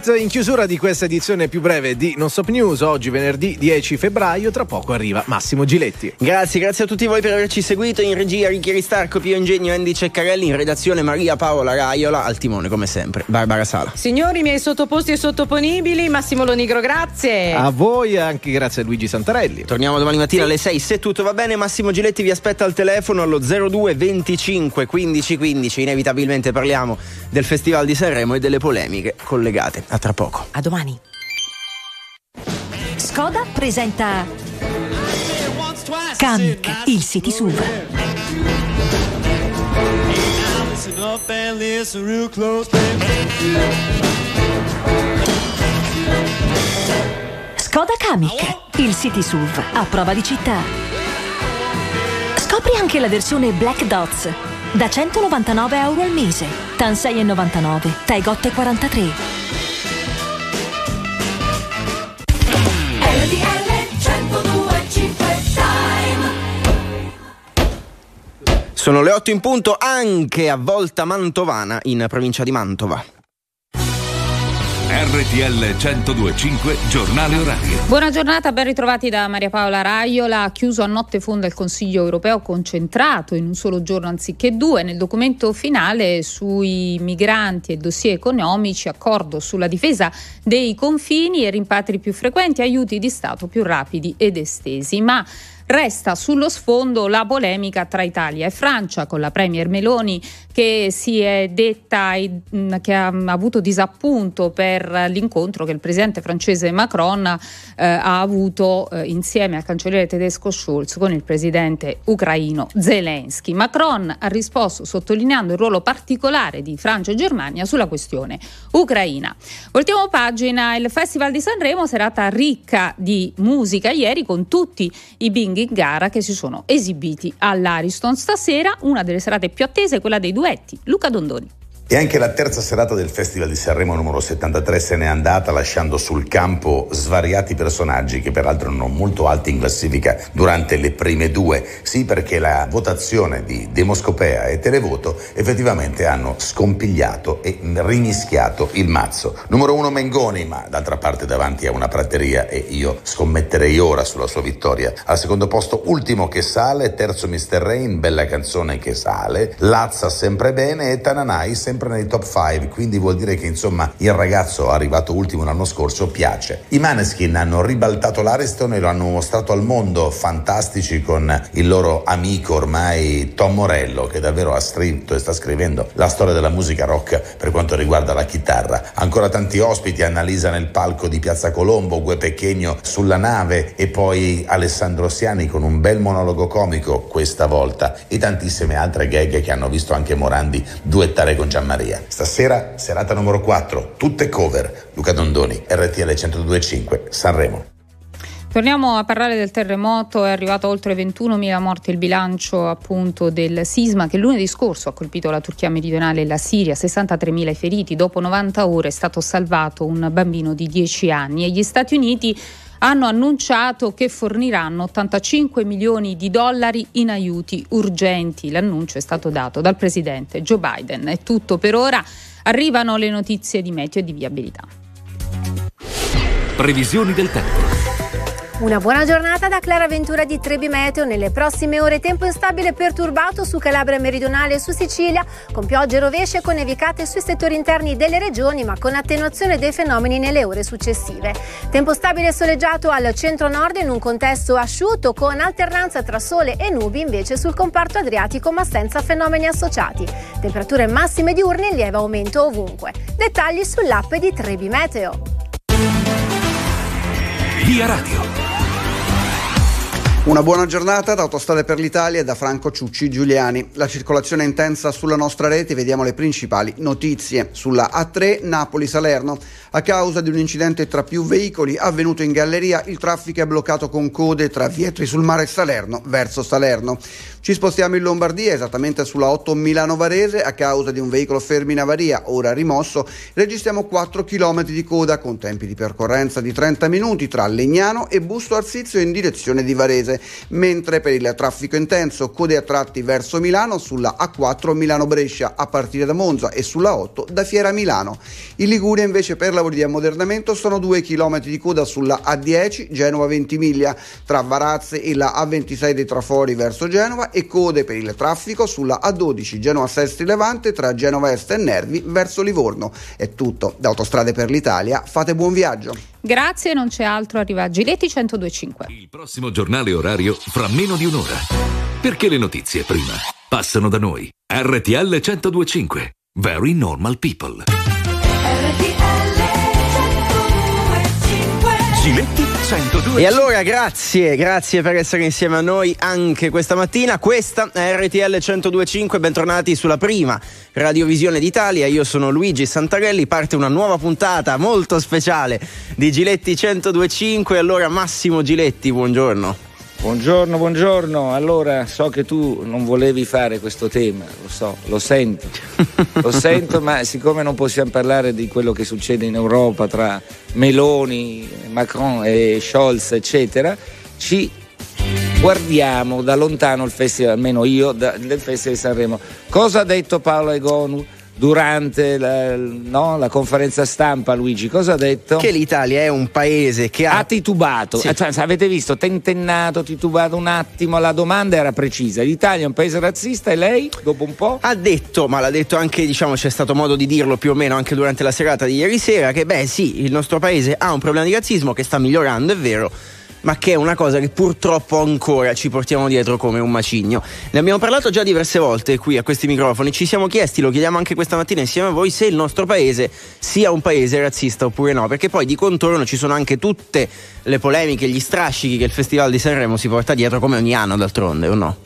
Smith in chiusura di questa edizione più breve di Non Stop News, oggi venerdì 10 febbraio, tra poco arriva Massimo Giletti. Grazie, grazie a tutti voi per averci seguito. In regia Ricchi Ristarco, Pio Ingegno, Andy Ceccarelli, in redazione Maria Paola Raiola, al timone come sempre, Barbara Sala. Signori miei sottoposti e sottoponibili, Massimo Lonigro, grazie. A voi e anche grazie a Luigi Santarelli. Torniamo domani mattina alle 6, se tutto va bene Massimo Giletti vi aspetta al telefono allo 02 25 15 15. Inevitabilmente parliamo del Festival di Sanremo e delle polemiche collegate. A tra poco. A domani. Skoda presenta Kamiq, il City SUV. Skoda Kamiq, il City SUV a prova di città. Scopri anche la versione Black Dots da 199 euro al mese, TAN 6,99, Taigot 43. Sono le 8 in punto anche a Volta Mantovana in provincia di Mantova. RTL 1025 Giornale Orario. Buona giornata, ben ritrovati da Maria Paola Raiola. Chiuso a notte fonda il Consiglio europeo concentrato in un solo giorno anziché due. Nel documento finale sui migranti e dossier economici, accordo sulla difesa dei confini e rimpatri più frequenti, aiuti di Stato più rapidi ed estesi. Ma Resta sullo sfondo la polemica tra Italia e Francia con la Premier Meloni che si è detta che ha avuto disappunto per l'incontro che il presidente francese Macron eh, ha avuto eh, insieme al cancelliere tedesco Schulz con il presidente ucraino Zelensky. Macron ha risposto sottolineando il ruolo particolare di Francia e Germania sulla questione ucraina. Voltiamo pagina, il Festival di Sanremo serata ricca di musica ieri con tutti i binghi in gara che si sono esibiti all'Ariston. Stasera una delle serate più attese è quella dei duetti. Luca Dondoni. E anche la terza serata del Festival di Sanremo numero 73 se n'è andata lasciando sul campo svariati personaggi che peraltro erano molto alti in classifica durante le prime due. Sì, perché la votazione di Demoscopea e Televoto effettivamente hanno scompigliato e rimischiato il mazzo. Numero uno Mengoni, ma d'altra parte davanti a una prateria e io scommetterei ora sulla sua vittoria. Al secondo posto ultimo che sale, terzo Mr. Rain, bella canzone che sale, Lazza sempre bene e Tananai sempre nei top 5, quindi vuol dire che insomma il ragazzo arrivato ultimo l'anno scorso piace. I Maneskin hanno ribaltato l'Ariston e lo hanno mostrato al mondo, fantastici con il loro amico ormai Tom Morello che davvero ha scritto e sta scrivendo la storia della musica rock per quanto riguarda la chitarra. Ancora tanti ospiti, Annalisa nel palco di Piazza Colombo, Gue Pechegno sulla nave e poi Alessandro Siani con un bel monologo comico questa volta e tantissime altre gag che hanno visto anche Morandi duettare con Gian Maria. Stasera serata numero 4, tutte cover. Luca Dondoni, RTL 1025, Sanremo. Torniamo a parlare del terremoto, è arrivato oltre 21.000 morti il bilancio appunto del sisma che lunedì scorso ha colpito la Turchia meridionale e la Siria, 63.000 feriti, dopo 90 ore è stato salvato un bambino di 10 anni e gli Stati Uniti hanno annunciato che forniranno 85 milioni di dollari in aiuti urgenti. L'annuncio è stato dato dal presidente Joe Biden. È tutto per ora. Arrivano le notizie di meteo e di viabilità. Previsioni del tempo. Una buona giornata da Clara Ventura di Trebi Meteo. Nelle prossime ore tempo instabile perturbato su Calabria meridionale e su Sicilia, con piogge rovesce con nevicate sui settori interni delle regioni, ma con attenuazione dei fenomeni nelle ore successive. Tempo stabile e soleggiato al centro-nord in un contesto asciutto, con alternanza tra sole e nubi invece sul comparto adriatico, ma senza fenomeni associati. Temperature massime diurne in lieve aumento ovunque. Dettagli sull'app di Trebi Meteo. Via Radio. Una buona giornata da Autostrade per l'Italia e da Franco Ciucci Giuliani. La circolazione è intensa sulla nostra rete, vediamo le principali notizie. Sulla A3 Napoli-Salerno A causa di un incidente tra più veicoli avvenuto in galleria, il traffico è bloccato con code tra Vietri sul mare Salerno verso Salerno. Ci spostiamo in Lombardia, esattamente sulla 8 Milano-Varese, a causa di un veicolo fermo in avaria, ora rimosso, registriamo 4 km di coda con tempi di percorrenza di 30 minuti tra Legnano e Busto Arsizio in direzione di Varese, mentre per il traffico intenso code a tratti verso Milano sulla A4 Milano-Brescia a partire da Monza e sulla 8 da Fiera Milano. In Liguria invece per lavori di ammodernamento sono 2 km di coda sulla A10 Genova-Ventimiglia tra Varazze e la A26 dei Trafori verso Genova e code per il traffico sulla A12 Genova Sestri Levante tra Genova Est e Nervi verso Livorno. È tutto da Autostrade per l'Italia, fate buon viaggio. Grazie, non c'è altro, arriva Giletti 1025. Il prossimo giornale orario fra meno di un'ora. Perché le notizie prima passano da noi. RTL 1025. Very normal people. Giletti 102. E allora grazie, grazie per essere insieme a noi anche questa mattina. Questa è RTL 1025, bentornati sulla prima radiovisione d'Italia. Io sono Luigi Santarelli, parte una nuova puntata molto speciale di Giletti 1025. Allora Massimo Giletti, buongiorno. Buongiorno, buongiorno. Allora, so che tu non volevi fare questo tema, lo so, lo sento. [laughs] lo sento, ma siccome non possiamo parlare di quello che succede in Europa tra Meloni, Macron e Scholz, eccetera, ci guardiamo da lontano il festival, almeno io, da- del Festival di Sanremo. Cosa ha detto Paolo Egonu durante la, no, la conferenza stampa, Luigi? Cosa ha detto? Che l'Italia è un paese che ha. Ha titubato, Sì. Eh, cioè, avete visto, tentennato, titubato un attimo, la domanda era precisa. L'Italia è un paese razzista e lei, dopo un po'? Ha detto, ma l'ha detto anche, diciamo, c'è stato modo di dirlo più o meno anche durante la serata di ieri sera, che beh sì, il nostro paese ha un problema di razzismo che sta migliorando, è vero, ma che è una cosa che purtroppo ancora ci portiamo dietro come un macigno. Ne abbiamo parlato già diverse volte qui a questi microfoni, ci siamo chiesti, lo chiediamo anche questa mattina insieme a voi, se il nostro paese sia un paese razzista oppure no, perché poi di contorno ci sono anche tutte le polemiche, gli strascichi che il Festival di Sanremo si porta dietro come ogni anno d'altronde, o no?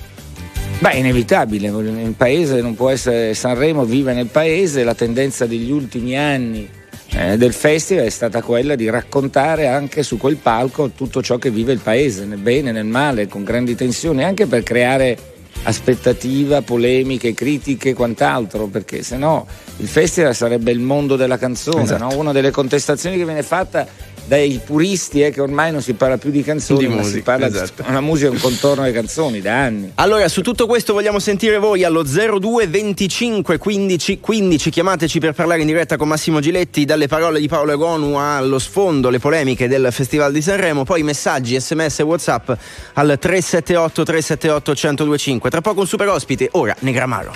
Beh, è inevitabile, il paese non può essere Sanremo, vive nel paese, la tendenza degli ultimi anni eh, del festival è stata quella di raccontare anche su quel palco tutto ciò che vive il paese, nel bene, nel male, con grandi tensioni, anche per creare aspettativa, polemiche, critiche e quant'altro, perché se no il festival sarebbe il mondo della canzone, Esatto. no? una delle contestazioni che viene fatta dai puristi è che ormai non si parla più di canzoni, Di ma si musica, parla esatto. di una musica un contorno alle canzoni da anni. Allora, su tutto questo vogliamo sentire voi allo 02 25 15 15. Chiamateci per parlare in diretta con Massimo Giletti. Dalle parole di Paolo Egonu allo sfondo le polemiche del Festival di Sanremo. Poi messaggi, sms e whatsapp al 378 378 1025. Tra poco un super ospite, ora Negramaro.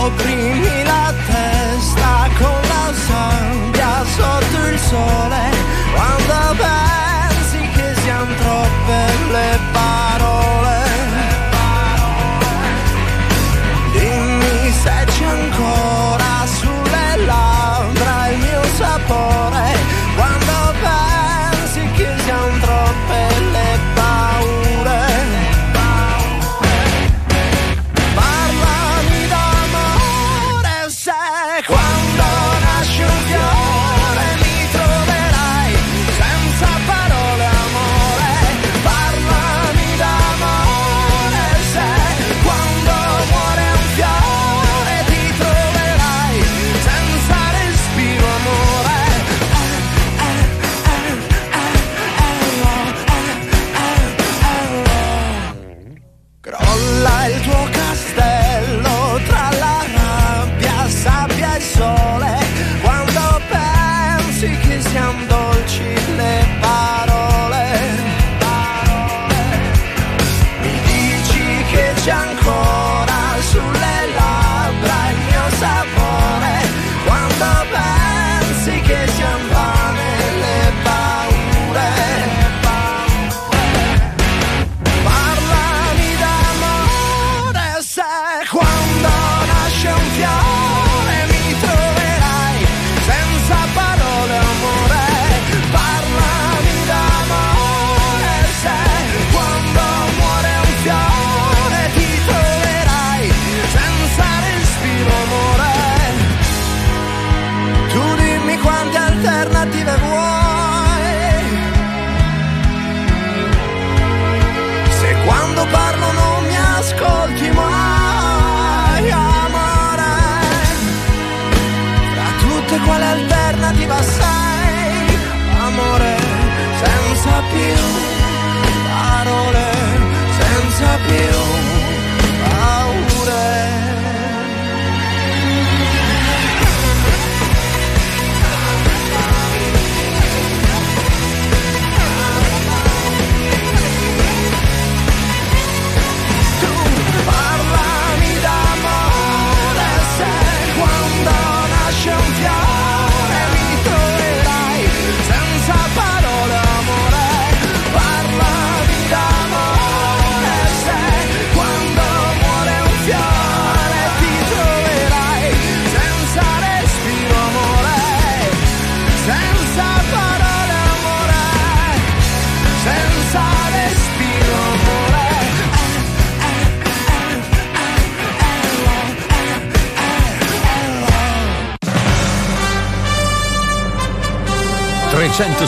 Opprimi la testa con la sabbia sotto il sole quando pensi che siano troppe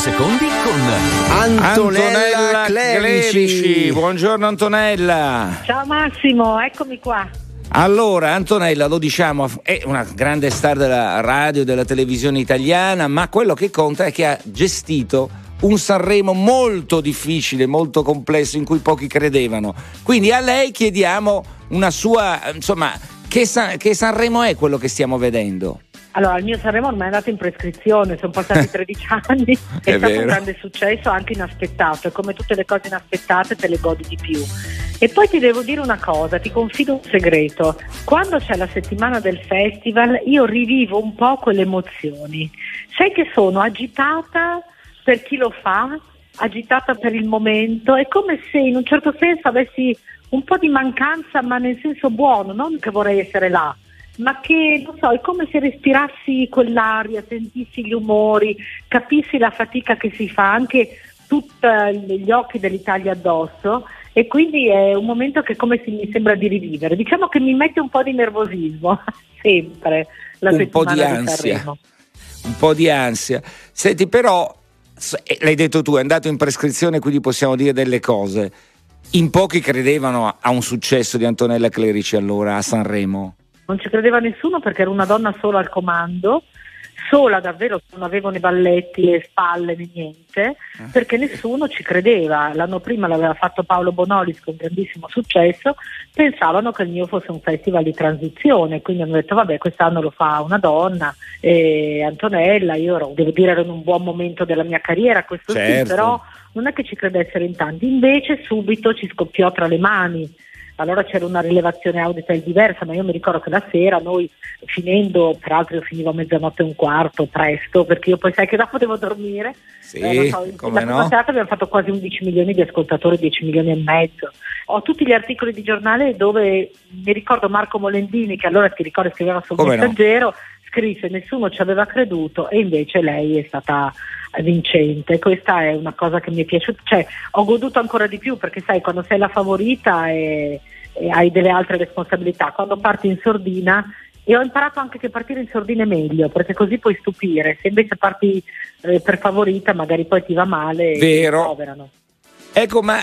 secondi con Antonella Clerici. Buongiorno Antonella. Ciao Massimo, eccomi qua. Allora, Antonella, lo diciamo, è una grande star della radio e della televisione italiana, ma quello che conta è che ha gestito un Sanremo molto difficile, molto complesso, in cui pochi credevano. Quindi a lei chiediamo una sua, insomma, che, San- che Sanremo è quello che stiamo vedendo? Allora, il mio Sanremo ormai è andato in prescrizione, sono passati [laughs] 13 anni, è, È stato vero. un grande successo, anche inaspettato, e come tutte le cose inaspettate te le godi di più. E poi ti devo dire una cosa, ti confido un segreto. Quando c'è la settimana del festival io rivivo un po' quelle emozioni. Sai che sono agitata per chi lo fa, agitata per il momento, è come se in un certo senso avessi un po' di mancanza, ma nel senso buono, non che vorrei essere là, ma che non so, è come se respirassi quell'aria, sentissi gli umori, capissi la fatica che si fa, anche tutti gli occhi dell'Italia addosso e quindi è un momento che come se mi sembra di rivivere. Diciamo che mi mette un po' di nervosismo, [laughs] sempre, la un po' di di ansia. Sanremo. Un po' di ansia. Senti, però, eh, l'hai detto tu, è andato in prescrizione, quindi possiamo dire delle cose. In pochi credevano a un successo di Antonella Clerici allora a Sanremo. Non ci credeva nessuno perché era una donna sola al comando, sola davvero, non avevo né balletti né spalle né niente, perché nessuno ci credeva. L'anno prima l'aveva fatto Paolo Bonolis con grandissimo successo, pensavano che il mio fosse un festival di transizione, quindi hanno detto vabbè quest'anno lo fa una donna, e Antonella, io ero- devo dire ero in un buon momento della mia carriera, questo Certo. sì, però non è che ci credessero in tanti, invece subito ci scoppiò tra le mani. Allora c'era una rilevazione auditel diversa, ma io mi ricordo che la sera noi finendo, peraltro io finivo a mezzanotte e un quarto, presto, perché io poi sai che dopo devo dormire. Sì, Eh, so, come la prima no? serata abbiamo fatto quasi 11 milioni di ascoltatori, 10 milioni e mezzo. Ho tutti gli articoli di giornale dove mi ricordo Marco Molendini, che allora ti ricordo scriveva sul Come no? Scrisse nessuno ci aveva creduto e invece lei è stata vincente. Questa è una cosa che mi è piaciuta, cioè ho goduto ancora di più perché sai quando sei la favorita e, e hai delle altre responsabilità, quando parti in sordina e ho imparato anche che partire in sordina è meglio perché così puoi stupire, se invece parti eh, per favorita magari poi ti va male e ti Vero. rimproverano. Ecco, ma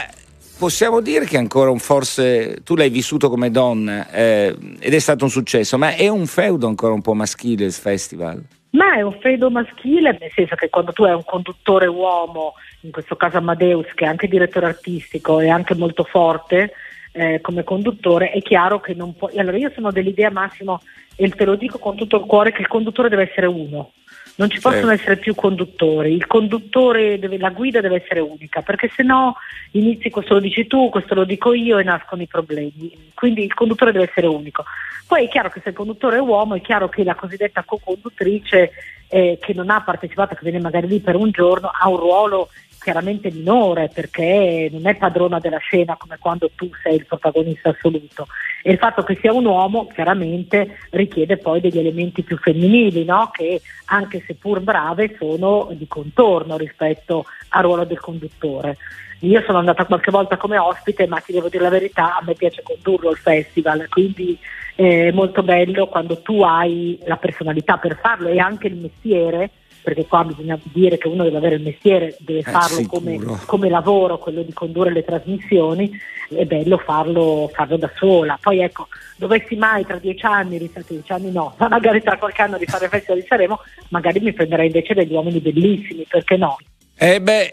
possiamo dire che ancora un forse tu l'hai vissuto come donna eh, ed è stato un successo, ma è un feudo ancora un po' maschile il festival. Ma è un feudo maschile, nel senso che quando tu hai un conduttore uomo, in questo caso Amadeus, che è anche direttore artistico e anche molto forte eh, come conduttore, è chiaro che non puoi. Allora io sono dell'idea Massimo, e te lo dico con tutto il cuore, che il conduttore deve essere uno. Non ci possono Certo. essere più conduttori, il conduttore, deve- la guida deve essere unica, perché se no inizi questo lo dici tu, questo lo dico io e nascono i problemi. Quindi il conduttore deve essere unico. Poi è chiaro che se il conduttore è uomo, è chiaro che la cosiddetta co-conduttrice eh, che non ha partecipato, che viene magari lì per un giorno, ha un ruolo chiaramente minore perché non è padrona della scena come quando tu sei il protagonista assoluto e il fatto che sia un uomo chiaramente richiede poi degli elementi più femminili no? che anche seppur brave sono di contorno rispetto al ruolo del conduttore. Io sono andata qualche volta come ospite, ma ti devo dire la verità, a me piace condurlo il festival, quindi è molto bello quando tu hai la personalità per farlo e anche il mestiere, perché qua bisogna dire che uno deve avere il mestiere, deve farlo come, come lavoro, quello di condurre le trasmissioni, è bello farlo, farlo da sola. Poi ecco, dovessi mai tra dieci anni, rispetto a dieci anni no, [laughs] ma magari tra qualche anno rifare il festival di Sanremo, magari mi prenderei invece degli uomini bellissimi, perché no? Eh beh,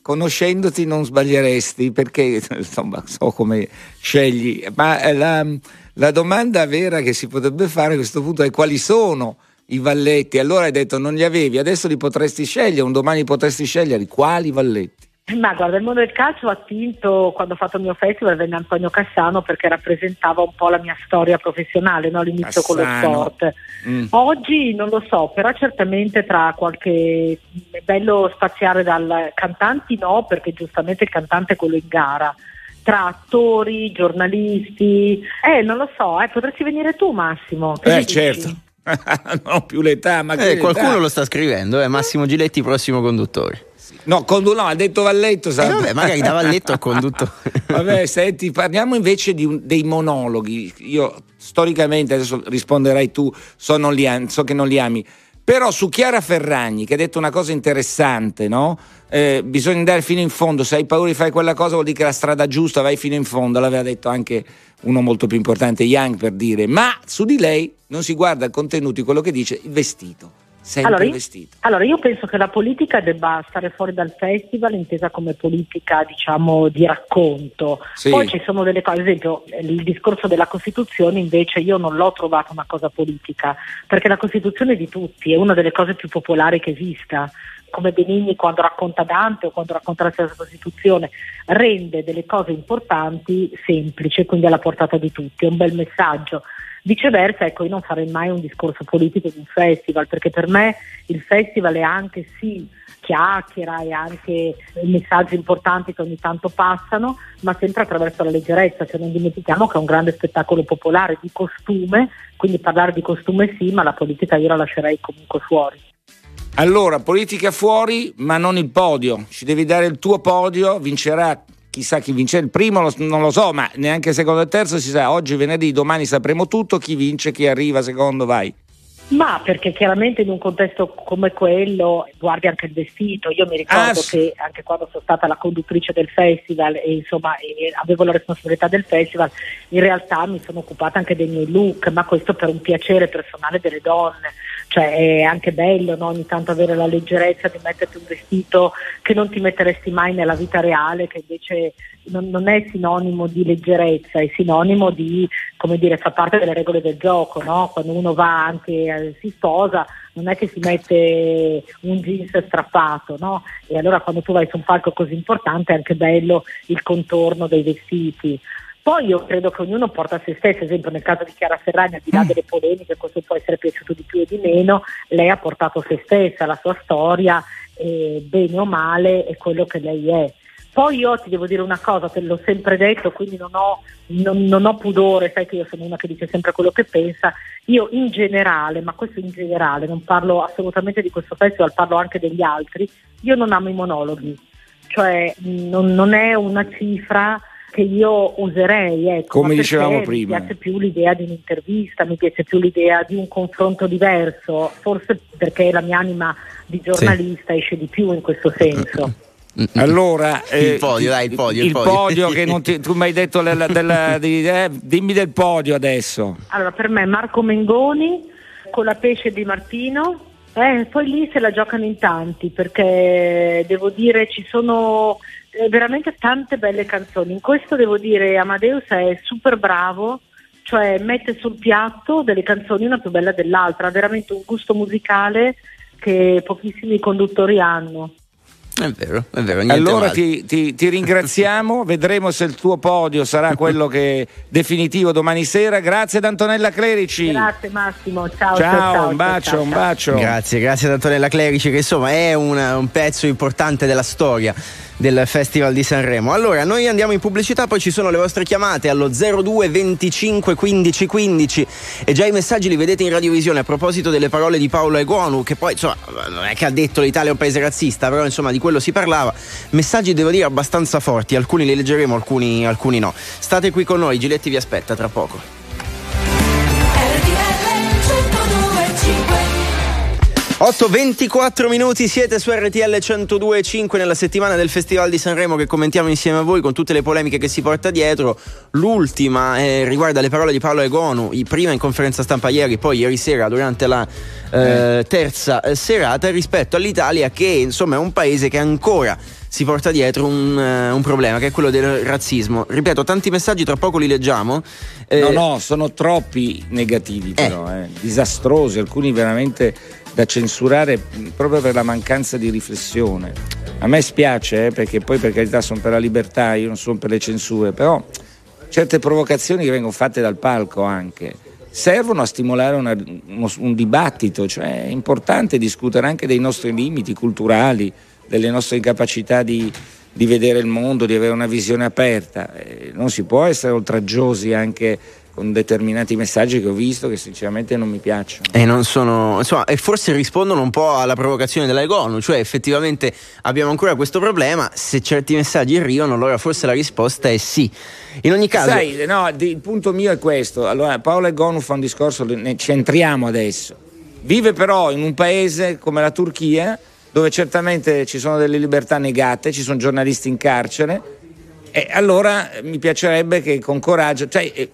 conoscendoti non sbaglieresti perché insomma so come scegli, ma eh, la, la domanda vera che si potrebbe fare a questo punto è quali sono i valletti? Allora hai detto non li avevi, adesso li potresti scegliere, un domani potresti scegliere quali valletti? Ma guarda, il mondo del calcio ha attinto quando ho fatto il mio festival venne Antonio Cassano perché rappresentava un po' la mia storia professionale, no? l'inizio con lo Cassano. sport. Mm. Oggi non lo so, però certamente tra qualche è bello spaziare dal cantanti no, perché giustamente il cantante è quello in gara. Tra attori, giornalisti, eh non lo so, eh, potresti venire tu Massimo. Che Eh dici? [laughs] certo, no più l'età, ma Eh, l'età? qualcuno lo sta scrivendo, eh, Massimo Giletti, prossimo conduttore. No, condu- no, ha detto Valletto. Eh, vabbè, magari da Valletto a condutto. [laughs] Vabbè, senti, parliamo invece di un- dei monologhi. Io storicamente, adesso risponderai tu, so, non li so che non li ami, però su Chiara Ferragni, che ha detto una cosa interessante, no? Eh, bisogna andare fino in fondo, se hai paura di fare quella cosa vuol dire che la strada giusta, vai fino in fondo, l'aveva detto anche uno molto più importante, Young, per dire, ma su di lei non si guarda il contenuto di quello che dice, il vestito, sempre Allora il io, vestito. allora, io penso che la politica debba stare fuori dal festival intesa come politica, diciamo, di racconto. Sì. Poi ci sono delle cose, ad esempio il discorso della Costituzione invece io non l'ho trovata una cosa politica, perché la Costituzione è di tutti, è una delle cose più popolari che esista. Come Benigni quando racconta Dante o quando racconta la stessa Costituzione, rende delle cose importanti semplici, quindi alla portata di tutti, è un bel messaggio. Viceversa, ecco, io non farei mai un discorso politico di un festival, perché per me il festival è anche sì chiacchiera e anche messaggi importanti che ogni tanto passano, ma sempre attraverso la leggerezza, cioè non dimentichiamo che è un grande spettacolo popolare di costume, quindi parlare di costume sì, ma la politica io la lascerei comunque fuori. Allora, politica fuori, ma non il podio. Ci devi dare il tuo podio, vincerà chissà chi vince il primo, non lo so, ma neanche il secondo e il terzo si sa. Oggi, venerdì, domani sapremo tutto. Chi vince, chi arriva secondo, vai. Ma perché chiaramente in un contesto come quello guardi anche il vestito. Io mi ricordo Ah, che anche quando sono stata la conduttrice del festival e insomma e avevo la responsabilità del festival, in realtà mi sono occupata anche dei miei look, ma questo per un piacere personale delle donne. Cioè è anche bello no? ogni tanto avere la leggerezza di metterti un vestito che non ti metteresti mai nella vita reale, che invece non, non è sinonimo di leggerezza, è sinonimo di, come dire, fa parte delle regole del gioco, no? Quando uno va anche, eh, si sposa, non è che si mette un jeans strappato, no? E allora quando tu vai su un palco così importante è anche bello il contorno dei vestiti. Poi io credo che ognuno porta a se stesso, ad esempio nel caso di Chiara Ferragni, al di là delle polemiche, questo può essere piaciuto di più o di meno, lei ha portato se stessa, la sua storia, e bene o male, è quello che lei è. Poi io ti devo dire una cosa, te l'ho sempre detto, quindi non ho, non- non ho pudore, sai che io sono una che dice sempre quello che pensa, io in generale, ma questo in generale, non parlo assolutamente di questo festival, parlo anche degli altri, io non amo i monologhi, cioè non, non è una cifra che io userei, ecco, Come dicevamo prima. Mi piace più l'idea di un'intervista, mi piace più l'idea di un confronto diverso, forse perché la mia anima di giornalista esce di più in questo senso. [laughs] Allora, Il eh, podio, dai, il podio, il Il podio. podio che non ti- tu mi hai detto della- della- di- eh, dimmi del podio adesso. Allora, per me Marco Mengoni con la pesce di Martino, eh, poi lì se la giocano in tanti perché devo dire ci sono veramente tante belle canzoni. In questo devo dire Amadeus è super bravo, cioè mette sul piatto delle canzoni una più bella dell'altra, ha veramente un gusto musicale che pochissimi conduttori hanno. È vero, è vero. Allora ti, ti- ti ringraziamo, [laughs] vedremo se il tuo podio sarà quello che definitivo domani sera. Grazie ad Antonella Clerici. Grazie Massimo, ciao. Ciao, ciao, un bacio, ciao, un ciao. bacio. Grazie, grazie ad Antonella Clerici che insomma è una- un pezzo importante della storia del Festival di Sanremo. Allora, noi andiamo in pubblicità, poi ci sono le vostre chiamate allo 02 25 15 15 e già i messaggi li vedete in radiovisione a proposito delle parole di Paolo Eguonu, che poi insomma non è che ha detto l'Italia è un paese razzista, però insomma di quello si parlava. Messaggi devo dire abbastanza forti, alcuni li leggeremo, alcuni, alcuni no. State qui con noi, Giletti vi aspetta tra poco. 8.24 minuti, siete su RTL 102.5 nella settimana del Festival di Sanremo che commentiamo insieme a voi con tutte le polemiche che si porta dietro. L'ultima eh, riguarda le parole di Paolo Egonu, prima in conferenza stampa ieri, poi ieri sera durante la eh, terza eh, serata rispetto all'Italia che insomma è un paese che ancora si porta dietro un, eh, un problema che è quello del razzismo. Ripeto, tanti messaggi, tra poco li leggiamo. Eh, No, no, sono troppi negativi però, eh, disastrosi, alcuni veramente da censurare proprio per la mancanza di riflessione. A me spiace, eh, perché poi per carità sono per la libertà, io non sono per le censure, però certe provocazioni che vengono fatte dal palco anche servono a stimolare una- un dibattito, cioè è importante discutere anche dei nostri limiti culturali, delle nostre incapacità di, di vedere il mondo, di avere una visione aperta. Eh, non si può essere oltraggiosi anche con determinati messaggi che ho visto che sinceramente non mi piacciono. E non sono, insomma, e forse rispondono un po' alla provocazione della Egonu, cioè effettivamente abbiamo ancora questo problema, se certi messaggi arrivano allora forse la risposta è sì. In ogni caso... Sai, no, il punto mio è questo. Allora, Paolo Egonu fa un discorso, ne centriamo adesso. Vive però in un paese come la Turchia, dove certamente ci sono delle libertà negate, ci sono giornalisti in carcere, e allora mi piacerebbe che con coraggio, cioè, eh,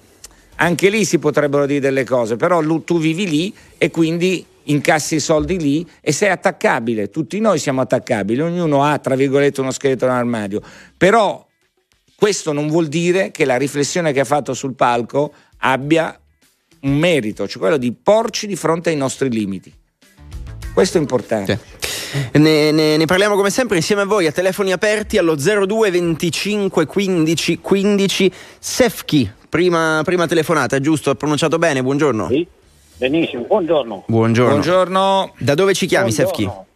anche lì si potrebbero dire delle cose, però tu vivi lì e quindi incassi i soldi lì e sei attaccabile. Tutti noi siamo attaccabili, ognuno ha, tra virgolette, uno scheletro nell'armadio. Però questo non vuol dire che la riflessione che ha fatto sul palco abbia un merito, cioè quello di porci di fronte ai nostri limiti. Questo è importante. Ne, ne- ne parliamo come sempre insieme a voi a telefoni aperti allo 02 25 15 15 Sefchi, prima, prima telefonata, giusto? Ho pronunciato bene, buongiorno. Benissimo, buongiorno. Buongiorno. Da dove ci chiami Sefchi? Buongiorno.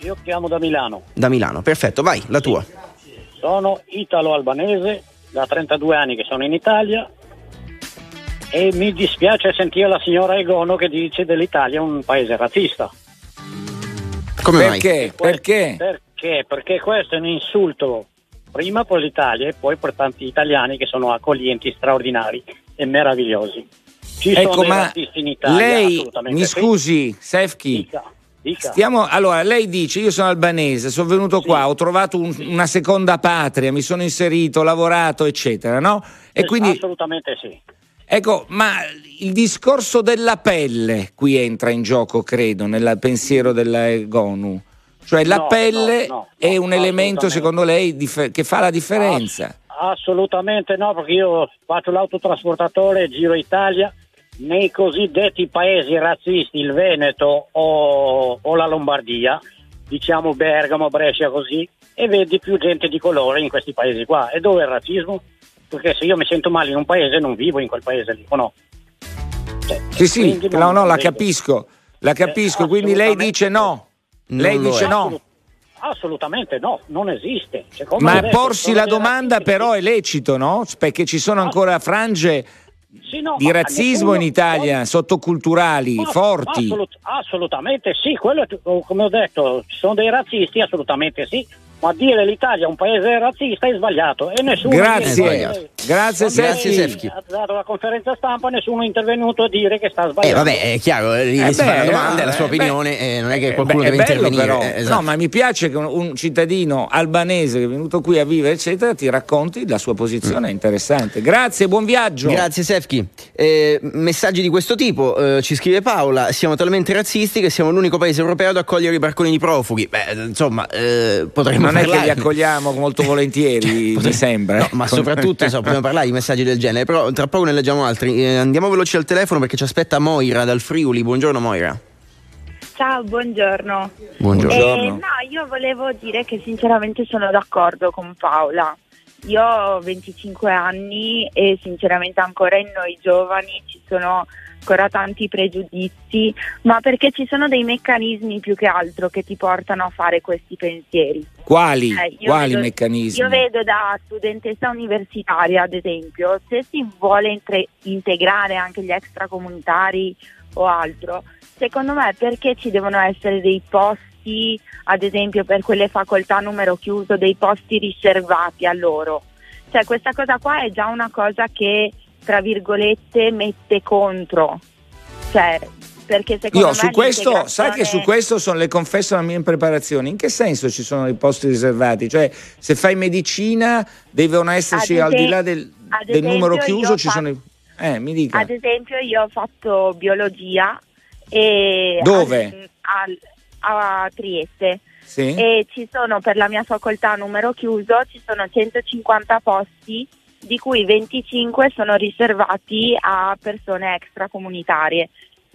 Io chiamo da Milano. Da Milano, perfetto, vai, la tua. Sono italo-albanese, da 32 anni che sono in Italia e mi dispiace sentire la signora Egono che dice dell'Italia un paese razzista. Come Perché? Perché? Perché? Perché questo è un insulto prima per l'Italia e poi per tanti italiani che sono accoglienti, straordinari e meravigliosi. Ci Ecco, sono ma in Italia, lei, mi sì. scusi, Dica, dica. Stiamo, allora, lei dice: Io sono albanese, sono venuto qua, ho trovato un- una seconda patria, mi sono inserito, ho lavorato, eccetera, no? E Eh, quindi, Assolutamente sì. ecco, ma il discorso della pelle qui entra in gioco, credo, nel pensiero della Gonu. Cioè, la No, pelle no, no, è un elemento, secondo lei, dif- che fa la differenza. Assolutamente no, perché io faccio l'autotrasportatore, giro Italia, nei cosiddetti paesi razzisti, il Veneto o, o la Lombardia, diciamo Bergamo, Brescia così, e vedi più gente di colore in questi paesi qua. E dove è il razzismo? Perché se io mi sento male in un paese non vivo in quel paese lì, o no? Sì, sì, quindi no, no, la capisco, la capisco, Eh, quindi lei dice no. Lei Non lo dice è. no. Assolut- Assolutamente no, non esiste. Come Ma porsi la domanda però è lecito, no? Perché ci sono ancora frange Sì, no, di razzismo in Italia, sottoculturali, Ma- forti. assolut- assolutamente sì, quello come ho detto, ci sono dei razzisti, assolutamente sì, ma dire l'Italia è un paese razzista è sbagliato e nessuno Grazie. ieri- Grazie, Sefchi. ha dato la conferenza stampa nessuno è intervenuto a dire che sta Eh sbagliando. vabbè, è chiaro, eh, gli Eh si fa beh, una domanda, è la eh, sua beh, opinione, eh, non è che Eh, qualcuno beh, deve intervenire. però. eh, esatto. No, ma mi piace che un, un cittadino albanese che è venuto qui a vivere, eccetera, ti racconti la sua posizione, è interessante. Grazie, buon viaggio. Grazie Sefchi. Eh, messaggi di questo tipo, eh, ci scrive Paola, siamo talmente razzisti che siamo l'unico paese europeo ad accogliere i barconi di profughi. Beh, insomma, eh, potremmo non è che li accogliamo molto volentieri, [laughs] mi sembra. No, eh. ma soprattutto insomma, possiamo parlare di messaggi del genere, però tra poco ne leggiamo altri. Eh, andiamo veloci al telefono perché ci aspetta Moira dal Friuli. Buongiorno Moira. Ciao, buongiorno. Buongiorno. Eh, no, io volevo dire che sinceramente sono d'accordo con Paola. Io ho 25 anni e sinceramente ancora in noi giovani ci sono ancora tanti pregiudizi, ma perché ci sono dei meccanismi più che altro che ti portano a fare questi pensieri. Quali? Eh, Quali vedo- meccanismi? Io vedo da studentessa universitaria, ad esempio, se si vuole intre- integrare anche gli extracomunitari o altro, secondo me perché ci devono essere dei posti, ad esempio per quelle facoltà a numero chiuso, dei posti riservati a loro? Cioè questa cosa qua è già una cosa che, tra virgolette, mette contro. Cioè, perché secondo Io me su questo, sai che su questo sono, le confesso la mia impreparazione. In che senso ci sono i posti riservati? Cioè, se fai medicina devono esserci Ad al di là del, del numero esempio, chiuso ci fa- sono i... Eh, mi dica. Ad esempio io ho fatto biologia e Dove? al- al- a Trieste Sì. e ci sono per la mia facoltà a numero chiuso, ci sono 150 posti di cui 25 sono riservati a persone extracomunitarie.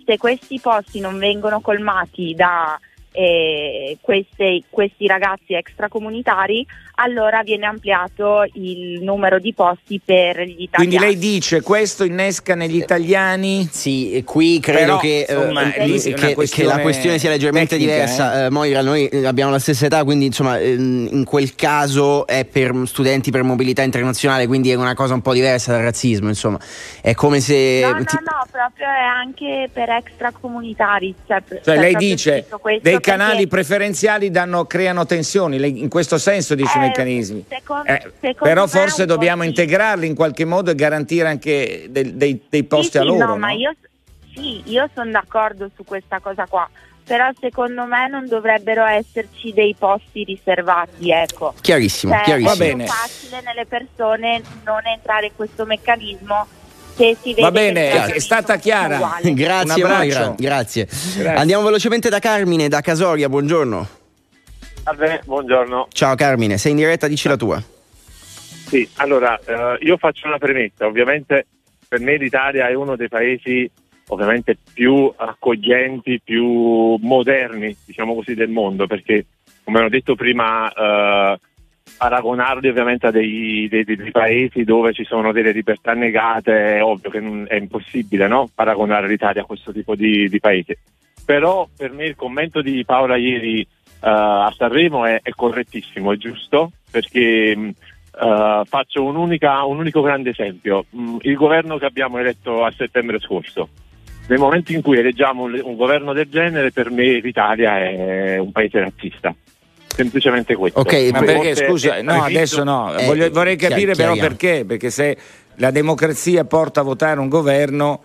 Se questi posti non vengono colmati da eh, queste- questi ragazzi extracomunitari, allora viene ampliato il numero di posti per gli italiani. Quindi lei dice questo innesca negli italiani? Sì, e qui credo Però, che, eh, insomma, eh, lì che- che la questione sia leggermente tecnica, diversa. Eh, Moira, noi eh, abbiamo la stessa età, quindi insomma ehm, in quel caso è per studenti per mobilità internazionale, quindi è una cosa un po' diversa dal razzismo, insomma. È come se... No, no, ti- no, proprio è anche per extracomunitari. Cioè, Cioè c'è lei dice dei perché- canali preferenziali danno, creano tensioni, lei in questo senso dice Eh, meccanismi. Secondo, Eh, secondo Però forse po' dobbiamo sì. integrarli in qualche modo e garantire anche del- dei, dei posti Sì, a sì, loro. no, no? ma io, sì, io sono d'accordo su questa cosa qua. Però secondo me non dovrebbero esserci dei posti riservati, ecco. Chiarissimo, Cioè, chiarissimo. È più facile nelle persone non entrare in questo meccanismo se si vede Va bene, è stata chiara. Grazie, Un abbraccio. Moira, grazie. Grazie. Andiamo velocemente da Carmine, da Casoria, buongiorno. Salve, buongiorno. Ciao Carmine, sei in diretta, dici la tua. Sì, allora eh, io faccio una premessa, ovviamente per me l'Italia è uno dei paesi ovviamente più accoglienti, più moderni, diciamo così, del mondo, perché come ho detto prima, eh, paragonarli ovviamente a dei, dei- dei- paesi dove ci sono delle libertà negate, è ovvio che non- è impossibile no? paragonare l'Italia a questo tipo di, di paese. Però per me il commento di Paola ieri a Sanremo è, è correttissimo, è giusto, perché mh, eh, faccio un'unica- un unico grande esempio. Mh, il governo che abbiamo eletto a settembre scorso. Nel momento in cui eleggiamo un, un governo del genere, per me l'Italia è un paese razzista. Semplicemente questo. Ok, Ma perché scusa, è no, adesso no, Eh, Voglio- vorrei chiar- capire però chiariamo. perché, perché se la democrazia porta a votare un governo,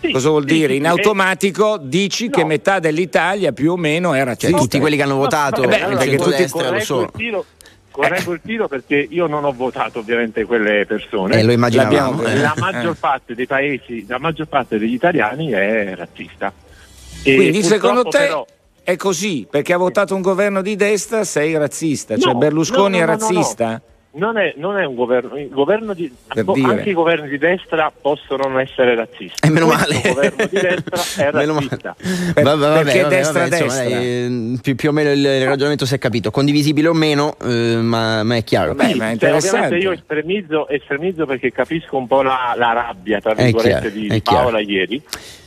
Sì, cosa vuol sì, dire? sì, In sì, automatico dici che No. metà dell'Italia più o meno è Cioè, razzista. tutti quelli che hanno votato Eh beh, il perché tutti- centrodestra lo tiro, correggo il tiro perché io non ho votato ovviamente quelle persone. Eh, lo immaginavamo. L'abbiamo- eh. La maggior parte dei paesi, la maggior parte degli italiani è razzista. E Quindi secondo te però- è così, perché ha votato un governo di destra sei razzista, cioè No, Berlusconi no, no, è no, no, no. razzista? Non è, non è un governo, il governo di, Per bo- dire. anche i governi di destra possono non essere razzisti. E meno Questo male. governo di destra è [laughs] Meno razzista. Per- Vabbè, vabbè, perché vabbè, destra vabbè, insomma, destra? dai, eh, più, più o meno il, il ragionamento si è capito, condivisibile o meno, eh, ma, ma è chiaro. Vabbè, ma è Cioè, io estremizzo, estremizzo perché capisco un po' la, la rabbia tra virgolette chiaro, di, di chiaro. Paola ieri,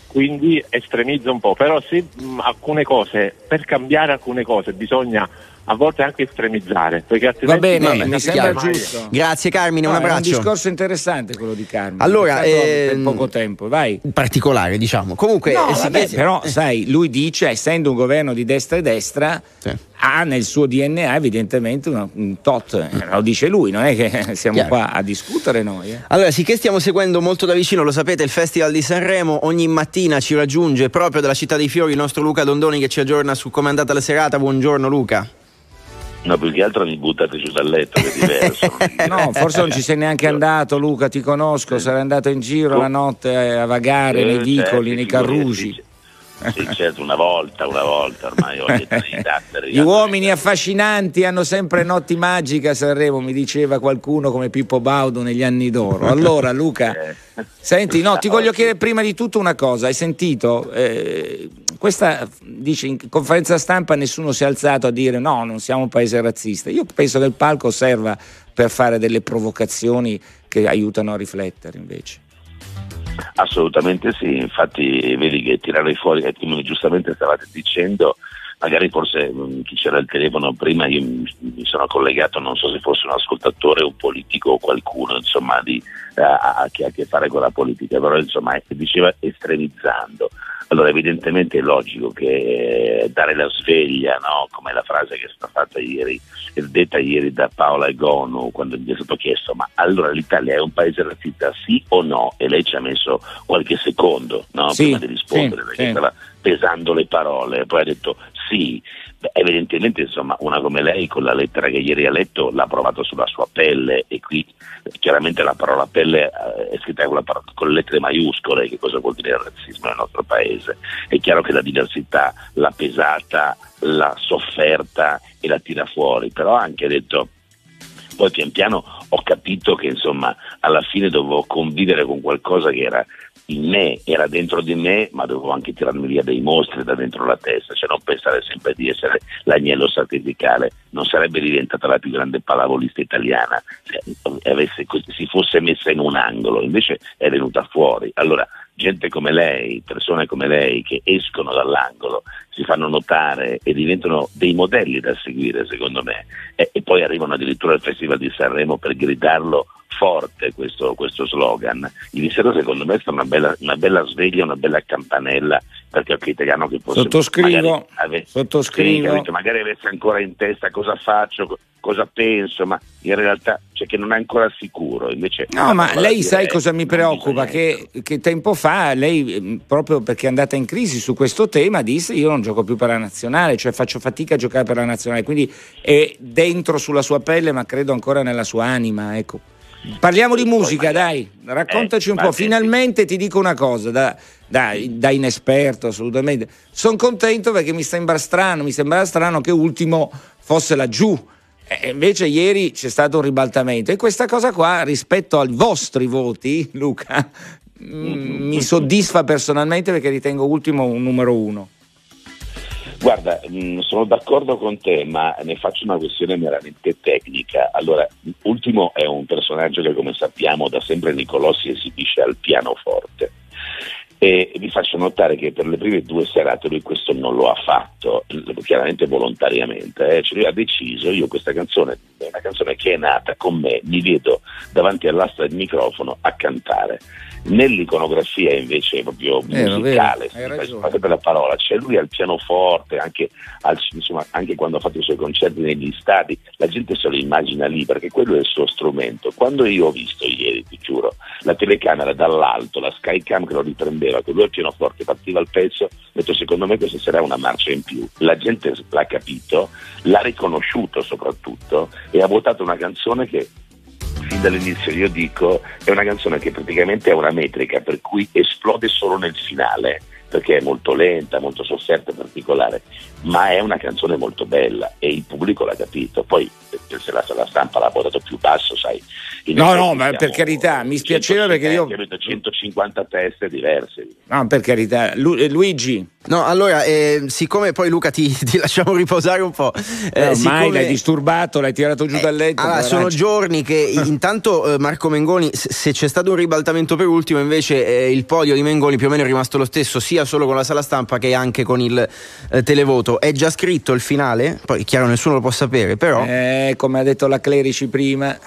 quindi estremizzo un po', però se mh, alcune cose, per cambiare alcune cose bisogna a volte anche estremizzare, Va bene, Vabbè, mi sembra chiaro. giusto. Grazie Carmine, No, un è un abbraccio. discorso interessante quello di Carmen. Allora, Peccato per ehm, poco tempo, vai. Particolare, diciamo. Comunque, No, eh, vabbè, però sai, lui dice, essendo un governo di destra e destra, Sì. Ha nel suo DNA evidentemente una- un tot, eh, lo dice lui, non è che [laughs] siamo Chiaro. qua a discutere noi. eh. Allora, sì che stiamo seguendo molto da vicino, lo sapete, il Festival di Sanremo. Ogni mattina ci raggiunge proprio dalla città dei fiori il nostro Luca Dondoni che ci aggiorna su come è andata la serata. Buongiorno Luca. No, più che altro mi buttate giù dal letto, che è diverso. [laughs] No, forse non ci sei neanche andato, Luca, ti conosco, sarai andato in giro la notte a vagare Eh, nei certo, vicoli, nei figurati, carrugi. Sì, certo, una volta, una volta, ormai ho l'eternità. [laughs] Gli uomini affascinanti hanno sempre notti magiche a Sanremo, mi diceva qualcuno come Pippo Baudo negli anni d'oro. Allora, Luca, [laughs] senti, no, ti voglio chiedere prima di tutto una cosa. Hai sentito? Eh, questa dice in conferenza stampa nessuno si è alzato a dire no, non siamo un paese razzista. Io penso che il palco serva per fare delle provocazioni che aiutano a riflettere invece. Assolutamente sì, infatti vedi che tirare fuori, eh, come giustamente stavate dicendo, magari forse mh, chi c'era al telefono prima io mi, sono collegato, non so se fosse un ascoltatore, un politico o qualcuno insomma di, eh, a- che ha a che fare con la politica, però insomma diceva estremizzando. Allora evidentemente è logico che eh, dare la sveglia, no? come la frase che è stata fatta ieri, è detta ieri da Paola Egonu quando gli è stato chiesto ma allora l'Italia è un paese razzista sì o no? E lei ci ha messo qualche secondo no? Sì, prima di rispondere sì, perché sì. stava pesando le parole, poi ha detto sì, Evidentemente insomma una come lei con la lettera che ieri ha letto l'ha provato sulla sua pelle e qui eh, chiaramente la parola pelle eh, è scritta con, la par- con le lettere maiuscole che cosa vuol dire il razzismo nel nostro paese. È chiaro che la diversità l'ha pesata l'ha sofferta e la tira fuori però ha anche detto poi pian piano ho capito che insomma alla fine dovevo convivere con qualcosa che era in me, era dentro di me, ma dovevo anche tirarmi via dei mostri da dentro la testa, cioè non pensare sempre di essere l'agnello sacrificale, non sarebbe diventata la più grande pallavolista italiana se avesse, si fosse messa in un angolo, invece è venuta fuori. Allora, gente come lei, persone come lei che escono dall'angolo, si fanno notare e diventano dei modelli da seguire secondo me e, e poi arrivano addirittura al Festival di Sanremo per gridarlo forte questo, questo slogan. Ieri sera secondo me è stata una bella, una bella sveglia, una bella campanella per qualche italiano che fosse Sottoscrivo, magari, sottoscrivo. sì, magari avesse ancora in testa cosa faccio, co- cosa penso, ma in realtà cioè che non è ancora sicuro. Invece No, ma lei sai cosa mi preoccupa? Che, che tempo fa lei, eh, proprio perché è andata in crisi su questo tema, disse io non gioco più per la nazionale, cioè faccio fatica a giocare per la nazionale, quindi è dentro sulla sua pelle, ma credo ancora nella sua anima. Ecco. Parliamo di musica, dai, raccontaci un Eh, po'. ma senti- Finalmente ti dico una cosa, da, da- da inesperto assolutamente. Sono contento perché mi sembra strano, mi sembra strano che ultimo fosse laggiù. E invece ieri c'è stato un ribaltamento e questa cosa qua rispetto ai vostri voti, Luca, mm, mi soddisfa personalmente perché ritengo ultimo un numero uno. Guarda, mh, sono d'accordo con te, ma ne faccio una questione meramente tecnica. Allora, Ultimo è un personaggio che, come sappiamo, da sempre Nicolò si esibisce al pianoforte. E vi faccio notare che per le prime due serate lui questo non lo ha fatto, chiaramente volontariamente. eh. Cioè lui ha deciso, io questa canzone è una canzone che è nata con me, mi vedo davanti all'asta del microfono a cantare. Nell'iconografia invece proprio Vero, musicale, per la parola, c'è lui al pianoforte, anche, al- insomma, anche quando ha fatto i suoi concerti negli stadi, la gente se lo immagina lì perché quello è il suo strumento. Quando io ho visto ieri, ti giuro, la telecamera dall'alto, la Skycam che lo riprendeva, con lui al pianoforte partiva il pezzo, ho detto secondo me questa sarà una marcia in più. La gente l'ha capito, l'ha riconosciuto soprattutto e ha votato una canzone che fin dall'inizio io dico è una canzone che praticamente ha una metrica per cui esplode solo nel finale perché è molto lenta, molto sofferta particolare, ma è una canzone molto bella e il pubblico l'ha capito. Poi eh, se la, se la stampa l'ha votato più basso, sai. No, no, ma per carità, mi spiaceva perché io... 150 teste diverse. No, per carità. Lu- eh, Luigi, No, allora, eh, siccome poi Luca ti, ti lasciamo riposare un po'. eh, ormai siccome- l'hai disturbato, l'hai tirato giù dal letto. Allora, sono poveraccio. giorni che [laughs] intanto eh, Marco Mengoni, se, se c'è stato un ribaltamento per ultimo, invece eh, il podio di Mengoni più o meno è rimasto lo stesso, sia solo con la sala stampa che anche con il eh, televoto. È già scritto il finale, poi chiaro nessuno lo può sapere, però... Eh, come ha detto la Clerici prima,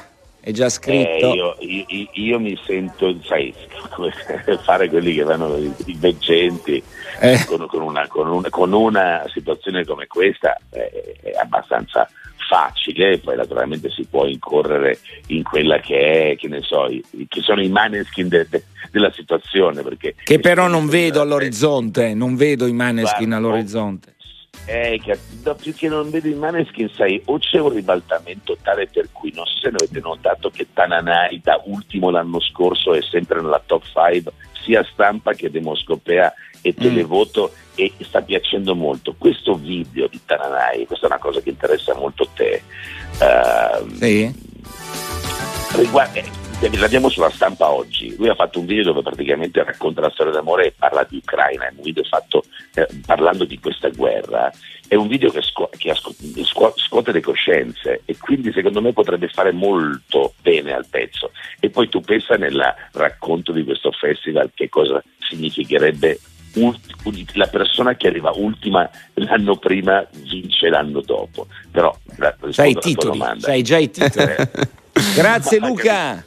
è già scritto. Eh, io, io- io mi sento, sai, come [laughs] fare quelli che vanno i, veggenti Eh. con, con una, con una- con una situazione come questa eh, è abbastanza facile, poi naturalmente si può incorrere in quella che è, che ne so, i- che sono i maneskin de- de- della situazione, perché Che però non vedo all'orizzonte, non vedo i maneskin Guarda, all'orizzonte. Eh, no, più che non vedo i Maneskin, sai, o c'è un ribaltamento tale per cui, non so se ne avete notato che Tananai da ultimo l'anno scorso è sempre nella top 5, sia stampa che demoscopea e televoto e sta piacendo molto. Questo video di Tananai, questa è una cosa che interessa molto te, ehm, riguarda, eh, l'abbiamo sulla stampa oggi. Lui ha fatto un video dove praticamente racconta la storia d'amore e parla di Ucraina. È un video fatto eh, parlando di questa guerra. È un video che, scuo- che scuo- scuote le coscienze e quindi secondo me potrebbe fare molto bene al pezzo. E poi tu pensa nel racconto di questo festival che cosa significherebbe ult- la persona che arriva ultima l'anno prima vince l'anno dopo. Però Sai i titoli, sai già i titoli. Grazie Ma- Luca.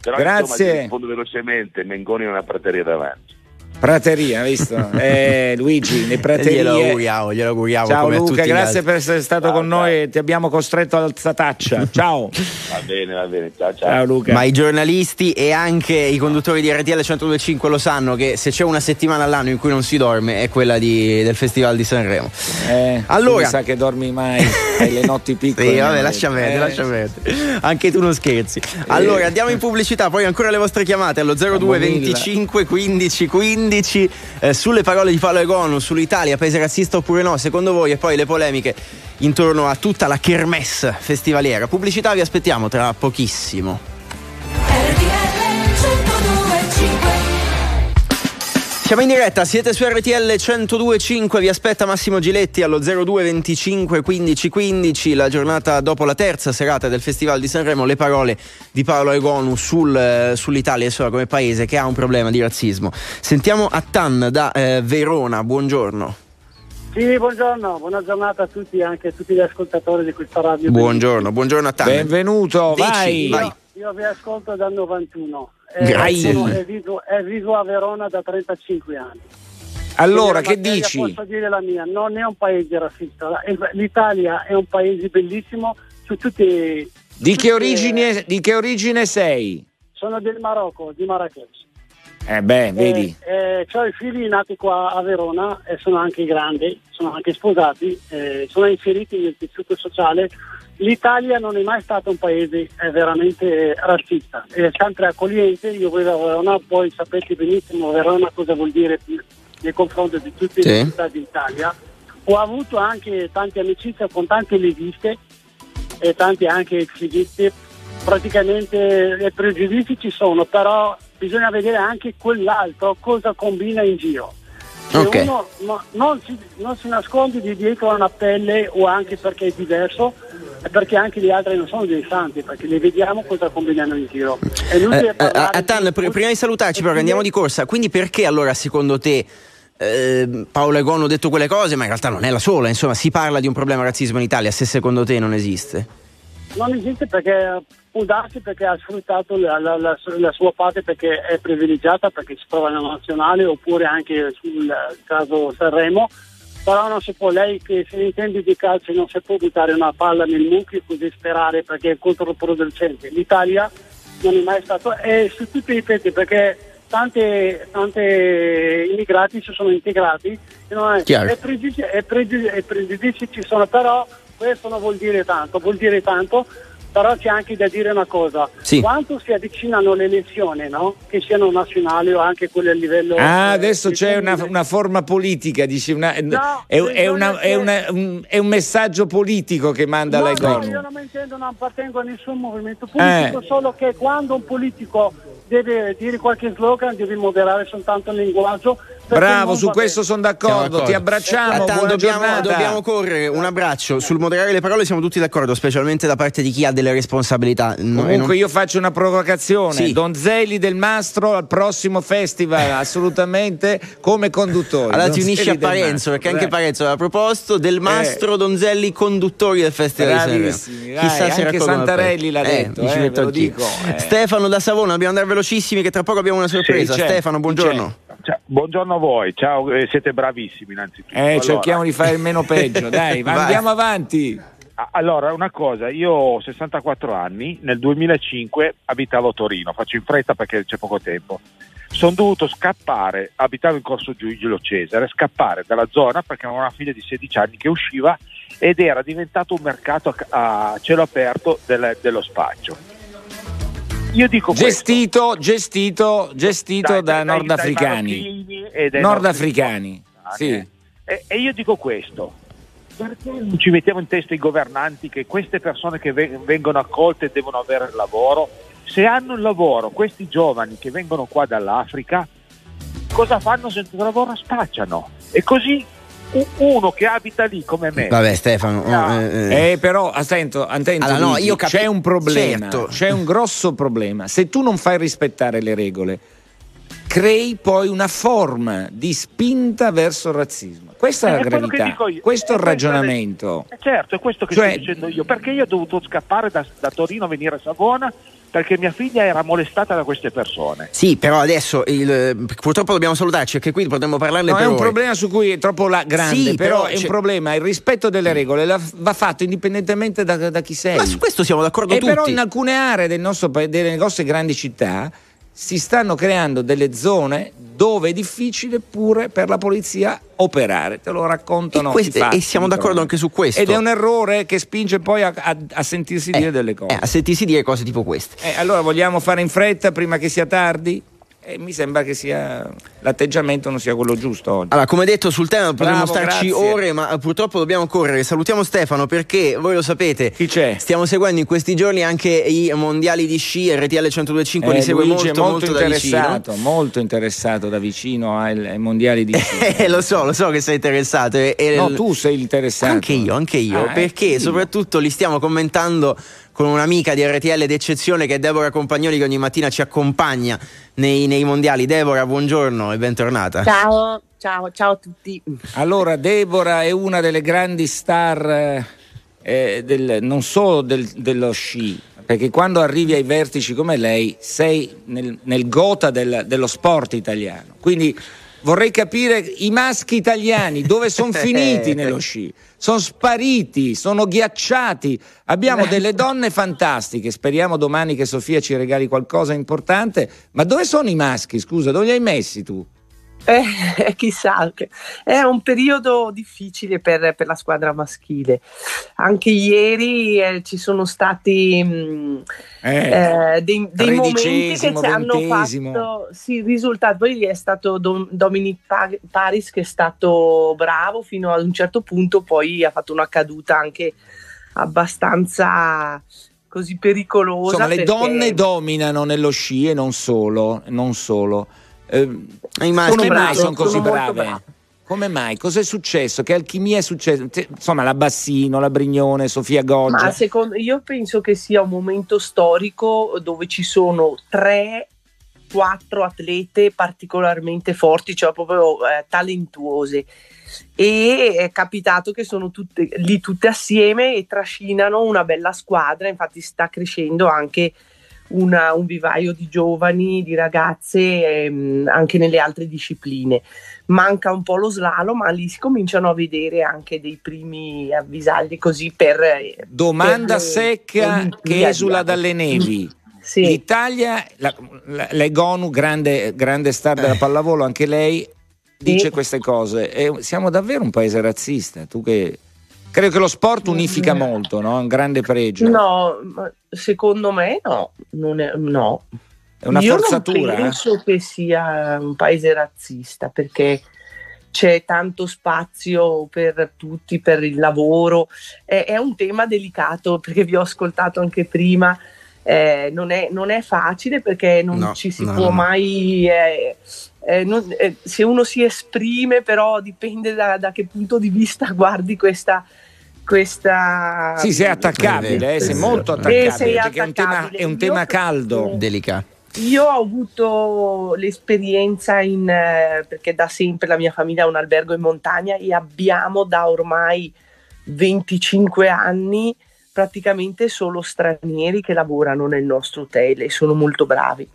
Però Grazie. insomma rispondo velocemente, Mengoni è una prateria davanti. Prateria, visto? [laughs] Eh, Luigi, le praterie. Glielo auguriamo, glielo auguriamo. Ciao come a Luca, grazie per essere stato con noi e ti abbiamo costretto al zataccia. Ciao. Va bene, va bene. Ciao, ciao. Ciao Luca. Ma i giornalisti e anche i conduttori di RTL 1025 lo sanno che se c'è una settimana all'anno in cui non si dorme è quella di- del Festival di Sanremo. Eh, Allora- tu mi sa che dormi mai, hai le notti [laughs] piccole. Sì, vabbè, lascia perdere, Eh. lascia perdere. Anche tu non scherzi. Allora, andiamo in pubblicità, poi ancora le vostre chiamate allo 02 25 15 15 eh, sulle parole di Paolo Egonu, sull'Italia, paese razzista oppure no, secondo voi, e poi le polemiche intorno a tutta la kermesse festivaliera. Pubblicità vi aspettiamo tra pochissimo. Siamo in diretta, siete su RTL 1025, vi aspetta Massimo Giletti allo 02 25 15 15, la giornata dopo la terza serata del Festival di Sanremo, le parole di Paolo Egonu sul, eh, sull'Italia insomma, come paese che ha un problema di razzismo. Sentiamo Attan da eh, Verona, buongiorno. Sì, buongiorno, buona giornata a tutti, anche a tutti gli ascoltatori di questa radio. Buongiorno, buongiorno Attan. Benvenuto, Dici, vai. vai. Io vi ascolto dal 91 Grazie. sono- e vivo, e vivo a Verona da 35 anni. Allora, che dici? Posso dire la mia, non è un paese razzista, l'Italia è un paese bellissimo su tutti... Di tutte- origine, di che origine sei? Sono del Marocco, di Marrakech. Eh beh, vedi. Eh, ho i figli nati qua a Verona e sono anche grandi, sono anche sposati, eh, sono inseriti nel tessuto sociale. L'Italia non è mai stato un paese eh, veramente razzista, è sempre accogliente. Io vivo a Verona, poi sapete benissimo Verona cosa vuol dire nei confronti di tutte le Sì. città d'Italia. Ho avuto anche tante amicizie con tante leghiste e tanti anche ex leghisti. Praticamente i pregiudizi ci sono, però bisogna vedere anche quell'altro cosa combina in giro. Se Ok. uno no- non, si, non si nasconde di dietro a una pelle o anche perché è diverso, perché anche gli altri non sono dei santi, perché li vediamo cosa combinano in giro. Eh, eh, Attan, di- pr- prima di salutarci, però, andiamo di corsa. Quindi, perché allora, secondo te, eh, Paolo Egonu ha detto quelle cose, ma in realtà non è la sola? Insomma, si parla di un problema razzismo in Italia, se secondo te non esiste. Non esiste perché può darsi perché ha sfruttato la, la- la- la sua parte perché è privilegiata, perché si trova nella nazionale oppure anche sul caso Sanremo, però non si può, lei che se ne intende di calcio non si può buttare una palla nel mucchio così sperare perché è controproducente. L'Italia non è mai stato, e su tutti i pezzi perché tante, tante immigrati si sono integrati e, pregiudizi, pregiudizi ci sono, però questo non vuol dire tanto, vuol dire tanto, però c'è anche da dire una cosa, Sì. quando si avvicinano le elezioni, no? che siano nazionali o anche quelle a livello... Ah, eh, adesso c'è una, una forma politica, dici una- No, è, è una- è una- un, è un messaggio politico che manda No, la no, io non mi intendo, non appartengo a nessun movimento politico, Eh. solo che quando un politico deve dire qualche slogan deve moderare soltanto il linguaggio. Bravo, su questo sono d'accordo, ti abbracciamo, Attan, buona dobbiamo, giornata. dobbiamo correre un abbraccio sul moderare le parole, siamo tutti d'accordo, specialmente da parte di chi ha delle responsabilità. No, Comunque non- io faccio una provocazione, Sì. Donzelli del Mastro al prossimo festival, [laughs] assolutamente come conduttori. Allora ti unisci a Parenzo, perché anche dai. Parenzo aveva proposto del Mastro Donzelli conduttori del Festival Sanremo. dai, se anche Santarelli l'ha detto, eh, metto ve lo anch'io. dico, eh. Stefano da Savona, dobbiamo andare velocissimi che tra poco abbiamo una sorpresa. Sì. Stefano, buongiorno. Ciao, buongiorno a voi, ciao, eh, siete bravissimi innanzitutto. Eh, Allora, cerchiamo di fare il meno peggio, [laughs] dai, Vai. andiamo avanti. Allora, una cosa, io ho 64 anni, nel 2005 abitavo a Torino, faccio in fretta perché c'è poco tempo. Sono dovuto scappare, abitavo in corso Giulio Cesare, scappare dalla zona perché avevo una figlia di 16 anni che usciva ed era diventato un mercato a, a cielo aperto del- dello spaccio. Io dico Gestito, gestito, gestito Dai, da dai, nordafricani. dai e Nordafricani, sì. E, e io dico questo, perché non ci mettiamo in testa i governanti che queste persone che ve- vengono accolte devono avere il lavoro? Se hanno il lavoro, questi giovani che vengono qua dall'Africa, cosa fanno senza lavoro? Spacciano. E così uno che abita lì come me, Vabbè Stefano. oh, eh, eh. Eh, però attento, attento Allora, no, io capi- c'è un problema, Certo. c'è un grosso problema. Se tu non fai rispettare le regole, crei poi una forma di spinta verso il razzismo. Questa è la che gravità, dico io. questo è il E questo è- ragionamento. Eh, certo, è questo che Cioè- sto dicendo io. Perché io ho dovuto scappare da, da Torino a venire a Savona perché mia figlia era molestata da queste persone. Sì, però adesso il- purtroppo dobbiamo salutarci perché qui potremmo parlarne No, per è un ore. problema su cui è troppo la- grande, Sì, però, però è un problema. Il rispetto delle regole la- va fatto indipendentemente da, da chi sei. Ma su questo siamo d'accordo e tutti. però in alcune aree del nostro pa- delle nostre grandi città si stanno creando delle zone dove è difficile pure per la polizia operare. Te lo raccontano. E queste- fatti, e siamo d'accordo anche su questo. Ed è un errore che spinge poi a, a- a sentirsi dire delle cose. Eh, a sentirsi dire cose tipo queste. Eh, allora vogliamo fare in fretta prima che sia tardi? Eh, mi sembra che sia l'atteggiamento non sia quello giusto oggi. Allora, come detto sul tema potremmo Bravo, starci grazie. ore, ma eh, purtroppo dobbiamo correre. Salutiamo Stefano perché voi lo sapete. Chi c'è? Stiamo seguendo in questi giorni anche i mondiali di sci, RTL 1025 li Eh, segue Luigi molto, molto, molto, da vicino. molto interessato da vicino ai, mondiali di sci. [laughs] Eh, lo so, lo so che sei interessato. e- e- No, tu sei interessato. Anche io, anche io, Ah, perché ecco. soprattutto li stiamo commentando con un'amica di RTL d'eccezione che è Deborah Compagnoli che ogni mattina ci accompagna nei, nei mondiali. Deborah, buongiorno e bentornata. Ciao, ciao, ciao a tutti. Allora, Deborah è una delle grandi star eh, eh, del- non solo del- dello sci, perché quando arrivi ai vertici come lei sei nel, nel gota del- dello sport italiano. Quindi vorrei capire i maschi italiani dove sono [laughs] finiti nello sci. Sono spariti, sono ghiacciati. Abbiamo [laughs] delle donne fantastiche. Speriamo domani che Sofia ci regali qualcosa importante. Ma dove sono i maschi? Scusa, dove li hai messi tu? Eh, [laughs] chissà, è un periodo difficile per, per la squadra maschile. Anche ieri eh, ci sono stati mh, eh, dei, dei momenti che ci hanno fatto sì, il risultato. Poi è stato Dom- Dominic Pa- Paris che è stato bravo fino ad un certo punto, poi ha fatto una caduta anche abbastanza così pericolosa. Insomma, le donne dominano nello sci e non solo. Non solo. Eh, I maschi come mai brave, sono così sono brave? bravi. Come mai? Cos'è successo? Che alchimia è successa? Insomma, la Bassino, la Brignone, Sofia Goggia. Ma secondo, io penso che sia un momento storico dove ci sono tre, quattro atlete particolarmente forti, cioè proprio eh, talentuose. E è capitato che sono tutte lì tutte assieme e trascinano una bella squadra. Infatti, sta crescendo anche una- un vivaio di giovani, di ragazze ehm, anche nelle altre discipline. Manca un po' lo slalom, ma lì si cominciano a vedere anche dei primi avvisagli così per. eh, Domanda per le secca che esula dalle nevi. L'Italia, la, la, Legonu, grande, grande star della pallavolo, anche lei dice Sì. queste cose. E siamo davvero un paese razzista. Tu che credo che lo sport unifica molto, no? È un grande pregio. No, ma secondo me no, non è, no. È una Io forzatura, non penso che sia un paese razzista perché c'è tanto spazio per tutti, per il lavoro. È, è un tema delicato perché vi ho ascoltato anche prima. eh, non, è, non è facile perché non No, ci si no, può no. mai. eh, eh, non- eh, se uno si esprime, però dipende da, da che punto di vista [laughs] guardi questa. Questa Sì, sei attaccabile, eh, sei molto Eh, attaccabile, sei perché è un tema, attaccabile. è un tema caldo. Delicato. Io ho avuto l'esperienza in, eh, perché da sempre la mia famiglia ha un albergo in montagna e abbiamo da ormai 25 anni praticamente solo stranieri che lavorano nel nostro hotel e sono molto bravi.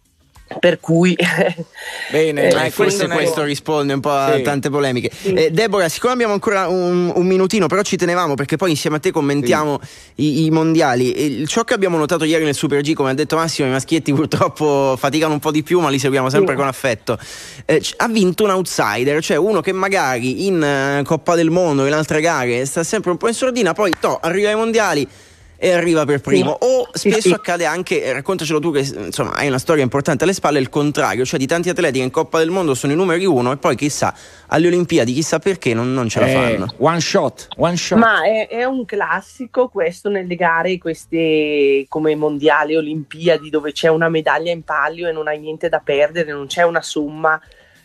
Per cui [laughs] Bene, Eh, quindi- questo risponde un po' a Sì. tante polemiche. Eh, Deborah, siccome abbiamo ancora un, un minutino, però ci tenevamo perché poi insieme a te commentiamo i, i mondiali. E ciò che abbiamo notato ieri nel Super G, come ha detto Massimo, i maschietti purtroppo faticano un po' di più, ma li seguiamo sempre Sì. con affetto. Eh, c- ha vinto un outsider, cioè uno che magari in eh, Coppa del Mondo, in altre gare, sta sempre un po' in sordina, poi to, arriva ai mondiali e arriva per primo. Sì. O Sì, spesso sì. accade anche, eh, raccontacelo tu che insomma hai una storia importante alle spalle, il contrario, cioè di tanti atleti che in Coppa del Mondo sono i numeri uno e poi chissà alle Olimpiadi, chissà perché non, non ce la Eh, fanno. one shot, one shot. Ma è, è un classico questo nelle gare, queste come mondiali, olimpiadi, dove c'è una medaglia in palio e non hai niente da perdere, non c'è una somma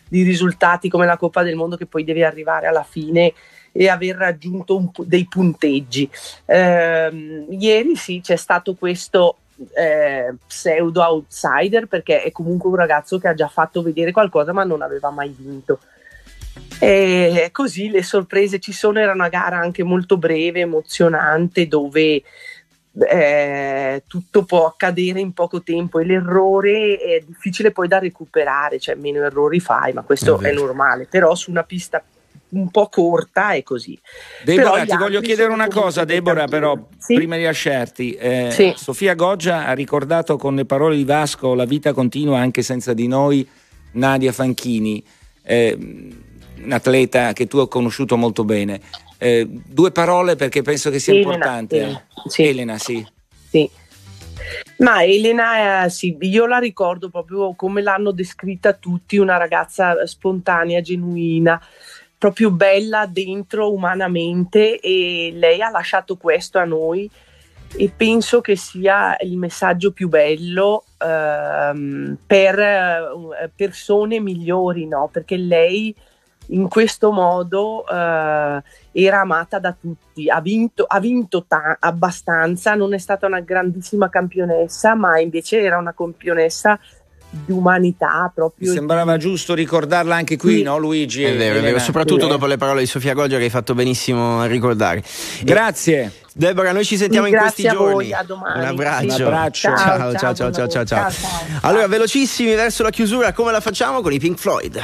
di risultati come la Coppa del Mondo che poi devi arrivare alla fine e aver raggiunto un dei punteggi. Ehm, ieri sì, c'è stato questo eh, pseudo outsider perché è comunque un ragazzo che ha già fatto vedere qualcosa ma non aveva mai vinto. E così le sorprese ci sono, era una gara anche molto breve, emozionante, dove eh, tutto può accadere in poco tempo e l'errore è difficile poi da recuperare, cioè meno errori fai, ma questo È è, normale, però su una pista un po' corta è così. Deborah, gli ti voglio chiedere una cosa, Deborah, campioni. però, prima di lasciarti. eh, Sì. Sofia Goggia ha ricordato con le parole di Vasco la vita continua anche senza di noi Nadia Fanchini, eh, un atleta che tu hai conosciuto molto bene. Eh, due parole perché penso che sia Elena, importante. Elena, sì. Elena, sì. Sì. Ma Elena, eh, sì, io la ricordo proprio come l'hanno descritta tutti, una ragazza spontanea, genuina, proprio bella dentro umanamente e lei ha lasciato questo a noi e penso che sia il messaggio più bello ehm, per eh, persone migliori, no? Perché lei in questo modo eh, era amata da tutti, ha vinto, ha vinto ta- abbastanza, non è stata una grandissima campionessa, ma invece era una campionessa di umanità Mi proprio. sembrava giusto ricordarla anche qui, Sì. no Luigi? È vero, è vero, soprattutto Eh. dopo le parole di Sofia Goggia che hai fatto benissimo a ricordare. Grazie. Deborah, noi ci sentiamo in questi a voi, giorni. a domani. Un abbraccio. Un abbraccio. Ciao, Ciao, ciao, ciao, ciao, ciao, ciao, ciao, ciao. Allora, velocissimi verso la chiusura, come la facciamo con i Pink Floyd?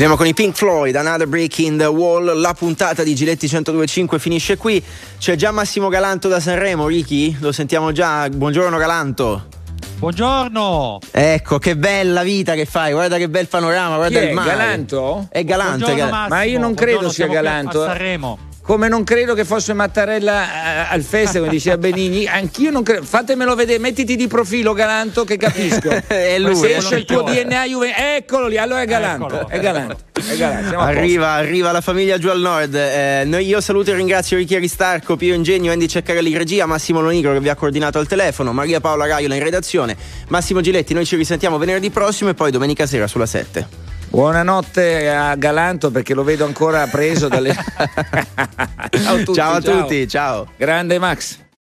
Chiudiamo con i Pink Floyd, Another Break in the Wall. La puntata di Giletti 1025 finisce qui. C'è già Massimo Galanto da Sanremo, Ricky? Lo sentiamo già. Buongiorno Galanto. Buongiorno. Ecco, che bella vita che fai, guarda che bel panorama, guarda Chi il è? mare. Galanto? È Galante. Buongiorno, Ga- Massimo. Ma io non credo Buongiorno, sia qui a Galanto. Sanremo. Come non credo che fosse Mattarella eh, al festival, come diceva Benigni, anch'io non credo. Fatemelo vedere, mettiti di profilo Galanto che capisco. [laughs] È lui, se esce il tuo. DNA Juve, eccolo lì, allora è Galanto. Eccolo, è Galanto. È Galanto. Arriva, arriva la famiglia giù al nord. Eh, noi- io saluto e ringrazio Ricky Aristarco, Pio Ingegno, Andy Ceccarelli regia, Massimo Lonigro che vi ha coordinato al telefono, Maria Paola Raiola in redazione, Massimo Giletti. Noi ci risentiamo venerdì prossimo e poi domenica sera sulla 7. Buonanotte a Galanto perché lo vedo ancora preso dalle. [laughs] ciao a tutti. Ciao a tutti, ciao. Grande Max.